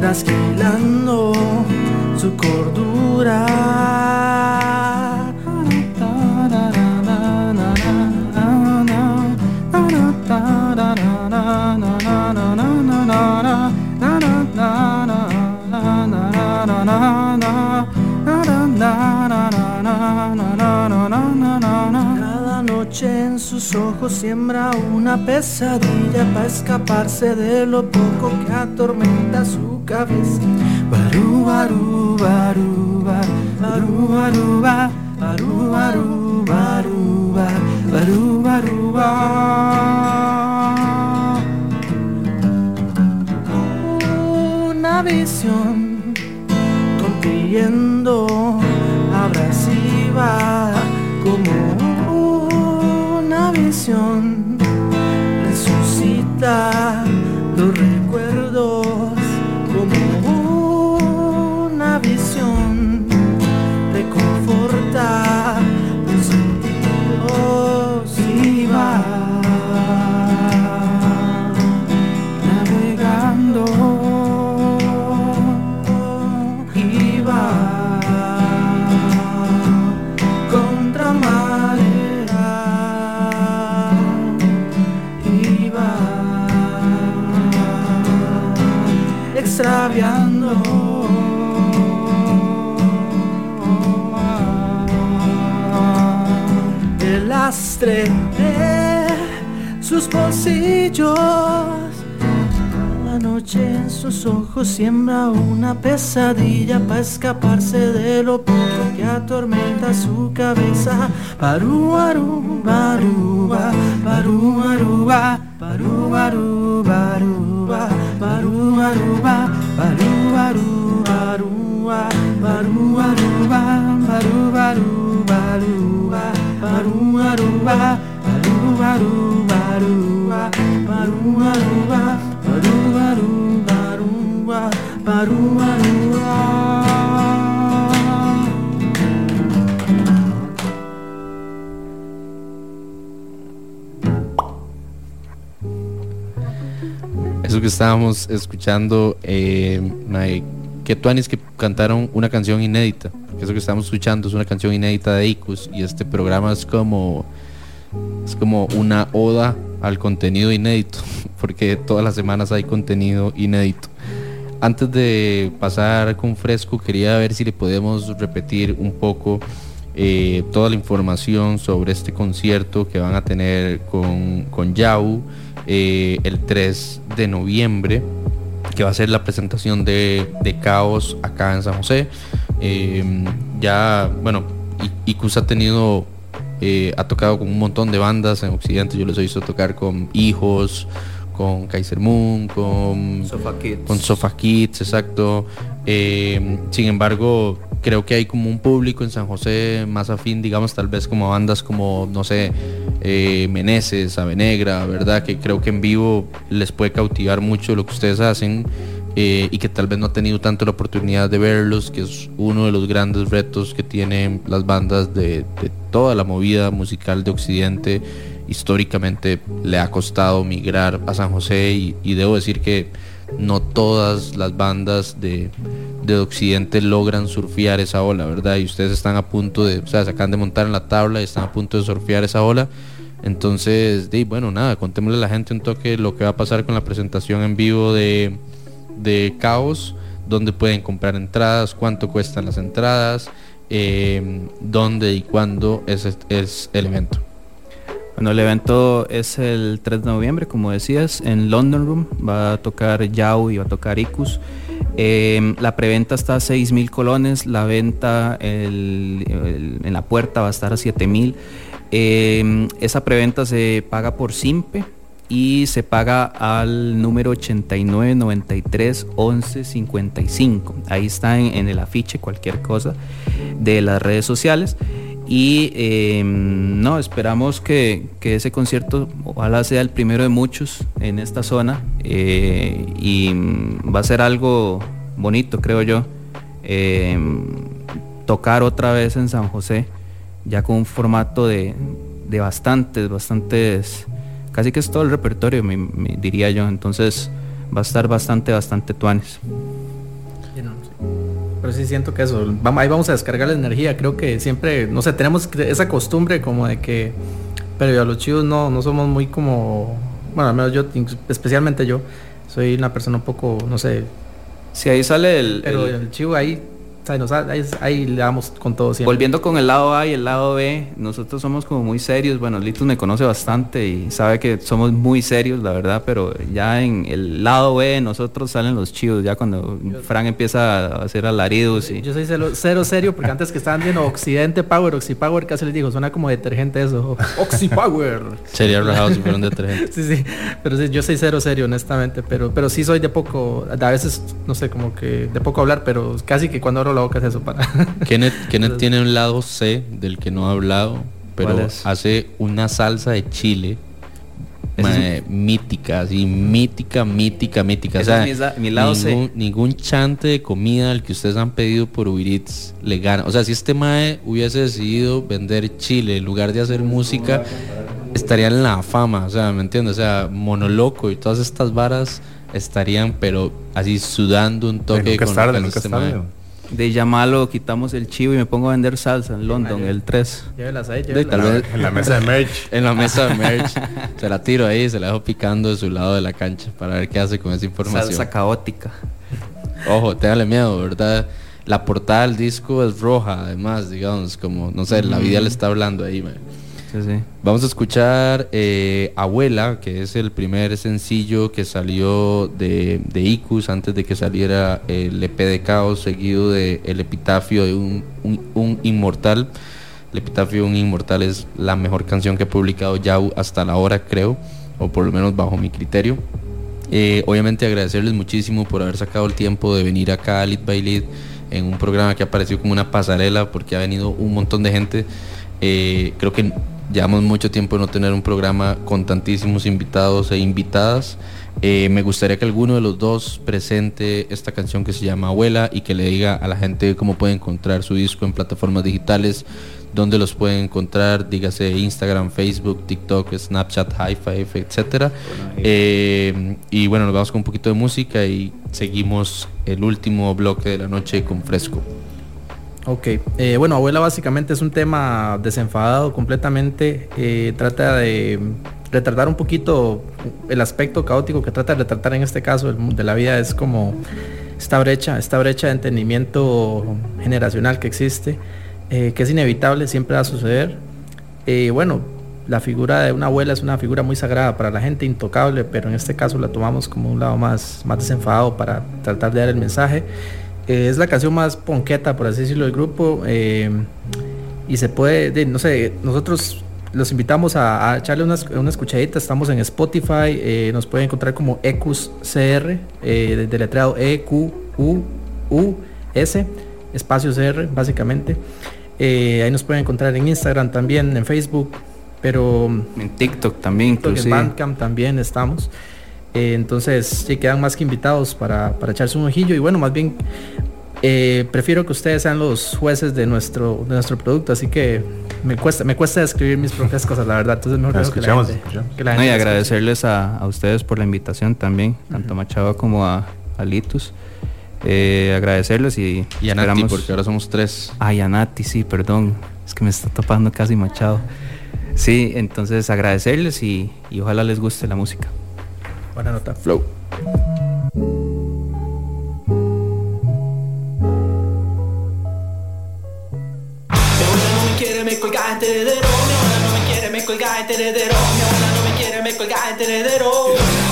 Speaker 20: trasquilando su cordura en sus ojos siembra una pesadilla para escaparse de lo poco que atormenta su cabeza. Baru, baru, baru, baru, baru, baru, baru, baru, baru, baru, Una visión rompiendo abrasiva como resucita. De sus bolsillos la noche en sus ojos siembra una pesadilla para escaparse de lo poco que atormenta su cabeza. Baru, baru, baru, ba, baru, baru, ba, baru, baru, baru, ba,
Speaker 5: Eso que estábamos escuchando, eh, que Tuanis que cantaron una canción inédita. Eso que estamos escuchando es una canción inédita de Icus y este programa es como es como una oda al contenido inédito, porque todas las semanas hay contenido inédito. Antes de pasar con Fresco, quería ver si le podemos repetir un poco eh, toda la información sobre este concierto que van a tener con, con Yau eh, el 3 de noviembre, que va a ser la presentación de, de Caos acá en San José. Eh, ya, bueno, Icus ha tenido, eh, ha tocado con un montón de bandas en Occidente. Yo les he visto tocar con Hijos, con Kaiser Moon, con
Speaker 18: Sofa Kids.
Speaker 5: con Sofa Kids, exacto. Eh, sin embargo, creo que hay como un público en San José más afín, digamos, tal vez como bandas como, no sé, eh, Meneses, Ave Negra, ¿verdad? Que creo que en vivo les puede cautivar mucho lo que ustedes hacen eh, y que tal vez no ha tenido tanto la oportunidad de verlos, que es uno de los grandes retos que tienen las bandas de, de toda la movida musical de Occidente. Históricamente le ha costado migrar a San José y, debo decir que no todas las bandas de, de Occidente logran surfear esa ola, ¿verdad? Y ustedes están a punto de, o sea, se de montar en la tabla y están a punto de surfear esa ola. Entonces, di, bueno, nada, contémosle a la gente un toque lo que va a pasar con la presentación en vivo de, de Caos, dónde pueden comprar entradas, cuánto cuestan las entradas, eh, dónde y cuándo es, es el evento.
Speaker 18: Bueno, el evento es el 3 de noviembre, como decías, en London Room. Va a tocar Yao y va a tocar Icus. Eh, la preventa está a 6 mil colones, la venta en la puerta va a estar a 7 mil. Eh, esa preventa se paga por Simpe y se paga al número 89 93 11 55. Ahí está en el afiche cualquier cosa de las redes sociales. Y eh, no, esperamos que, que ese concierto ojalá sea el primero de muchos en esta zona eh, y va a ser algo bonito, creo yo. eh, tocar otra vez en San José, ya con un formato de, de bastantes, bastantes, casi que es todo el repertorio, me diría yo. Entonces va a estar bastante, bastante tuanes.
Speaker 19: Pero sí siento que eso, vamos, ahí vamos a descargar la energía. Creo que siempre, no sé, tenemos esa costumbre como de que, pero a los chivos no, no somos muy como, bueno, al menos yo, especialmente yo, soy una persona un poco, no sé.
Speaker 18: Si ahí sale el...
Speaker 19: Pero
Speaker 18: el-
Speaker 19: el, chivo ahí ahí, le damos con todo siempre.
Speaker 18: Volviendo con el lado A y el lado B, nosotros somos como muy serios. Bueno, Litos me conoce bastante y sabe que somos muy serios, la verdad, pero ya en el lado B nosotros salen los chivos, ya cuando Fran empieza a hacer alaridos. Y...
Speaker 19: Yo soy cero, serio porque antes que estaban viendo Occidente Power, Oxypower, casi les digo, suena como detergente eso. Oxypower.
Speaker 5: Sería rajado si fuera un detergente.
Speaker 19: sí, sí, pero sí, yo soy cero serio, honestamente, pero, pero sí soy de poco, a veces, no sé, como que de poco hablar, pero casi que cuando abro la boca es eso para...
Speaker 5: Kenneth, Kenneth tiene un lado C del que no ha hablado, pero hace una salsa de chile mítica, así mítica, mítica, mítica. o sea, mi, lado ningún, ningún, chante de comida al que ustedes han pedido por Uber le gana. O sea, si este mae hubiese decidido vender chile en lugar de hacer música, estaría en la fama. O sea, ¿me entiendes? O sea, monoloco y todas estas varas estarían, pero así sudando un toque
Speaker 2: con tarde, nunca este
Speaker 18: de llamarlo, quitamos el chivo y me pongo a vender salsa en London, el 3.
Speaker 19: Llévelas ahí,
Speaker 2: En la mesa de merch.
Speaker 5: en la mesa de merch. se la tiro ahí, se la dejo picando de su lado de la cancha para ver qué hace con esa información.
Speaker 18: Salsa caótica.
Speaker 5: Ojo, téngale miedo, ¿verdad? La portada del disco es roja, además, digamos, como, no sé, la vida le está hablando ahí, man. Vamos a escuchar eh, Abuela, que es el primer sencillo que salió de, de, Icus antes de que saliera el EP de Caos, seguido de El Epitafio de un, un, Inmortal. El Epitafio de un Inmortal es la mejor canción que he publicado ya hasta la hora, creo, o por lo menos bajo mi criterio. Eh, obviamente agradecerles muchísimo por haber sacado el tiempo de venir acá a Lead by Lead en un programa que ha aparecido como una pasarela porque ha venido un montón de gente. Eh, creo que Llevamos mucho tiempo no tener un programa con tantísimos invitados e invitadas. Eh, me gustaría que alguno de los dos presente esta canción que se llama Abuela y que le diga a la gente cómo puede encontrar su disco en plataformas digitales, dónde los pueden encontrar, dígase Instagram, Facebook, TikTok, Snapchat, Hi-Fi, etc. Eh, y bueno, nos vamos con un poquito de música y seguimos el último bloque de la noche con Fresco.
Speaker 19: Ok, eh, bueno, abuela básicamente es un tema desenfadado completamente, eh, trata de retratar un poquito el aspecto caótico que trata de retratar en este caso de la vida, es como esta brecha, esta brecha de entendimiento generacional que existe, eh, que es inevitable, siempre va a suceder. bueno, la figura de una abuela es una figura muy sagrada para la gente, intocable, pero en este caso la tomamos como un lado más, más desenfadado para tratar de dar el mensaje. Eh, es la canción más ponqueta, por así decirlo, del grupo. Eh, y se puede, no sé, nosotros los invitamos a, echarle una, una, escuchadita. Estamos en Spotify, eh, nos pueden encontrar como EQUS CR, eh, deletreado E Q U U S, espacio CR, básicamente. ahí nos pueden encontrar en Instagram también, en Facebook, pero
Speaker 18: en TikTok también,
Speaker 19: TikTok, en Bandcamp también estamos. Eh, entonces, sí quedan más que invitados para, para echarse un ojillo. Y bueno, más bien, eh, prefiero que ustedes sean los jueces de nuestro, de nuestro producto, así que me cuesta, me cuesta escribir mis propias cosas, la verdad. Entonces, mejor
Speaker 18: escuchamos, que la y agradecerles a, a, ustedes por la invitación también, tanto a Machado como a, a Litus. Eh, agradecerles y,
Speaker 5: y a Nati, porque ahora somos tres.
Speaker 18: Ay, a Nati, sí, perdón. Es que me está tapando casi Machado. Sí, entonces agradecerles y, y ojalá les guste la música.
Speaker 19: Buena nota. Flow.
Speaker 10: no me quiere, me colga en heredero. Mi abuela no me quiere, me heredero. Mi abuela no me quiere, me heredero.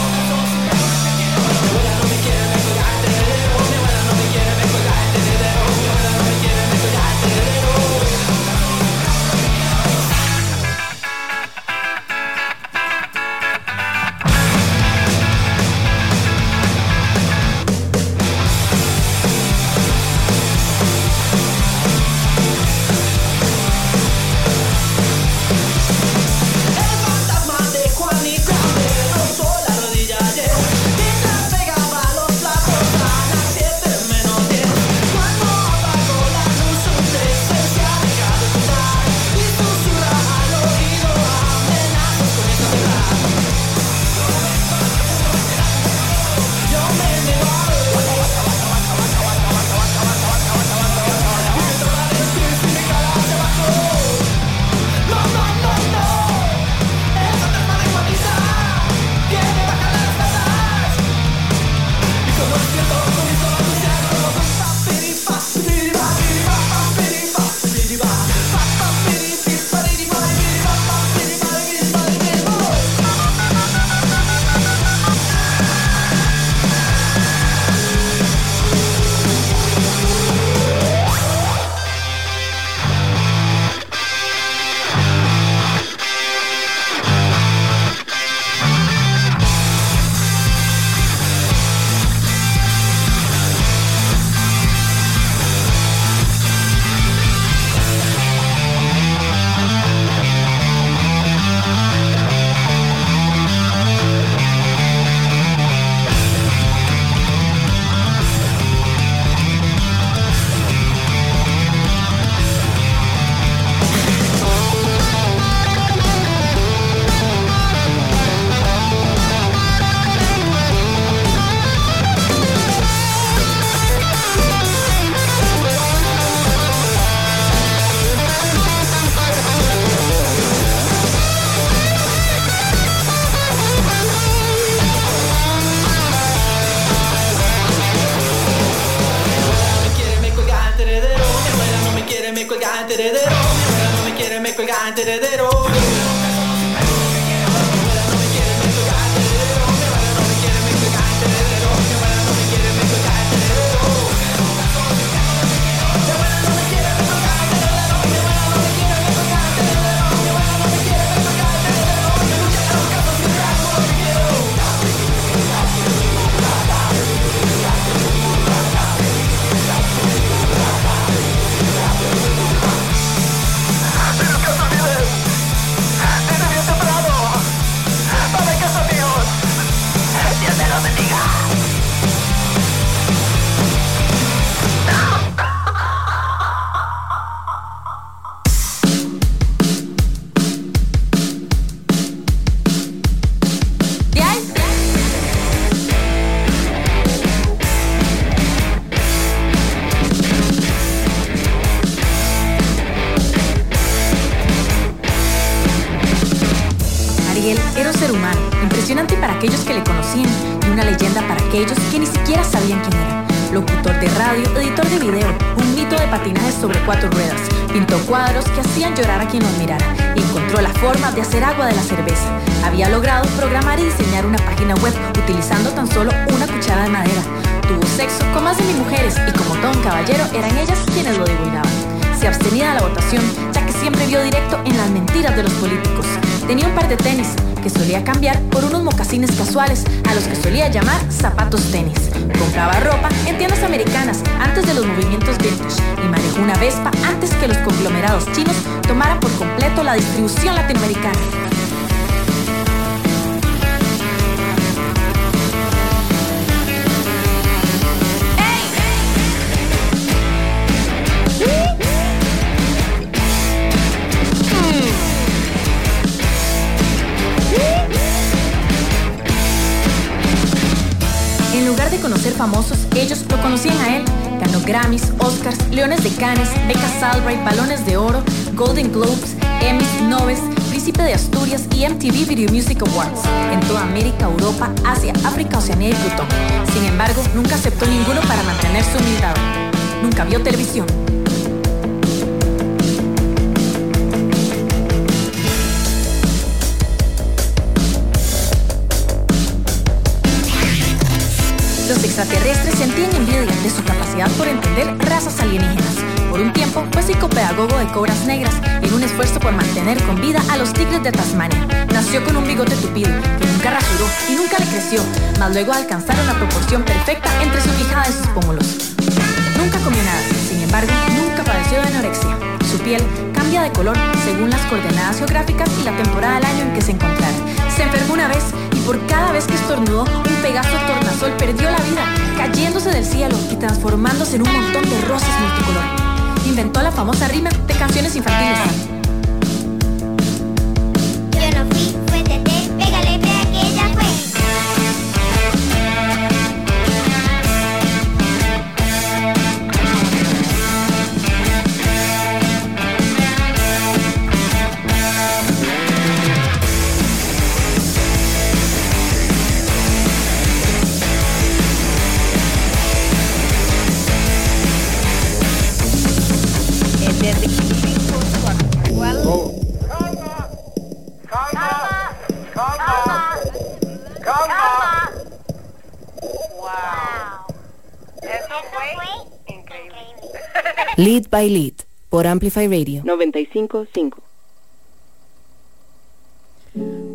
Speaker 21: por
Speaker 1: Amplify Radio 955.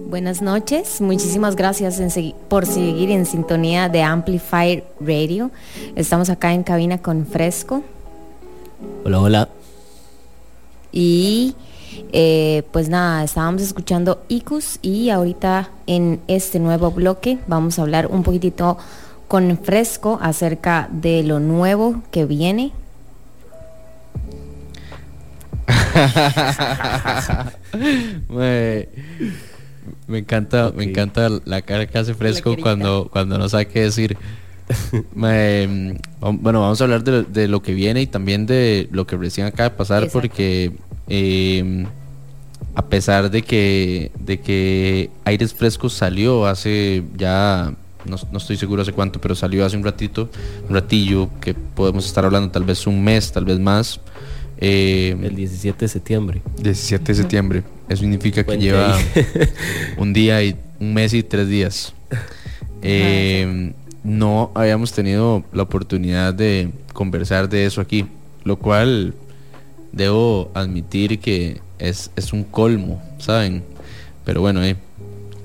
Speaker 6: Buenas noches, muchísimas gracias por seguir en sintonía de Amplify Radio. Estamos acá en cabina con Fresco.
Speaker 22: Hola, hola.
Speaker 6: Y eh, pues nada, estábamos escuchando ICUS y ahorita en este nuevo bloque vamos a hablar un poquitito con Fresco acerca de lo nuevo que viene
Speaker 5: me, encanta, me encanta la cara que hace fresco cuando, cuando no sabe qué decir. Mm, bueno, vamos a hablar de, de, lo que viene y también de lo que recién acaba de pasar porque em, a pesar de que, de que Aires Fresco salió hace ya, no, no, estoy seguro hace cuánto, pero salió hace un ratito, un ratillo, que podemos estar hablando tal vez un mes, tal vez más, eh,
Speaker 22: El 17 de septiembre.
Speaker 5: 17 de septiembre. Eso significa que lleva un día y un mes y tres días. Eh, no habíamos tenido la oportunidad de conversar de eso aquí, lo cual debo admitir que es, es un colmo, ¿saben? Pero bueno, eh,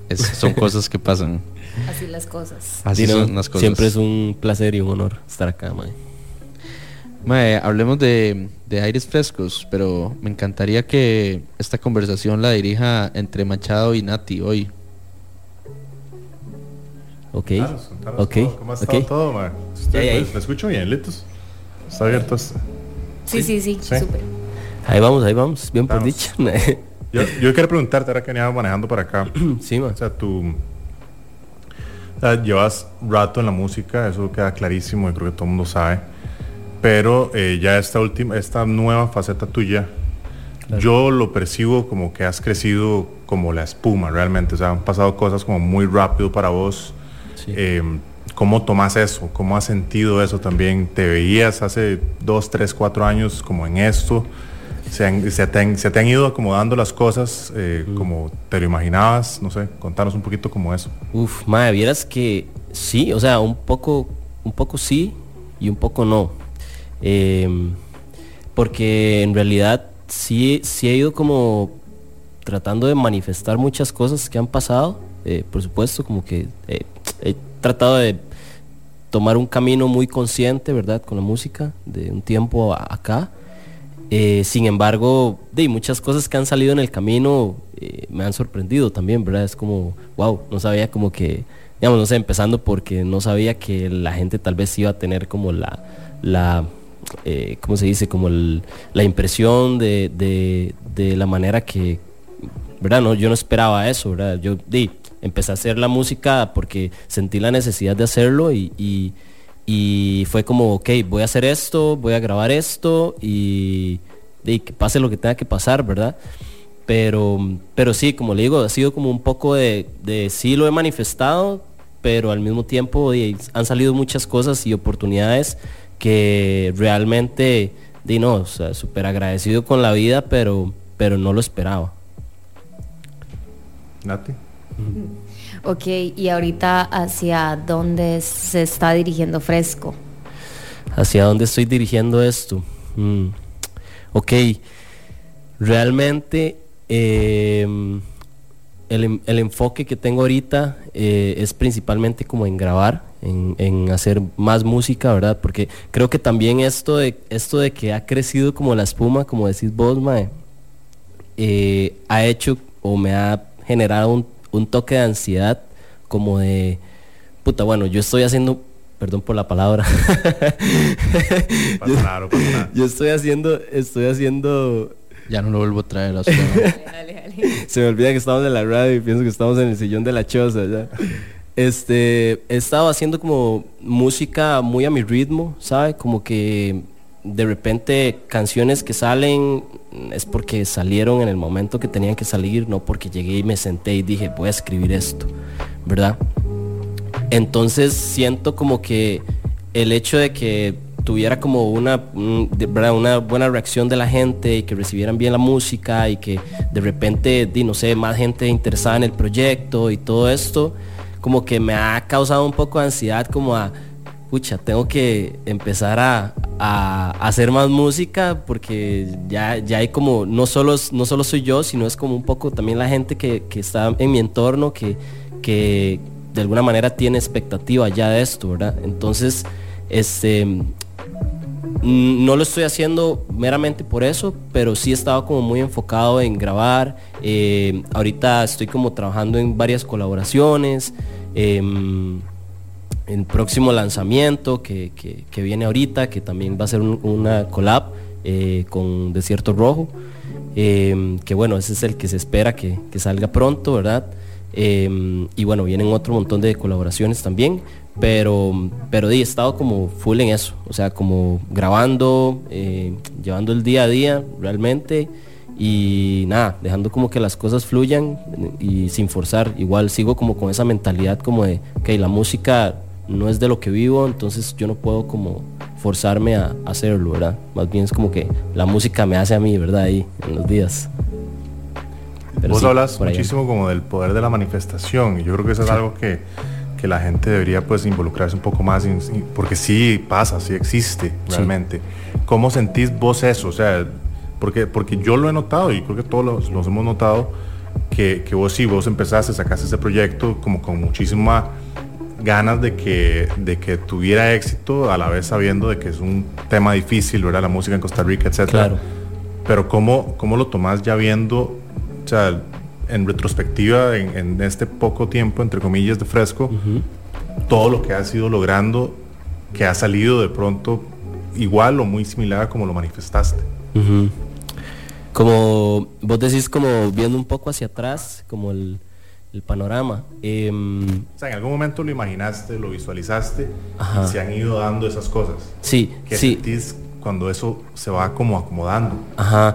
Speaker 5: es- son cosas que pasan.
Speaker 6: Así las cosas.
Speaker 5: Así son las cosas.
Speaker 22: Siempre es un placer y un honor estar acá, mae.
Speaker 5: Mae, hablemos de, de aires frescos, pero me encantaría que esta conversación la dirija entre Machado y Nati hoy.
Speaker 22: Ok.
Speaker 2: Contanos
Speaker 22: ok.
Speaker 2: todo, ¿Cómo ha estado
Speaker 22: ok.
Speaker 2: todo, ¿Me, me escucho bien, Litos? Está abierto. este-
Speaker 6: Sí, sí, sí,
Speaker 2: Sí.
Speaker 6: súper.
Speaker 22: Ahí vamos, ahí vamos. Bien por dicha.
Speaker 2: Yo, yo quería preguntarte, ahora que veníamos manejando para acá.
Speaker 22: sí,
Speaker 2: O sea, tú o sea, llevas rato en la música, eso queda clarísimo y creo que todo el mundo sabe. Pero eh, ya esta última, esta nueva faceta tuya, yo lo percibo como que has crecido como la espuma realmente. O sea, han pasado cosas como muy rápido para vos. Eh, ¿Cómo tomas eso? ¿Cómo has sentido eso también? ¿Te veías hace dos, tres, cuatro años como en esto? ¿Se, han- se te, han, se te han ido acomodando las cosas eh, como te lo imaginabas? No sé, contanos un poquito como eso.
Speaker 22: Uf, madre, vieras que sí, o sea, un poco, un poco sí y un poco no. Em, porque en realidad sí, sí he ido como tratando de manifestar muchas cosas que han pasado. eh, por supuesto, como que eh, he tratado de tomar un camino muy consciente, ¿verdad? Con la música, de un tiempo acá. Eh, sin embargo, de muchas cosas que han salido en el camino me han sorprendido también, ¿verdad? Es como, wow, no sabía como que, digamos, no sé, empezando porque no sabía que la gente tal vez iba a tener como la eh, ¿cómo se dice? Como la impresión de, la manera que, ¿verdad? No, yo no esperaba eso, ¿verdad? Yo di, empecé a hacer la música porque sentí la necesidad de hacerlo y, fue como, ok, voy a hacer esto, voy a grabar esto y, y que pase lo que tenga que pasar, ¿verdad? Pero, pero sí, como le digo, ha sido como un poco de, sí lo he manifestado, pero al mismo tiempo han salido muchas cosas y oportunidades que realmente, di no, o sea, súper agradecido con la vida, pero, pero no lo esperaba.
Speaker 2: Nati.
Speaker 6: Ok, y ahorita hacia dónde se está dirigiendo Fresco.
Speaker 22: ¿Hacia dónde estoy dirigiendo esto? Mm, Ok, realmente em, el, en- el enfoque que tengo ahorita eh, es principalmente como en grabar, en, en hacer más música, ¿verdad? Porque creo que también esto de, esto de que ha crecido como la espuma, como decís vos, mae, eh, ha hecho o me ha generado un, un toque de ansiedad como de, puta, bueno, yo estoy haciendo, perdón por la palabra,
Speaker 2: nada, nada.
Speaker 22: yo estoy haciendo, estoy haciendo...
Speaker 5: Ya no lo vuelvo a traer a su
Speaker 22: Se me olvida que estamos en la radio y pienso que estamos en el sillón de la choza ya. Este, he estado haciendo como música muy a mi ritmo, ¿sabe? Como que de repente canciones que salen es porque salieron en el momento que tenían que salir, no porque llegué y me senté y dije, voy a escribir esto, ¿verdad? Entonces siento como que el hecho de que tuviera como una, una buena reacción de la gente y que recibieran bien la música y que de repente, no sé, más gente interesada en el proyecto y todo esto, como que me ha causado un poco de ansiedad como a, pucha, tengo que empezar a, a hacer más música porque ya, ya hay como, no solo, no solo soy yo, sino es como un poco también la gente que, que está en mi entorno que, que de alguna manera tiene expectativa ya de esto, ¿verdad? Entonces, este, no lo estoy haciendo meramente por eso, pero sí he estado como muy enfocado en grabar. eh, ahorita estoy como trabajando en varias colaboraciones. Em, el próximo lanzamiento que, que- viene ahorita, que también va a ser un- una collab eh, con Desierto Rojo, em, que bueno, ese es el que se espera que, que salga pronto, ¿verdad? Em, y bueno, vienen otro montón de colaboraciones también, pero, pero he estado como full en eso, o sea, como grabando, eh, llevando el día a día realmente y nada, dejando como que las cosas fluyan y sin forzar. Igual sigo como con esa mentalidad como de que la música no es de lo que vivo, entonces yo no puedo como forzarme a, hacerlo, ¿verdad? Más bien es como que la música me hace a mí, ¿verdad? Ahí, en los días.
Speaker 2: Pero Vos hablas muchísimo como del poder de la manifestación y yo creo que eso es algo que, que, la gente debería pues involucrarse un poco más porque sí pasa, sí existe realmente. ¿Cómo sentís vos eso? O sea, porque, porque yo lo he notado y creo que todos los, los hemos notado que, que, vos sí, vos empezaste, sacaste ese proyecto como con muchísima ganas de que, de que tuviera éxito, a la vez sabiendo de que es un tema difícil, ¿verdad? La música en Costa Rica, etc. Claro. Pero ¿cómo, ¿cómo lo tomás ya viendo, o sea, en retrospectiva, en, este poco tiempo, entre comillas, de fresco, todo lo que has ido logrando, que ha salido de pronto igual o muy similar a como lo manifestaste?
Speaker 22: Como vos decís, como viendo un poco hacia atrás, como el, el panorama. Em,
Speaker 2: o sea, en algún momento lo imaginaste, lo visualizaste y se han ido dando esas cosas.
Speaker 22: Sí,
Speaker 2: ¿Qué
Speaker 22: sí.
Speaker 2: sentís cuando eso se va como acomodando?
Speaker 22: Ajá.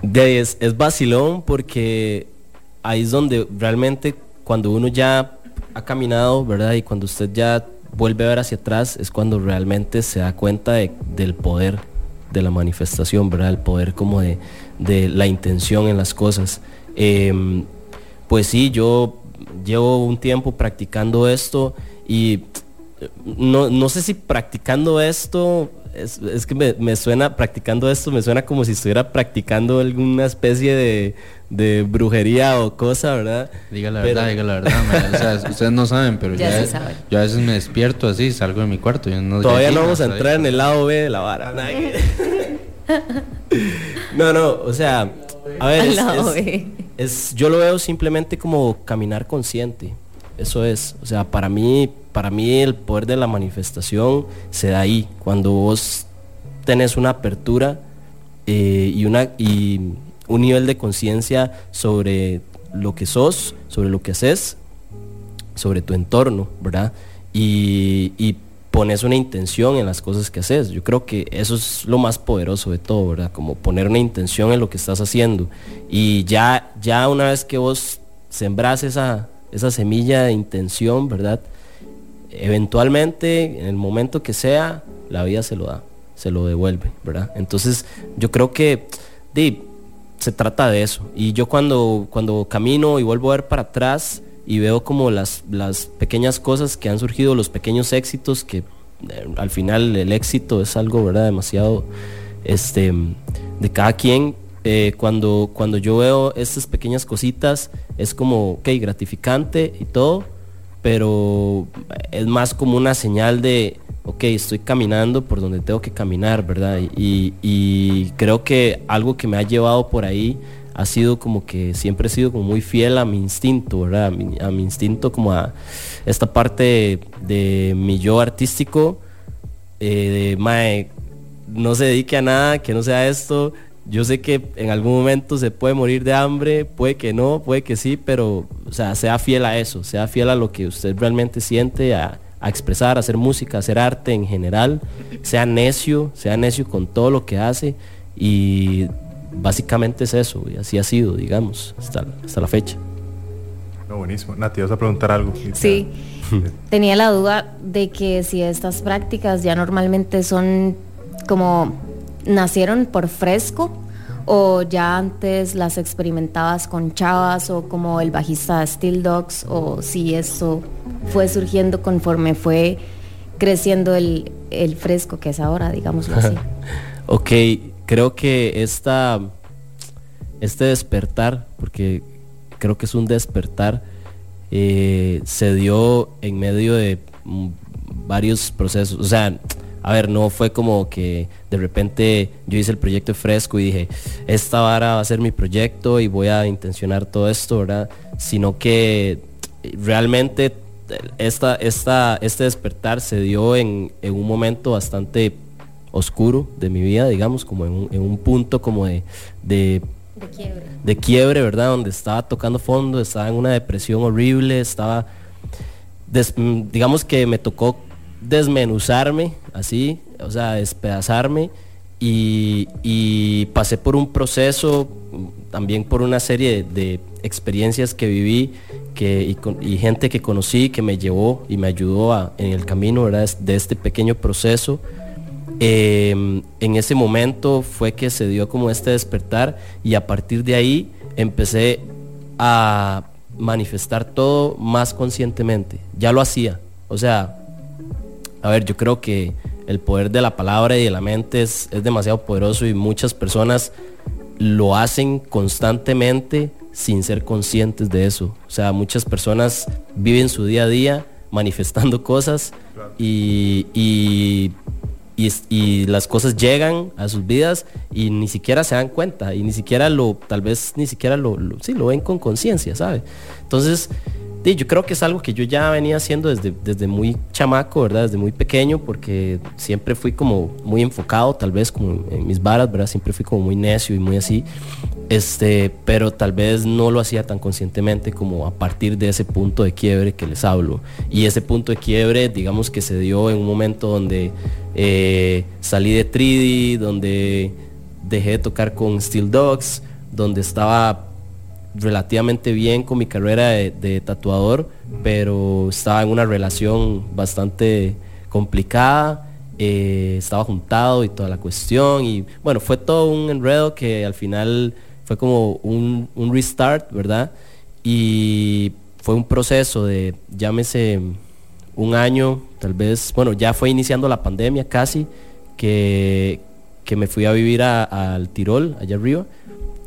Speaker 22: De es, es vacilón porque ahí es donde realmente cuando uno ya ha caminado, ¿verdad? Y cuando usted ya vuelve a ver hacia atrás es cuando realmente se da cuenta de, del poder de la manifestación, ¿verdad? El poder como de, de la intención en las cosas. Em, pues sí, yo llevo un tiempo practicando esto y no, sé si practicando esto, es, que me, suena, practicando esto, me suena como si estuviera practicando alguna especie de, brujería o cosa, ¿verdad?
Speaker 5: Diga la verdad, diga la verdad. ustedes no saben, pero ya, yo a veces me despierto así, salgo de mi cuarto.
Speaker 22: Todavía no vamos a entrar en el lado B de la vara. no, no, o sea, a ver, es, yo lo veo simplemente como caminar consciente. Eso es, o sea, para mí, para mí el poder de la manifestación se da ahí, cuando vos tenés una apertura eh, y, una, y un nivel de conciencia sobre lo que sos, sobre lo que haces, sobre tu entorno, ¿verdad? Y, pones una intención en las cosas que haces. Yo creo que eso es lo más poderoso de todo, ¿verdad? Como poner una intención en lo que estás haciendo. Y ya, ya una vez que vos sembras esa, esa semilla de intención, ¿verdad? Eventualmente, en el momento que sea, la vida se lo da, se lo devuelve, ¿verdad? Entonces, yo creo que se trata de eso. Y yo cuando, cuando camino y vuelvo a ver para atrás, y veo como las, las pequeñas cosas que han surgido, los pequeños éxitos, que eh, al final el éxito es algo, ¿verdad? Demasiado este, de cada quien. Eh, cuando, cuando yo veo estas pequeñas cositas, es como, ok, gratificante y todo, pero es más como una señal de, ok, estoy caminando por donde tengo que caminar, ¿verdad? Y, creo que algo que me ha llevado por ahí ha sido como que siempre he sido como muy fiel a mi instinto, ¿verdad? A mi, instinto como a esta parte de, mi yo artístico, eh, de, mae, no se dedique a nada, que no sea esto. Yo sé que en algún momento se puede morir de hambre, puede que no, puede que sí, pero, o sea, sea fiel a eso, sea fiel a lo que usted realmente siente, a, a expresar, a hacer música, a hacer arte en general, sea necio, sea necio con todo lo que hace y básicamente es eso, y así ha sido, digamos, hasta, hasta la fecha.
Speaker 2: buenísimo. Nati, ¿vas a preguntar algo?
Speaker 6: Sí. Tenía la duda de que si estas prácticas ya normalmente son como nacieron por fresco o ya antes las experimentabas con chavas o como el bajista Steel Dogs o si eso fue surgiendo conforme fue creciendo el, el fresco que es ahora, digámoslo así.
Speaker 22: ok, creo que esta, este despertar, porque creo que es un despertar, eh, se dio en medio de varios procesos. O sea, a ver, no fue como que de repente yo hice el proyecto fresco y dije, esta vara va a ser mi proyecto y voy a intencionar todo esto, ¿verdad? Sino que realmente esta, esta, este despertar se dio en, en un momento bastante oscuro de mi vida, digamos, como en un, punto como de, de, quiebre. de quiebre, ¿verdad? Donde estaba tocando fondo, estaba en una depresión horrible, estaba, digamos que me tocó desmenuzarme así, o sea, despedazarme y, y pasé por un proceso, también por una serie de, experiencias que viví que, y, gente que conocí que me llevó y me ayudó a- en el camino de este pequeño proceso. Eh, en ese momento fue que se dio como este despertar y a partir de ahí empecé a manifestar todo más conscientemente. Ya lo hacía. O sea, a ver, yo creo que el poder de la palabra y de la mente es, es demasiado poderoso y muchas personas lo hacen constantemente sin ser conscientes de eso. O sea, muchas personas viven su día a día manifestando cosas y, y, y las cosas llegan a sus vidas y ni siquiera se dan cuenta y ni siquiera lo, tal vez ni siquiera lo, lo- sí, lo ven con conciencia, ¿sabe? Entonces, Yo creo que es algo que yo ya venía haciendo desde, desde muy chamaco, ¿verdad? Desde muy pequeño, porque siempre fui como muy enfocado, tal vez como en mis varas, ¿verdad? Siempre fui como muy necio y muy así. Este, pero tal vez no lo hacía tan conscientemente como a partir de ese punto de quiebre que les hablo. Y ese punto de quiebre, digamos que se dio en un momento donde eh, salí de 3D, donde dejé de tocar con Steel Dogs, donde estaba relativamente bien con mi carrera de, de tatuador, pero estaba en una relación bastante complicada, eh, estaba juntado y toda la cuestión, y bueno, fue todo un enredo que al final fue como un, un restart, ¿verdad? Y fue un proceso de, llámese, un año, tal vez, bueno, ya fue iniciando la pandemia casi, que, que me fui a vivir al Tirol, allá arriba,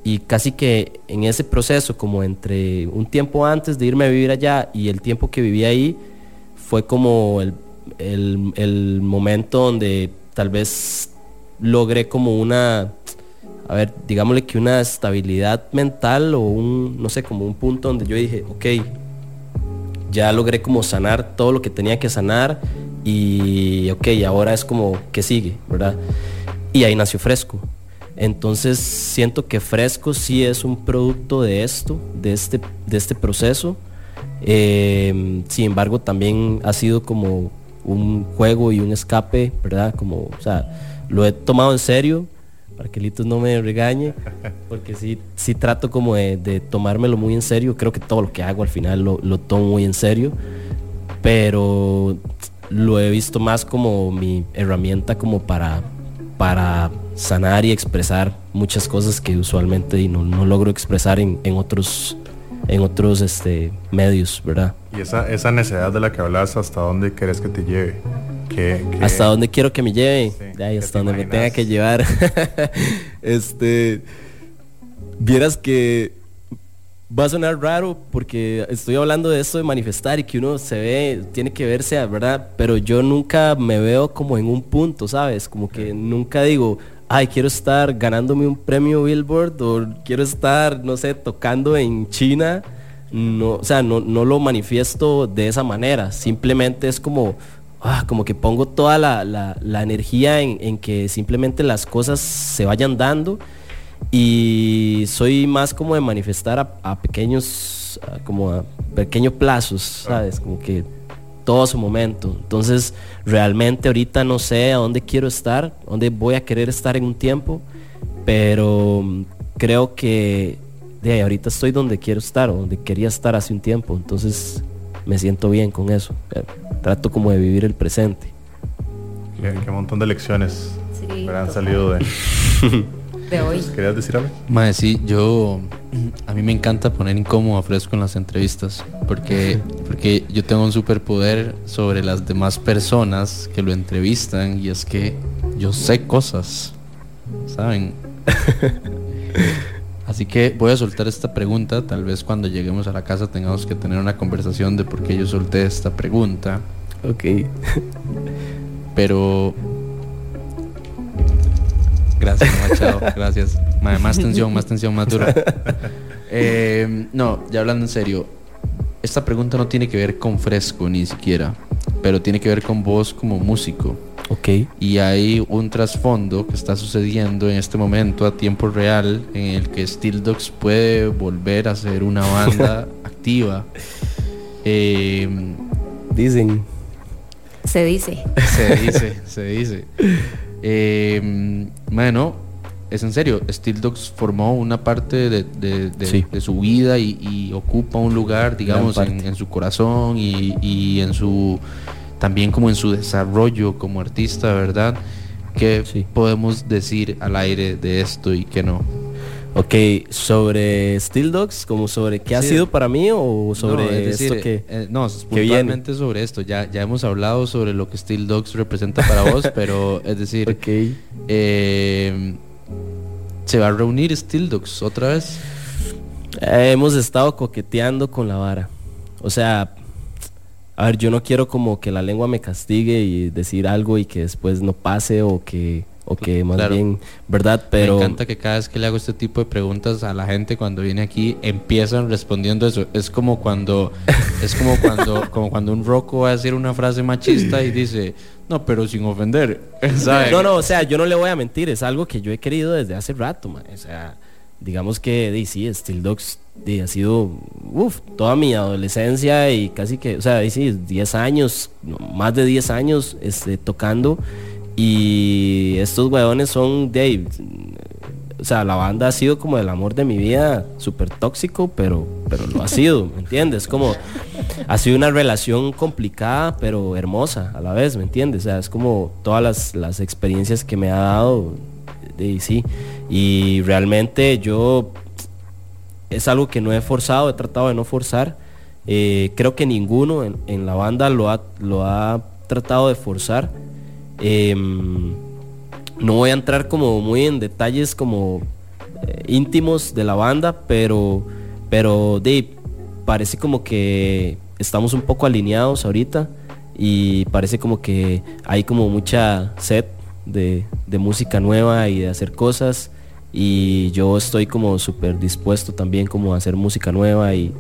Speaker 22: y casi que en ese proceso, como entre un tiempo antes de irme a vivir allá y el tiempo que viví ahí, fue como el, el- momento donde tal vez logré como una, a ver, digámosle que una estabilidad mental o un, no sé, como un punto donde yo dije, ok, ya logré como sanar todo lo que tenía que sanar y ok, ahora es como que sigue, ¿verdad? Y ahí nació Fresco. Entonces siento que Fresco sí es un producto de esto, de este, de este proceso. Eh, sin embargo, también ha sido como un juego y un escape, ¿verdad? Como, o sea, lo he tomado en serio, para que Litos no me regañe, porque sí, sí trato como de, de tomármelo muy en serio. Creo que todo lo que hago al final lo, lo tomo muy en serio, pero lo he visto más como mi herramienta como para, para sanar y expresar muchas cosas que usualmente no, no logro expresar en, en otros en otros este, medios, ¿verdad?
Speaker 2: Y esa, esa necesidad de la que hablas, ¿hasta dónde querés que te lleve? ¿Qué, qué-
Speaker 22: Hasta donde quiero que me lleve,
Speaker 2: ¿qué
Speaker 22: hasta
Speaker 2: te
Speaker 22: donde me tenga que llevar. este, vieras que va a sonar raro porque estoy hablando de esto de manifestar y que uno se ve, tiene que verse, ¿verdad? Pero yo nunca me veo como en un punto, ¿sabes? Como que nunca digo, ay, quiero estar ganándome un premio Billboard o quiero estar, no sé, tocando en China. No, o sea, no, no lo manifiesto de esa manera. Simplemente es como, ah, como que pongo toda la, la- energía en, en que simplemente las cosas se vayan dando y soy más como de manifestar a, pequeños, como a pequeños plazos, ¿sabes? Como que todo a su momento. Entonces, realmente ahorita no sé a dónde quiero estar, dónde voy a querer estar en un tiempo, pero mm, creo que de ahí, ahorita estoy donde quiero estar o donde quería estar hace un tiempo. Entonces, me siento bien con eso. Eh, Trato como de vivir el presente.
Speaker 2: Qué, qué montón de lecciones
Speaker 6: Sí,
Speaker 2: me han salido de,
Speaker 6: De hoy.
Speaker 2: ¿Querías decir algo?
Speaker 5: Mae, sí, yo a mí me encanta poner incómodo a Fresco en las entrevistas porque porque yo tengo un superpoder sobre las demás personas que lo entrevistan y es que yo sé cosas, ¿saben? Así que voy a soltar esta pregunta, tal vez cuando lleguemos a la casa tengamos que tener una conversación de por qué yo solté esta pregunta.
Speaker 22: Ok.
Speaker 5: Pero Gracias, Machado. Gracias. Más tensión, más tensión, más duro. Eh, no, ya hablando en serio. Esta pregunta no tiene que ver con Fresco ni siquiera, pero tiene que ver con vos como músico.
Speaker 22: Ok.
Speaker 5: Y hay un trasfondo que está sucediendo en este momento a tiempo real en el que Steel Dogs puede volver a ser una banda activa. Eh,
Speaker 22: Dicen.
Speaker 6: Se dice.
Speaker 5: se dice, se dice. Eh, bueno, es en serio, Steel Dogs formó una parte de, de- de-
Speaker 22: Sí.
Speaker 5: de su vida y, y ocupa un lugar, digamos, en, su corazón y, y en su también como en su desarrollo como artista, ¿verdad? ¿Qué podemos decir al aire de esto y qué no?
Speaker 22: Ok, sobre Steel Dogs, como sobre qué ha sido para mí o sobre
Speaker 5: No, es decir,
Speaker 22: esto que,
Speaker 5: eh, no,
Speaker 22: que
Speaker 5: puntualmente sobre esto. Ya, ya hemos hablado sobre lo que Steel Dogs representa para vos, pero es decir, eh, se va a reunir Steel Dogs otra vez.
Speaker 22: Eh, hemos estado coqueteando con la vara. O sea, a ver, yo no quiero como que la lengua me castigue y decir algo y que después no pase o que, o que más
Speaker 5: Claro.
Speaker 22: bien, ¿verdad? Pero
Speaker 5: Me encanta que cada vez que le hago este tipo de preguntas a la gente cuando viene aquí empiezan respondiendo eso. Es como cuando es como cuando como cuando un roco va a decir una frase machista y dice, "No, pero sin ofender." ¿sabe?
Speaker 22: No, no, o sea, yo no le voy a mentir, es algo que yo he querido desde hace rato, man. O sea, digamos que sí, Steel Dogs ha sido uf, toda mi adolescencia y casi que, o sea, sí, 10 años, más de 10 años este, tocando y estos weones son ahí, o sea, la banda ha sido como el amor de mi vida, súper tóxico, pero, pero lo ha sido, ¿me entiendes? Como ha sido una relación complicada, pero hermosa a la vez, ¿me entiendes? O sea, es como todas las, las experiencias que me ha dado, de, sí, y realmente yo es algo que no he forzado, he tratado de no forzar. Eh, creo que ninguno en, en la banda lo ha, lo ha tratado de forzar. Em, no voy a entrar como muy en detalles como eh, íntimos de la banda, pero, pero de, parece como que estamos un poco alineados ahorita y parece como que hay como mucha sed de, de música nueva y de hacer cosas. Y yo estoy como súper dispuesto también como a hacer música nueva y,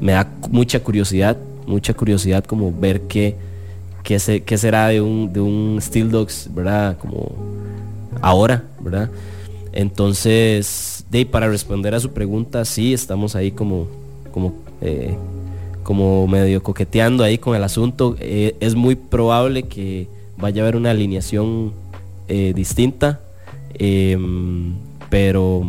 Speaker 22: me da mucha curiosidad, mucha curiosidad como ver qué, qué, se- qué será de un, de un Steel Dogs, ¿verdad? Como ahora, ¿verdad? Entonces, de, para responder a su pregunta, sí, estamos ahí como, como, eh, como medio coqueteando ahí con el asunto. Eh, es muy probable que vaya a haber una alineación eh, distinta, em, pero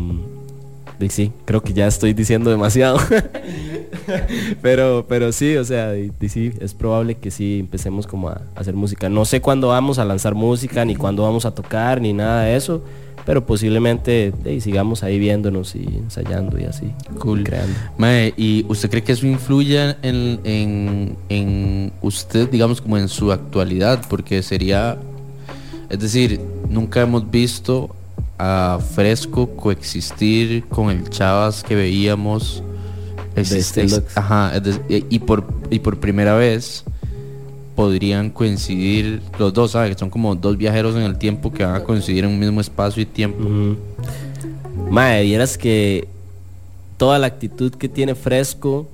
Speaker 22: y sí, creo que ya estoy diciendo demasiado. pero, pero sí, o sea, y- y sí, es probable que sí empecemos como a, a hacer música. No sé cuándo vamos a lanzar música, ni cuándo vamos a tocar, ni nada de eso. Pero posiblemente sigamos ahí viéndonos y ensayando y así.
Speaker 5: Cool.
Speaker 22: Creando.
Speaker 5: Mae, ¿y usted cree que eso influya en, en, en usted, digamos, como en su actualidad? Porque sería, es decir, nunca hemos visto a Fresco coexistir con el Chavas que veíamos. Existe-
Speaker 22: Steel Dogs.
Speaker 5: ajá, y por, y por primera vez podrían coincidir los dos, ¿sabes? Que son como dos viajeros en el tiempo que van a coincidir en un mismo espacio y tiempo.
Speaker 22: Mae, vieras que toda la actitud que tiene Fresco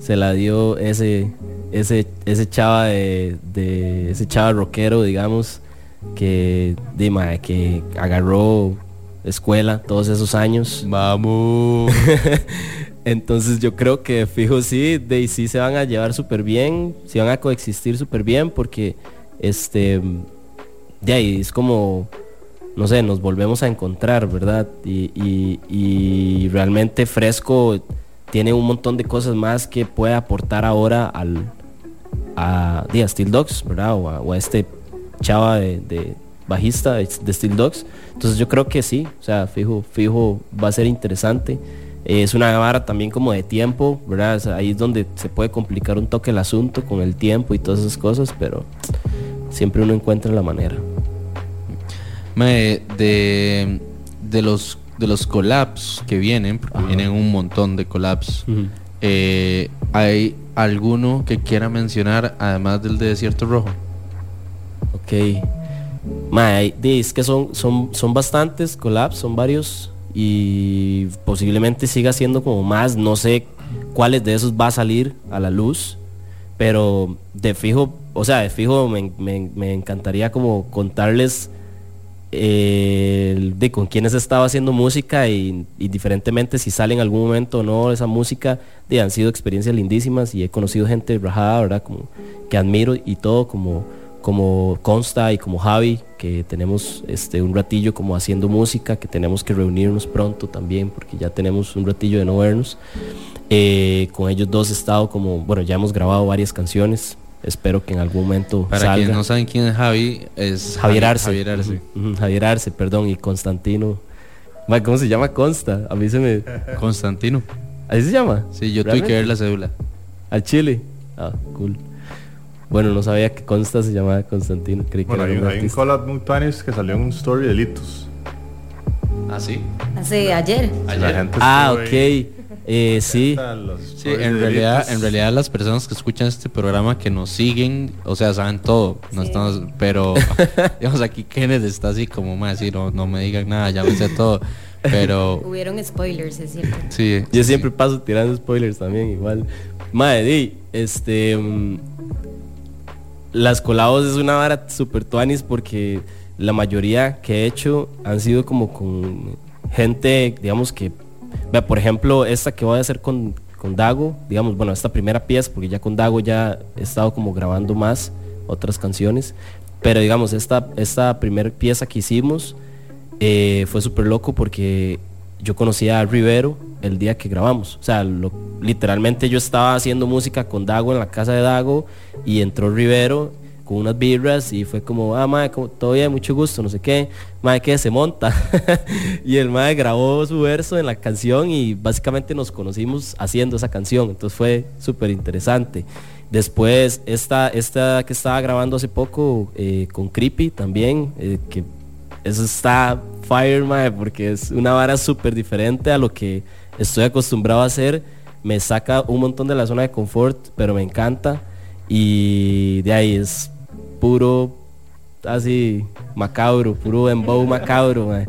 Speaker 22: se la dio ese ese ese chava de, de- ese chava rockero, digamos, que de mae, que agarró escuela todos esos años.
Speaker 5: Vamos.
Speaker 22: Entonces yo creo que fijo sí, de sí se van a llevar súper bien, sí van a coexistir súper bien porque este de ahí es como no sé, nos volvemos a encontrar, ¿verdad? Y, y- y realmente Fresco tiene un montón de cosas más que puede aportar ahora al a, a Steel Dogs, ¿verdad? O a, o a este chava de, de bajista de, de Steel Dogs. Entonces yo creo que sí, o sea, fijo, fijo va a ser interesante. Eh, es una vara también como de tiempo, ¿verdad? O sea, ahí es donde se puede complicar un toque el asunto con el tiempo y todas esas cosas, pero siempre uno encuentra la manera.
Speaker 5: De, de los de los collabs que vienen, porque vienen un montón de collabs, eh, ¿hay alguno que quiera mencionar además del de Desierto Rojo?
Speaker 22: Ok. Es que son, son, son bastantes collabs, son varios. Y posiblemente siga siendo como más. No sé cuáles de esos va a salir a la luz. Pero de fijo, o sea, de fijo me, me- me encantaría como contarles eh, de con quienes he estado haciendo música y, y diferentemente si sale en algún momento o no esa música, de, han sido experiencias lindísimas y he conocido gente rajada, ¿verdad? Como que admiro y todo como, como Consta y como Javi, que tenemos este, un ratillo como haciendo música, que tenemos que reunirnos pronto también, porque ya tenemos un ratillo de no vernos. Eh, con ellos dos he estado como, bueno, ya hemos grabado varias canciones. Espero que en algún momento
Speaker 5: Para
Speaker 22: salga.
Speaker 5: quienes no saben quién es Javi, es
Speaker 22: Javier Arce.
Speaker 5: Javier Arce.
Speaker 22: Javier Arce, perdón, y Constantino. ¿Cómo se llama Consta? A mí se me...
Speaker 5: Constantino.
Speaker 22: ¿Así se llama?
Speaker 5: Sí, yo tuve que ver la cédula.
Speaker 22: ¿Al Chile? Ah, cool. Bueno, no sabía que Consta se llamaba Constantino. Creí
Speaker 2: Bueno, hay,
Speaker 22: un
Speaker 2: hay un collab muy que salió en un story de Litos.
Speaker 5: Ah, sí.
Speaker 6: Hace ayer.
Speaker 2: Gente
Speaker 22: Ah, ok.
Speaker 2: ahí.
Speaker 22: Eh, sí.
Speaker 5: Sí, en realidad, en realidad las personas que escuchan este programa que nos siguen, o sea, saben todo, no estamos, pero digamos aquí Kenneth está así como más así, no, no me digan nada, ya me sé todo, pero
Speaker 6: Hubieron spoilers, es cierto.
Speaker 5: sí,
Speaker 22: Yo siempre paso tirando spoilers también, igual. Madre, este. Las colabos es una vara super tuanis porque la mayoría que he hecho han sido como con gente, digamos que. Vea, por ejemplo, esta que voy a hacer con, con Dago, digamos, bueno, esta primera pieza, porque ya con Dago ya he estado como grabando más otras canciones. Pero digamos, esta, esta primera pieza que hicimos eh, fue súper loco porque yo conocí a Rivero el día que grabamos. O sea, literalmente yo estaba haciendo música con Dago en la casa de Dago y entró Rivero con unas birras y fue como, ah, madre, todo mucho gusto, no sé qué. Madre, que se monta. y el madre grabó su verso en la canción y básicamente nos conocimos haciendo esa canción. Entonces fue súper interesante. Después, esta, esta que estaba grabando hace poco eh, con Creepy también, eh, que eso está fire, mae, porque es una vara súper diferente a lo que estoy acostumbrado a hacer. Me saca un montón de la zona de confort, pero me encanta. Y de ahí es puro, así, macabro, puro embow macabro, mae.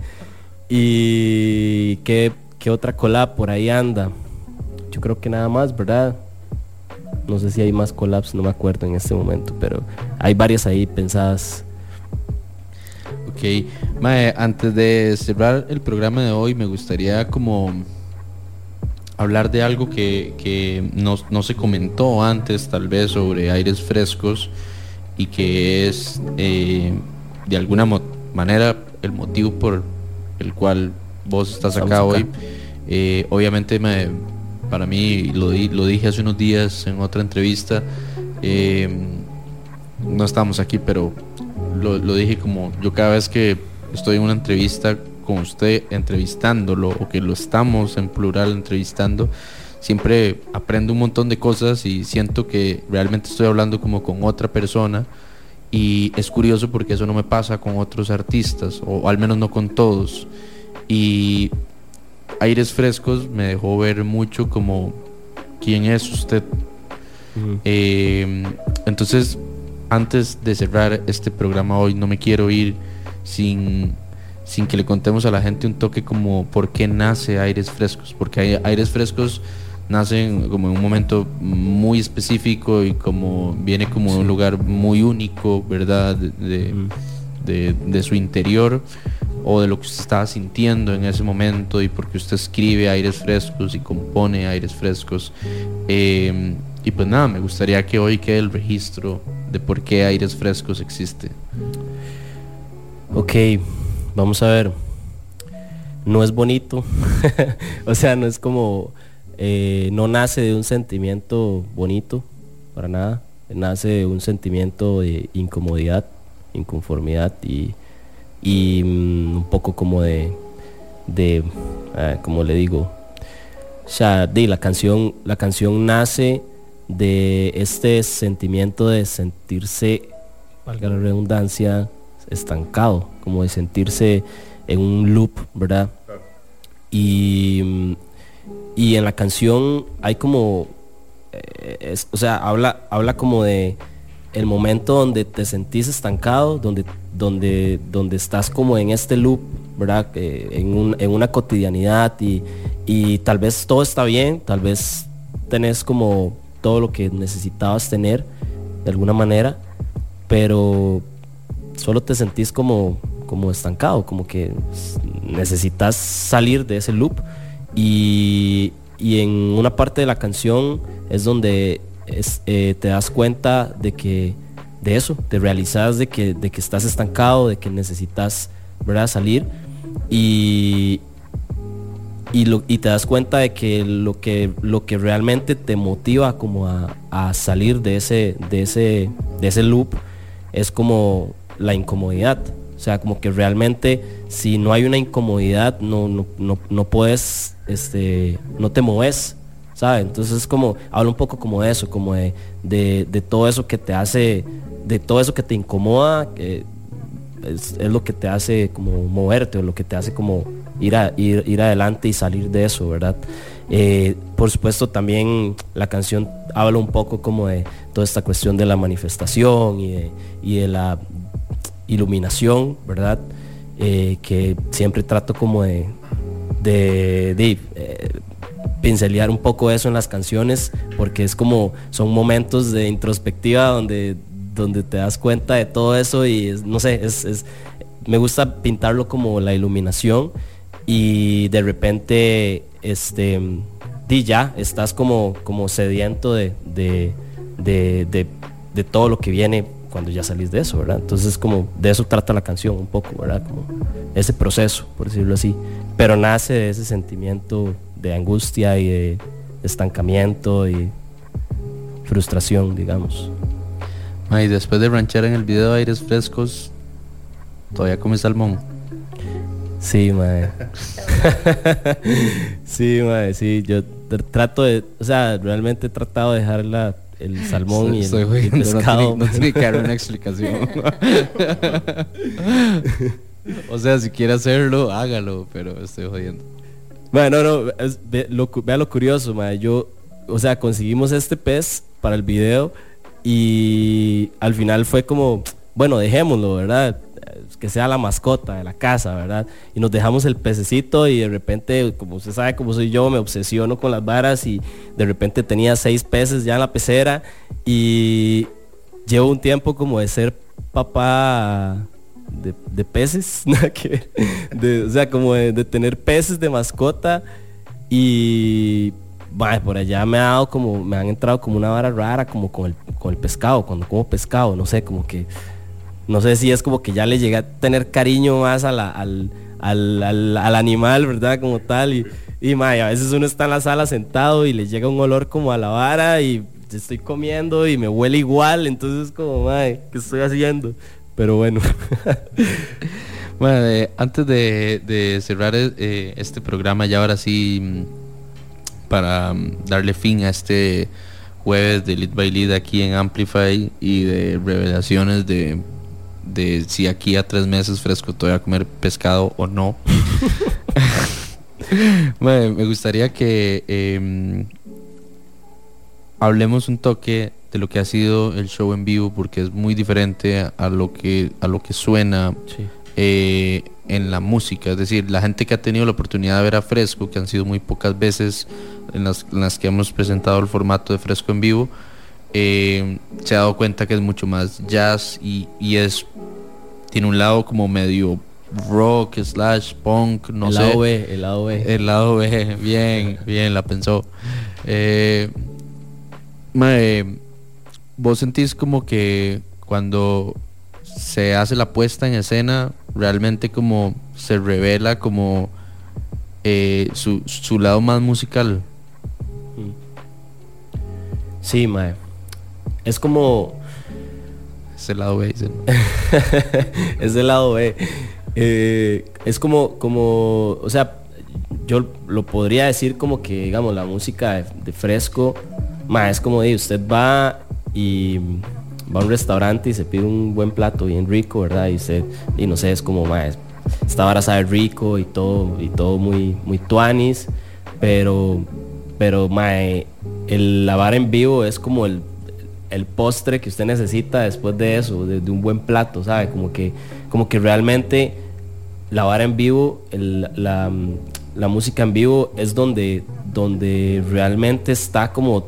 Speaker 22: Y ¿qué, qué otra collab por ahí anda. Yo creo que nada más, ¿verdad? No sé si hay más collabs, no me acuerdo en este momento, pero hay varias ahí pensadas.
Speaker 5: Ok, Mae, antes de cerrar el programa de hoy, me gustaría como hablar de algo que, que no, no se comentó antes, tal vez, sobre aires frescos y que es eh, de alguna manera el motivo por el cual vos estás acá. hoy. Eh, obviamente, me, para mí, lo, di- lo dije hace unos días en otra entrevista, eh, no estamos aquí, pero lo, lo dije como yo cada vez que estoy en una entrevista con usted, entrevistándolo, o que lo estamos en plural entrevistando, siempre aprendo un montón de cosas y siento que realmente estoy hablando como con otra persona. Y es curioso porque eso no me pasa con otros artistas, o al menos no con todos. Y Aires Frescos me dejó ver mucho como quién es usted. Eh, entonces, antes de cerrar este programa hoy, no me quiero ir sin, sin que le contemos a la gente un toque como por qué nace Aires Frescos. Porque Ai- Aires Frescos nacen como en un momento muy específico y como viene como de un lugar muy único, ¿verdad? De, de- de- de su interior o de lo que usted estaba sintiendo en ese momento y porque usted escribe aires frescos y compone aires frescos. Eh, y pues nada, me gustaría que hoy quede el registro de por qué aires frescos existe.
Speaker 22: Ok, vamos a ver. No es bonito. o sea, no es como. eh, no nace de un sentimiento bonito, para nada. Nace de un sentimiento de incomodidad, inconformidad y, y mm, un poco como de. de ah, como le digo. O sea, de la canción, la canción nace de este sentimiento de sentirse, valga la redundancia, estancado, como de sentirse en un loop, ¿verdad? Y, y en la canción hay como, eh, es- o sea, habla, habla como de el momento donde te sentís estancado, donde, donde, donde estás como en este loop, ¿verdad? Eh, en, un- en una cotidianidad y, y tal vez todo está bien, tal vez tenés como todo lo que necesitabas tener de alguna manera, pero solo te sentís como, como estancado, como que necesitas salir de ese loop. Y, y en una parte de la canción es donde eh, te das cuenta de que, de eso, te realizas de que, de que estás estancado, de que necesitas ¿verdad? salir y, y, te das cuenta de que lo que, lo que realmente te motiva como a, salir de ese, de, ese, de ese loop es como la incomodidad. O sea, como que realmente si no hay una incomodidad no, no, no, no puedes, este, no te mueves. ¿sabes? Entonces es como, habla un poco como de eso, como de, de, de todo eso que te hace, de todo eso que te incomoda, que es, es lo que te hace como moverte o lo que te hace como ir, ir, ir adelante y salir de eso, ¿verdad? Eh, por supuesto también la canción habla un poco como de toda esta cuestión de la manifestación y de, la iluminación, ¿verdad? Eh, que siempre trato como de, de, de, eh, pincelear un poco eso en las canciones porque es como son momentos de introspectiva donde donde te das cuenta de todo eso y no sé es, es- me gusta pintarlo como la iluminación y de repente este di ya estás como como sediento de de, de, de- todo lo que viene cuando ya salís de eso verdad entonces como de eso trata la canción un poco verdad como ese proceso por decirlo así. Pero nace de ese sentimiento de angustia y de estancamiento y frustración digamos.
Speaker 5: Y después de ranchar en el video de Aires Frescos, todavía come salmón.
Speaker 22: Sí, mae. sí, mae, sí. Yo tr- trato de, o sea, realmente he tratado de dejar la, el salmón y el,
Speaker 5: Estoy
Speaker 22: y el
Speaker 5: jodiendo, no
Speaker 22: pescado.
Speaker 5: tiene- no tiene que dar una explicación. o sea, si quiere hacerlo, hágalo, pero estoy jodiendo.
Speaker 22: Bueno, no, no, es- ve, lo, vea lo curioso, mae. Yo, o sea, conseguimos este pez para el video y al final fue como, bueno, dejémoslo, ¿verdad? Que sea la mascota de la casa, ¿verdad? Y nos dejamos el pececito y de repente, como usted sabe cómo soy yo, me obsesiono con las varas y de repente tenía seis peces ya en la pecera y llevo un tiempo como de ser papá de, peces. De- o sea, como de, tener peces de mascota y por allá me ha dado como, me han entrado como una vara rara, como con el, con el pescado, cuando como pescado, no sé, como que, no sé si es como que ya le llegué a tener cariño más al, al, al- al animal, ¿verdad? Como tal, y, y a veces uno está en la sala sentado y le llega un olor como a la vara y estoy comiendo y me huele igual, entonces como, mae, ¿qué estoy haciendo? Pero bueno.
Speaker 5: Bueno, eh, antes de, de cerrar eh, este programa, ya ahora sí, mm, para mm, darle fin a este jueves de Lead by Lead aquí en Amplify y de revelaciones de, de si aquí a tres meses fresco todavía comer pescado o no. Bueno, me gustaría que em, hablemos un toque de lo que ha sido el show en vivo porque es muy diferente a lo que a lo que suena eh, en la música es decir la gente que ha tenido la oportunidad de ver a Fresco que han sido muy pocas veces en las, en las que hemos presentado el formato de Fresco en vivo eh, se ha dado cuenta que es mucho más jazz y, y es tiene un lado como medio rock slash punk no
Speaker 22: El
Speaker 5: sé
Speaker 22: lado B, el lado B.
Speaker 5: el lado B bien bien la pensó eh, mae, vos sentís como que cuando se hace la puesta en escena realmente como se revela como eh, su, su lado más musical
Speaker 22: Sí, mae. Es como.
Speaker 5: Es el lado B, dicen.
Speaker 22: es del lado B. Eh, es como, como, o sea, yo lo podría decir como que, digamos, la música de, de fresco, mae, es como de usted va y va a un restaurante y se pide un buen plato bien rico, ¿verdad? Y usted, y no sé, es como, mae, esta vara sabe rico y todo, y todo muy, muy tuanis, pero, pero, mae, el, la vara en vivo es como el, el postre que usted necesita después de eso, de, un buen plato, ¿sabe? Como que, como que realmente la vara en vivo, la música en vivo es donde, donde realmente está como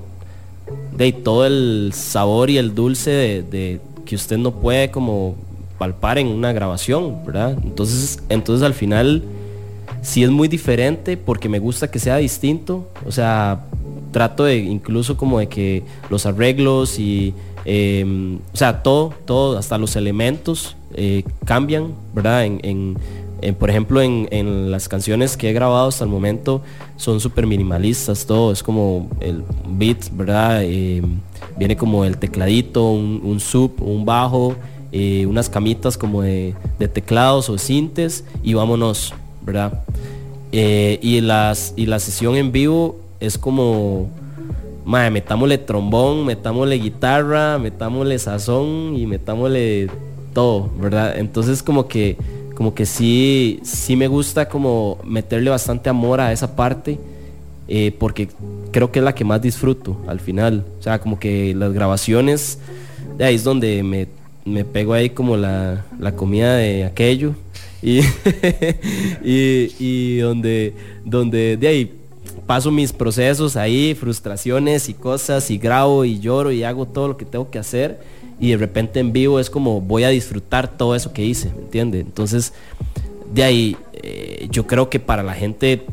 Speaker 22: de todo el sabor y el dulce de, de que usted no puede como palpar en una grabación, ¿verdad? Entonces, entonces al final sí es muy diferente porque me gusta que sea distinto, o sea, trato de incluso como de que los arreglos y Em, o sea, todo, todo, hasta los elementos eh, cambian, ¿verdad? En, en- por ejemplo, en, en las canciones que he grabado hasta el momento son súper minimalistas, todo es como el beat, ¿verdad? Em, viene como el tecladito, un, un sub, un bajo, eh, unas camitas como de, de teclados o sintes y vámonos, ¿verdad? Eh, y, las, y la sesión en vivo es como, madre, metámosle trombón, metámosle guitarra, metámosle sazón y metámosle todo, ¿verdad? Entonces como que, como que sí, sí me gusta como meterle bastante amor a esa parte. eh, porque creo que es la que más disfruto al final. O sea, como que las grabaciones, de ahí es donde me, me pego ahí como la, la comida de aquello. Y, y, y donde, donde de ahí paso mis procesos ahí, frustraciones y cosas, y grabo y lloro y hago todo lo que tengo que hacer. Y de repente en vivo es como voy a disfrutar todo eso que hice, ¿me entiende? Entonces, de ahí, eh, yo creo que para la gente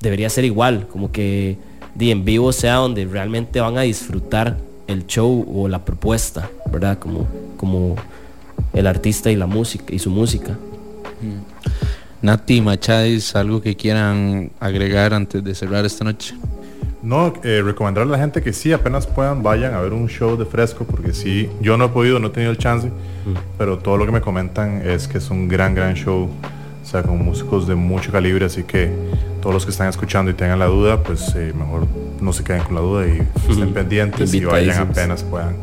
Speaker 22: debería ser igual, como que de en vivo sea donde realmente van a disfrutar el show o la propuesta, ¿verdad? Como, como el artista y la música y su música.
Speaker 5: Nati, Machadis, algo que quieran agregar antes de cerrar esta noche.
Speaker 2: No, eh, recomendarle a la gente que sí, apenas puedan, vayan a ver un show de fresco, porque sí, yo no he podido, no he tenido el chance, pero todo lo que me comentan es que es un gran, gran show, o sea, con músicos de mucho calibre, así que todos los que están escuchando y tengan la duda, pues eh, mejor no se queden con la duda y estén pendientes y vayan apenas puedan.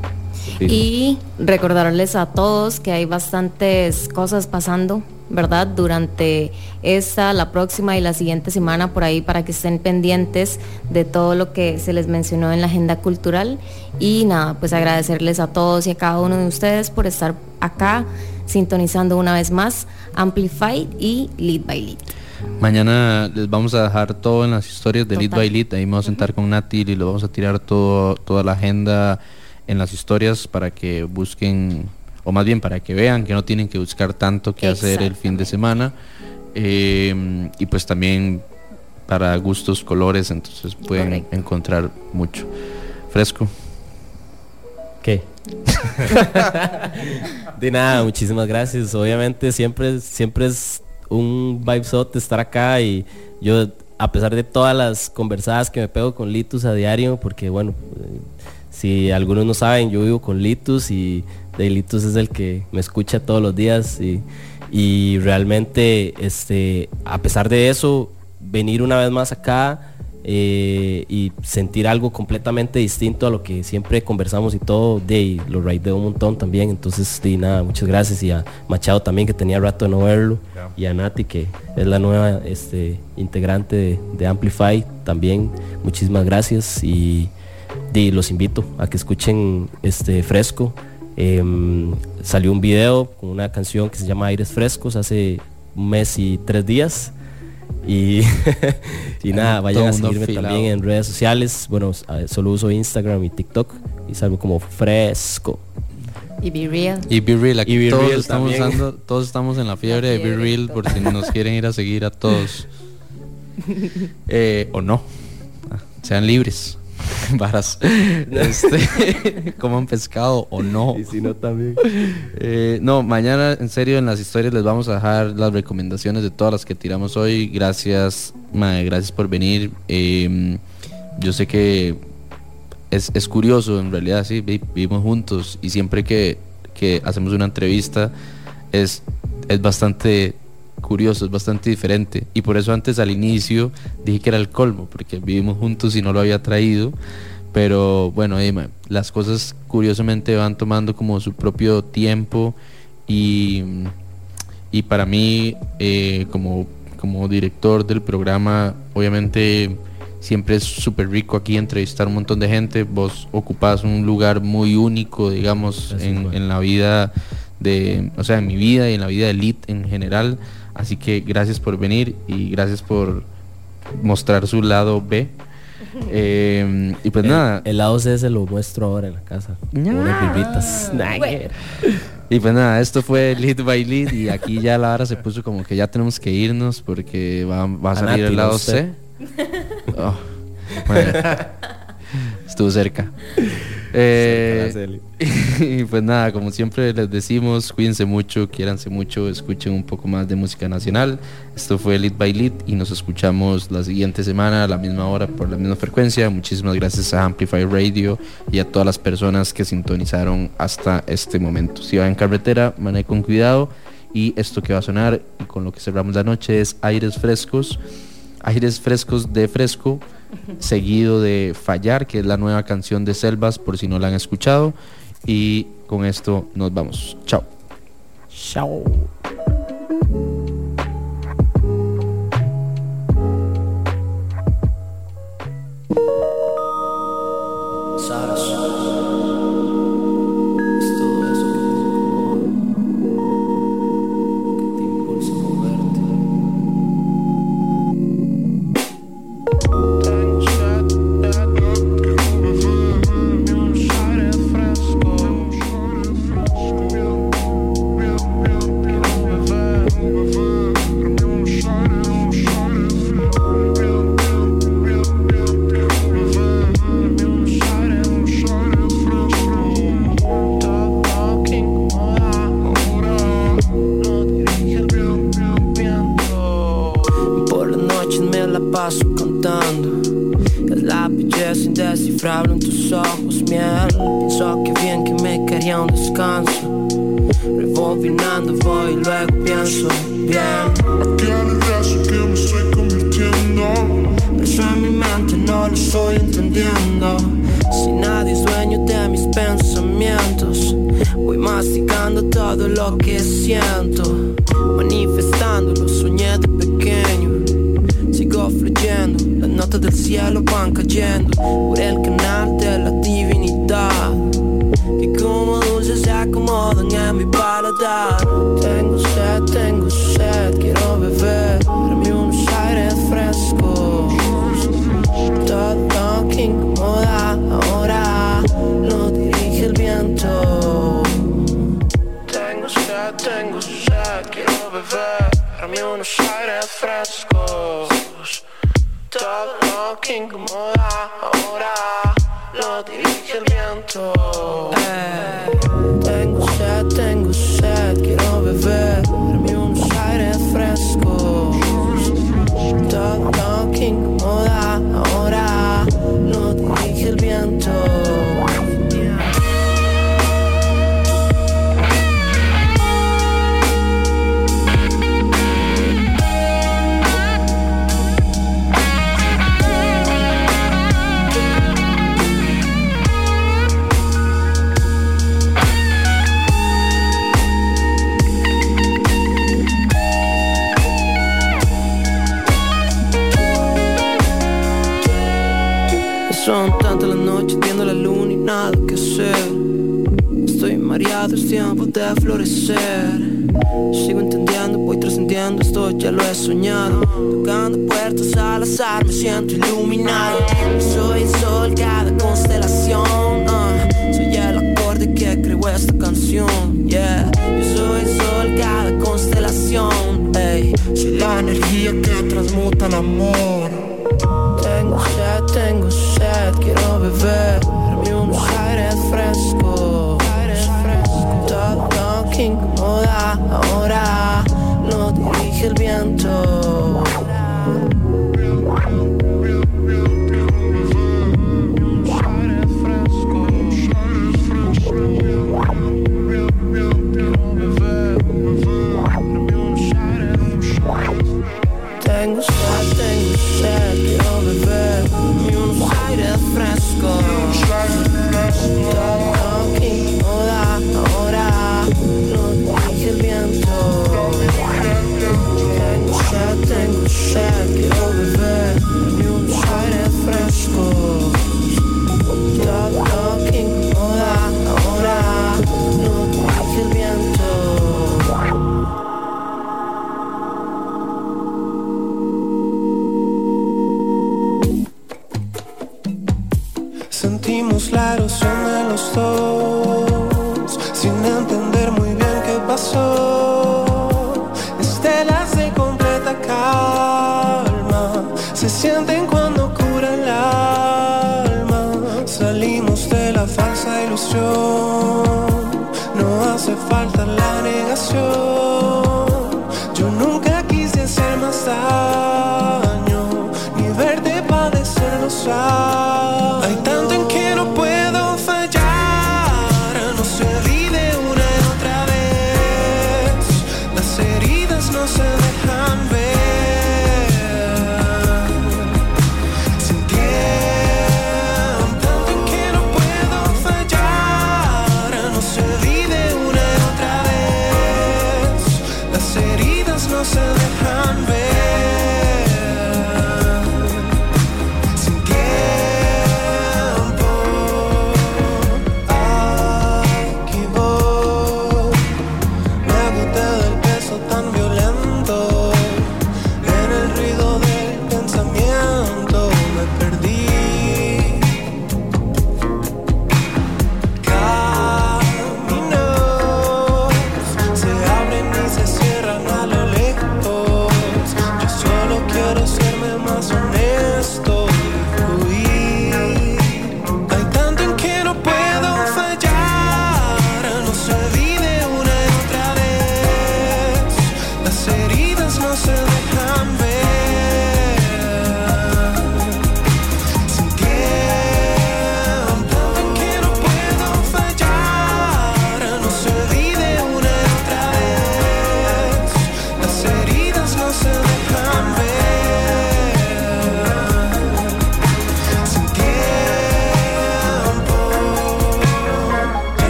Speaker 6: Y recordarles a todos que hay bastantes cosas pasando, ¿verdad? Durante esta, la próxima y la siguiente semana por ahí para que estén pendientes de todo lo que se les mencionó en la agenda cultural. Y nada, pues agradecerles a todos y a cada uno de ustedes por estar acá sintonizando una vez más Amplify y Lead by Lead.
Speaker 5: Mañana les vamos a dejar todo en las historias de Lead by Lead. Ahí me voy a sentar con Nati y lo vamos a tirar todo, toda la agenda en las historias para que busquen, o más bien para que vean que no tienen que buscar tanto que hacer el fin de semana. Eh, y pues también para gustos, colores, entonces pueden encontrar mucho. Fresco.
Speaker 22: ¿Qué? de nada, muchísimas gracias. Obviamente siempre, siempre es un vibesote estar acá y yo, a pesar de todas las conversadas que me pego con Litus a diario, porque bueno, eh, si algunos no saben, yo vivo con Litus y de Litus es el que me escucha todos los días y, y realmente, este, a pesar de eso, venir una vez más acá eh, y sentir algo completamente distinto a lo que siempre conversamos y todo, de ahí, lo raideo un montón también, entonces de nada, muchas gracias. Y a Machado también que tenía rato de no verlo. Y a Nati que es la nueva este, integrante de, de Amplify también, muchísimas gracias. Y, de, los invito a que escuchen este Fresco. Em, salió un video con una canción que se llama Aires Frescos hace un mes y tres días. Y, y nada, vayan a seguirme también en redes sociales. Bueno, solo uso Instagram y TikTok y salgo como fresco.
Speaker 6: Y Be Real.
Speaker 5: Y Be Real, aquí
Speaker 22: Y Be
Speaker 5: todos
Speaker 22: Real
Speaker 5: estamos usando, todos estamos en la fiebre de Be Real por si nos quieren ir a seguir a todos. Eh, o no. Ah, Sean libres. Varas. Este, coman pescado o no.
Speaker 22: Y si no también.
Speaker 5: Eh, no, mañana en serio en las historias les vamos a dejar las recomendaciones de todas las que tiramos hoy. Gracias, mae, gracias por venir. Eh, yo sé que es, es curioso, en realidad, sí, vi- vivimos juntos y siempre que, que hacemos una entrevista es, es bastante curioso, es bastante diferente. Y por eso antes al inicio dije que era el colmo, porque vivimos juntos y no lo había traído. Pero bueno, las cosas curiosamente van tomando como su propio tiempo y, y para mí eh, como, como director del programa, obviamente siempre es súper rico aquí entrevistar un montón de gente. Vos ocupás un lugar muy único, digamos, en, en la vida de, o sea, en mi vida y en la vida de Elite en general. Así que gracias por venir y gracias por mostrar su lado B. Eh, y pues
Speaker 22: El-
Speaker 5: nada.
Speaker 22: El lado C se lo muestro ahora en la casa.
Speaker 6: Bueno.
Speaker 5: Y pues nada, esto fue Lead by Lead y aquí ya la hora se puso como que ya tenemos que irnos porque va, va a salir el
Speaker 22: no
Speaker 5: lado. C. Oh, estuvo cerca. Eh, y pues nada, como siempre les decimos, cuídense mucho, quiéranse mucho, escuchen un poco más de música nacional. Esto fue Lead by Lead y nos escuchamos la siguiente semana a la misma hora por la misma frecuencia. Muchísimas gracias a Amplify Radio y a todas las personas que sintonizaron hasta este momento. Si van en carretera, manejen con cuidado y esto que va a sonar y con lo que cerramos la noche es Aires Frescos, Aires Frescos de Fresco seguido de Fallar, que es la nueva canción de Selvas, por si no la han escuchado. Y con esto nos vamos. Chao.
Speaker 19: Chao.
Speaker 23: En tus ojos, miel. Pienso que bien que me quería un descanso. Rebobinando voy y luego pienso bien.
Speaker 16: Aquí al universo que me estoy convirtiendo.
Speaker 23: Eso en mi mente no lo estoy entendiendo. Si nadie es dueño de mis pensamientos, voy masticando todo lo que siento. Manifestando del cielo van cayendo por el canal de la divinidad. Que como dulces se acomodan en mi paladar. Tengo sed, tengo sed, quiero beber. Dame unos aires frescos. Todo que incomoda ahora lo dirige el viento. Tengo sed, tengo sed, quiero beber. Dame unos aires frescos. Todo que incomoda ahora lo dirige el viento. Eh, Tengo sed, tengo sed, quiero beber. Mareado, es tiempo de florecer. Sigo entendiendo, voy trascendiendo, esto ya lo he soñado. Tocando puertas al azar, me siento iluminado. Soy el sol, cada constelación. ah. Soy el acorde que creó esta canción. Yeah, yo soy el sol, cada constelación. Ey, soy la energía que transmuta el amor. Tengo sed, tengo sed, quiero beber. Dame unos aires ahora lo dirige el viento.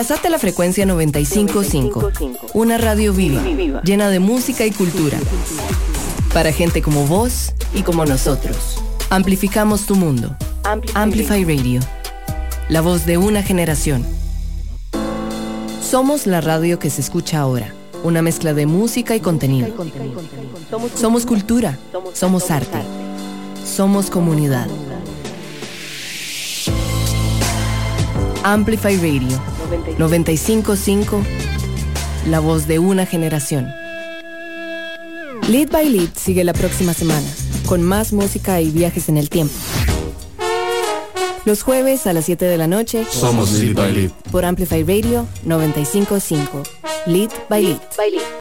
Speaker 1: Enlazate a la frecuencia 955, una radio viva, llena de música y cultura. Para gente como vos y como nosotros. Amplificamos tu mundo. Amplify Radio. La voz de una generación. Somos la radio que se escucha ahora. Una mezcla de música y contenido. Somos cultura. Somos arte. Somos comunidad. Amplify Radio 955, la voz de una generación.
Speaker 24: Lead by Lead sigue la próxima semana, con más música y viajes en el tiempo. Los jueves a las 7 de la noche.
Speaker 2: Somos Lead by Lead.
Speaker 24: Por Amplify Radio 955. Lead by Lead. Lead, by Lead.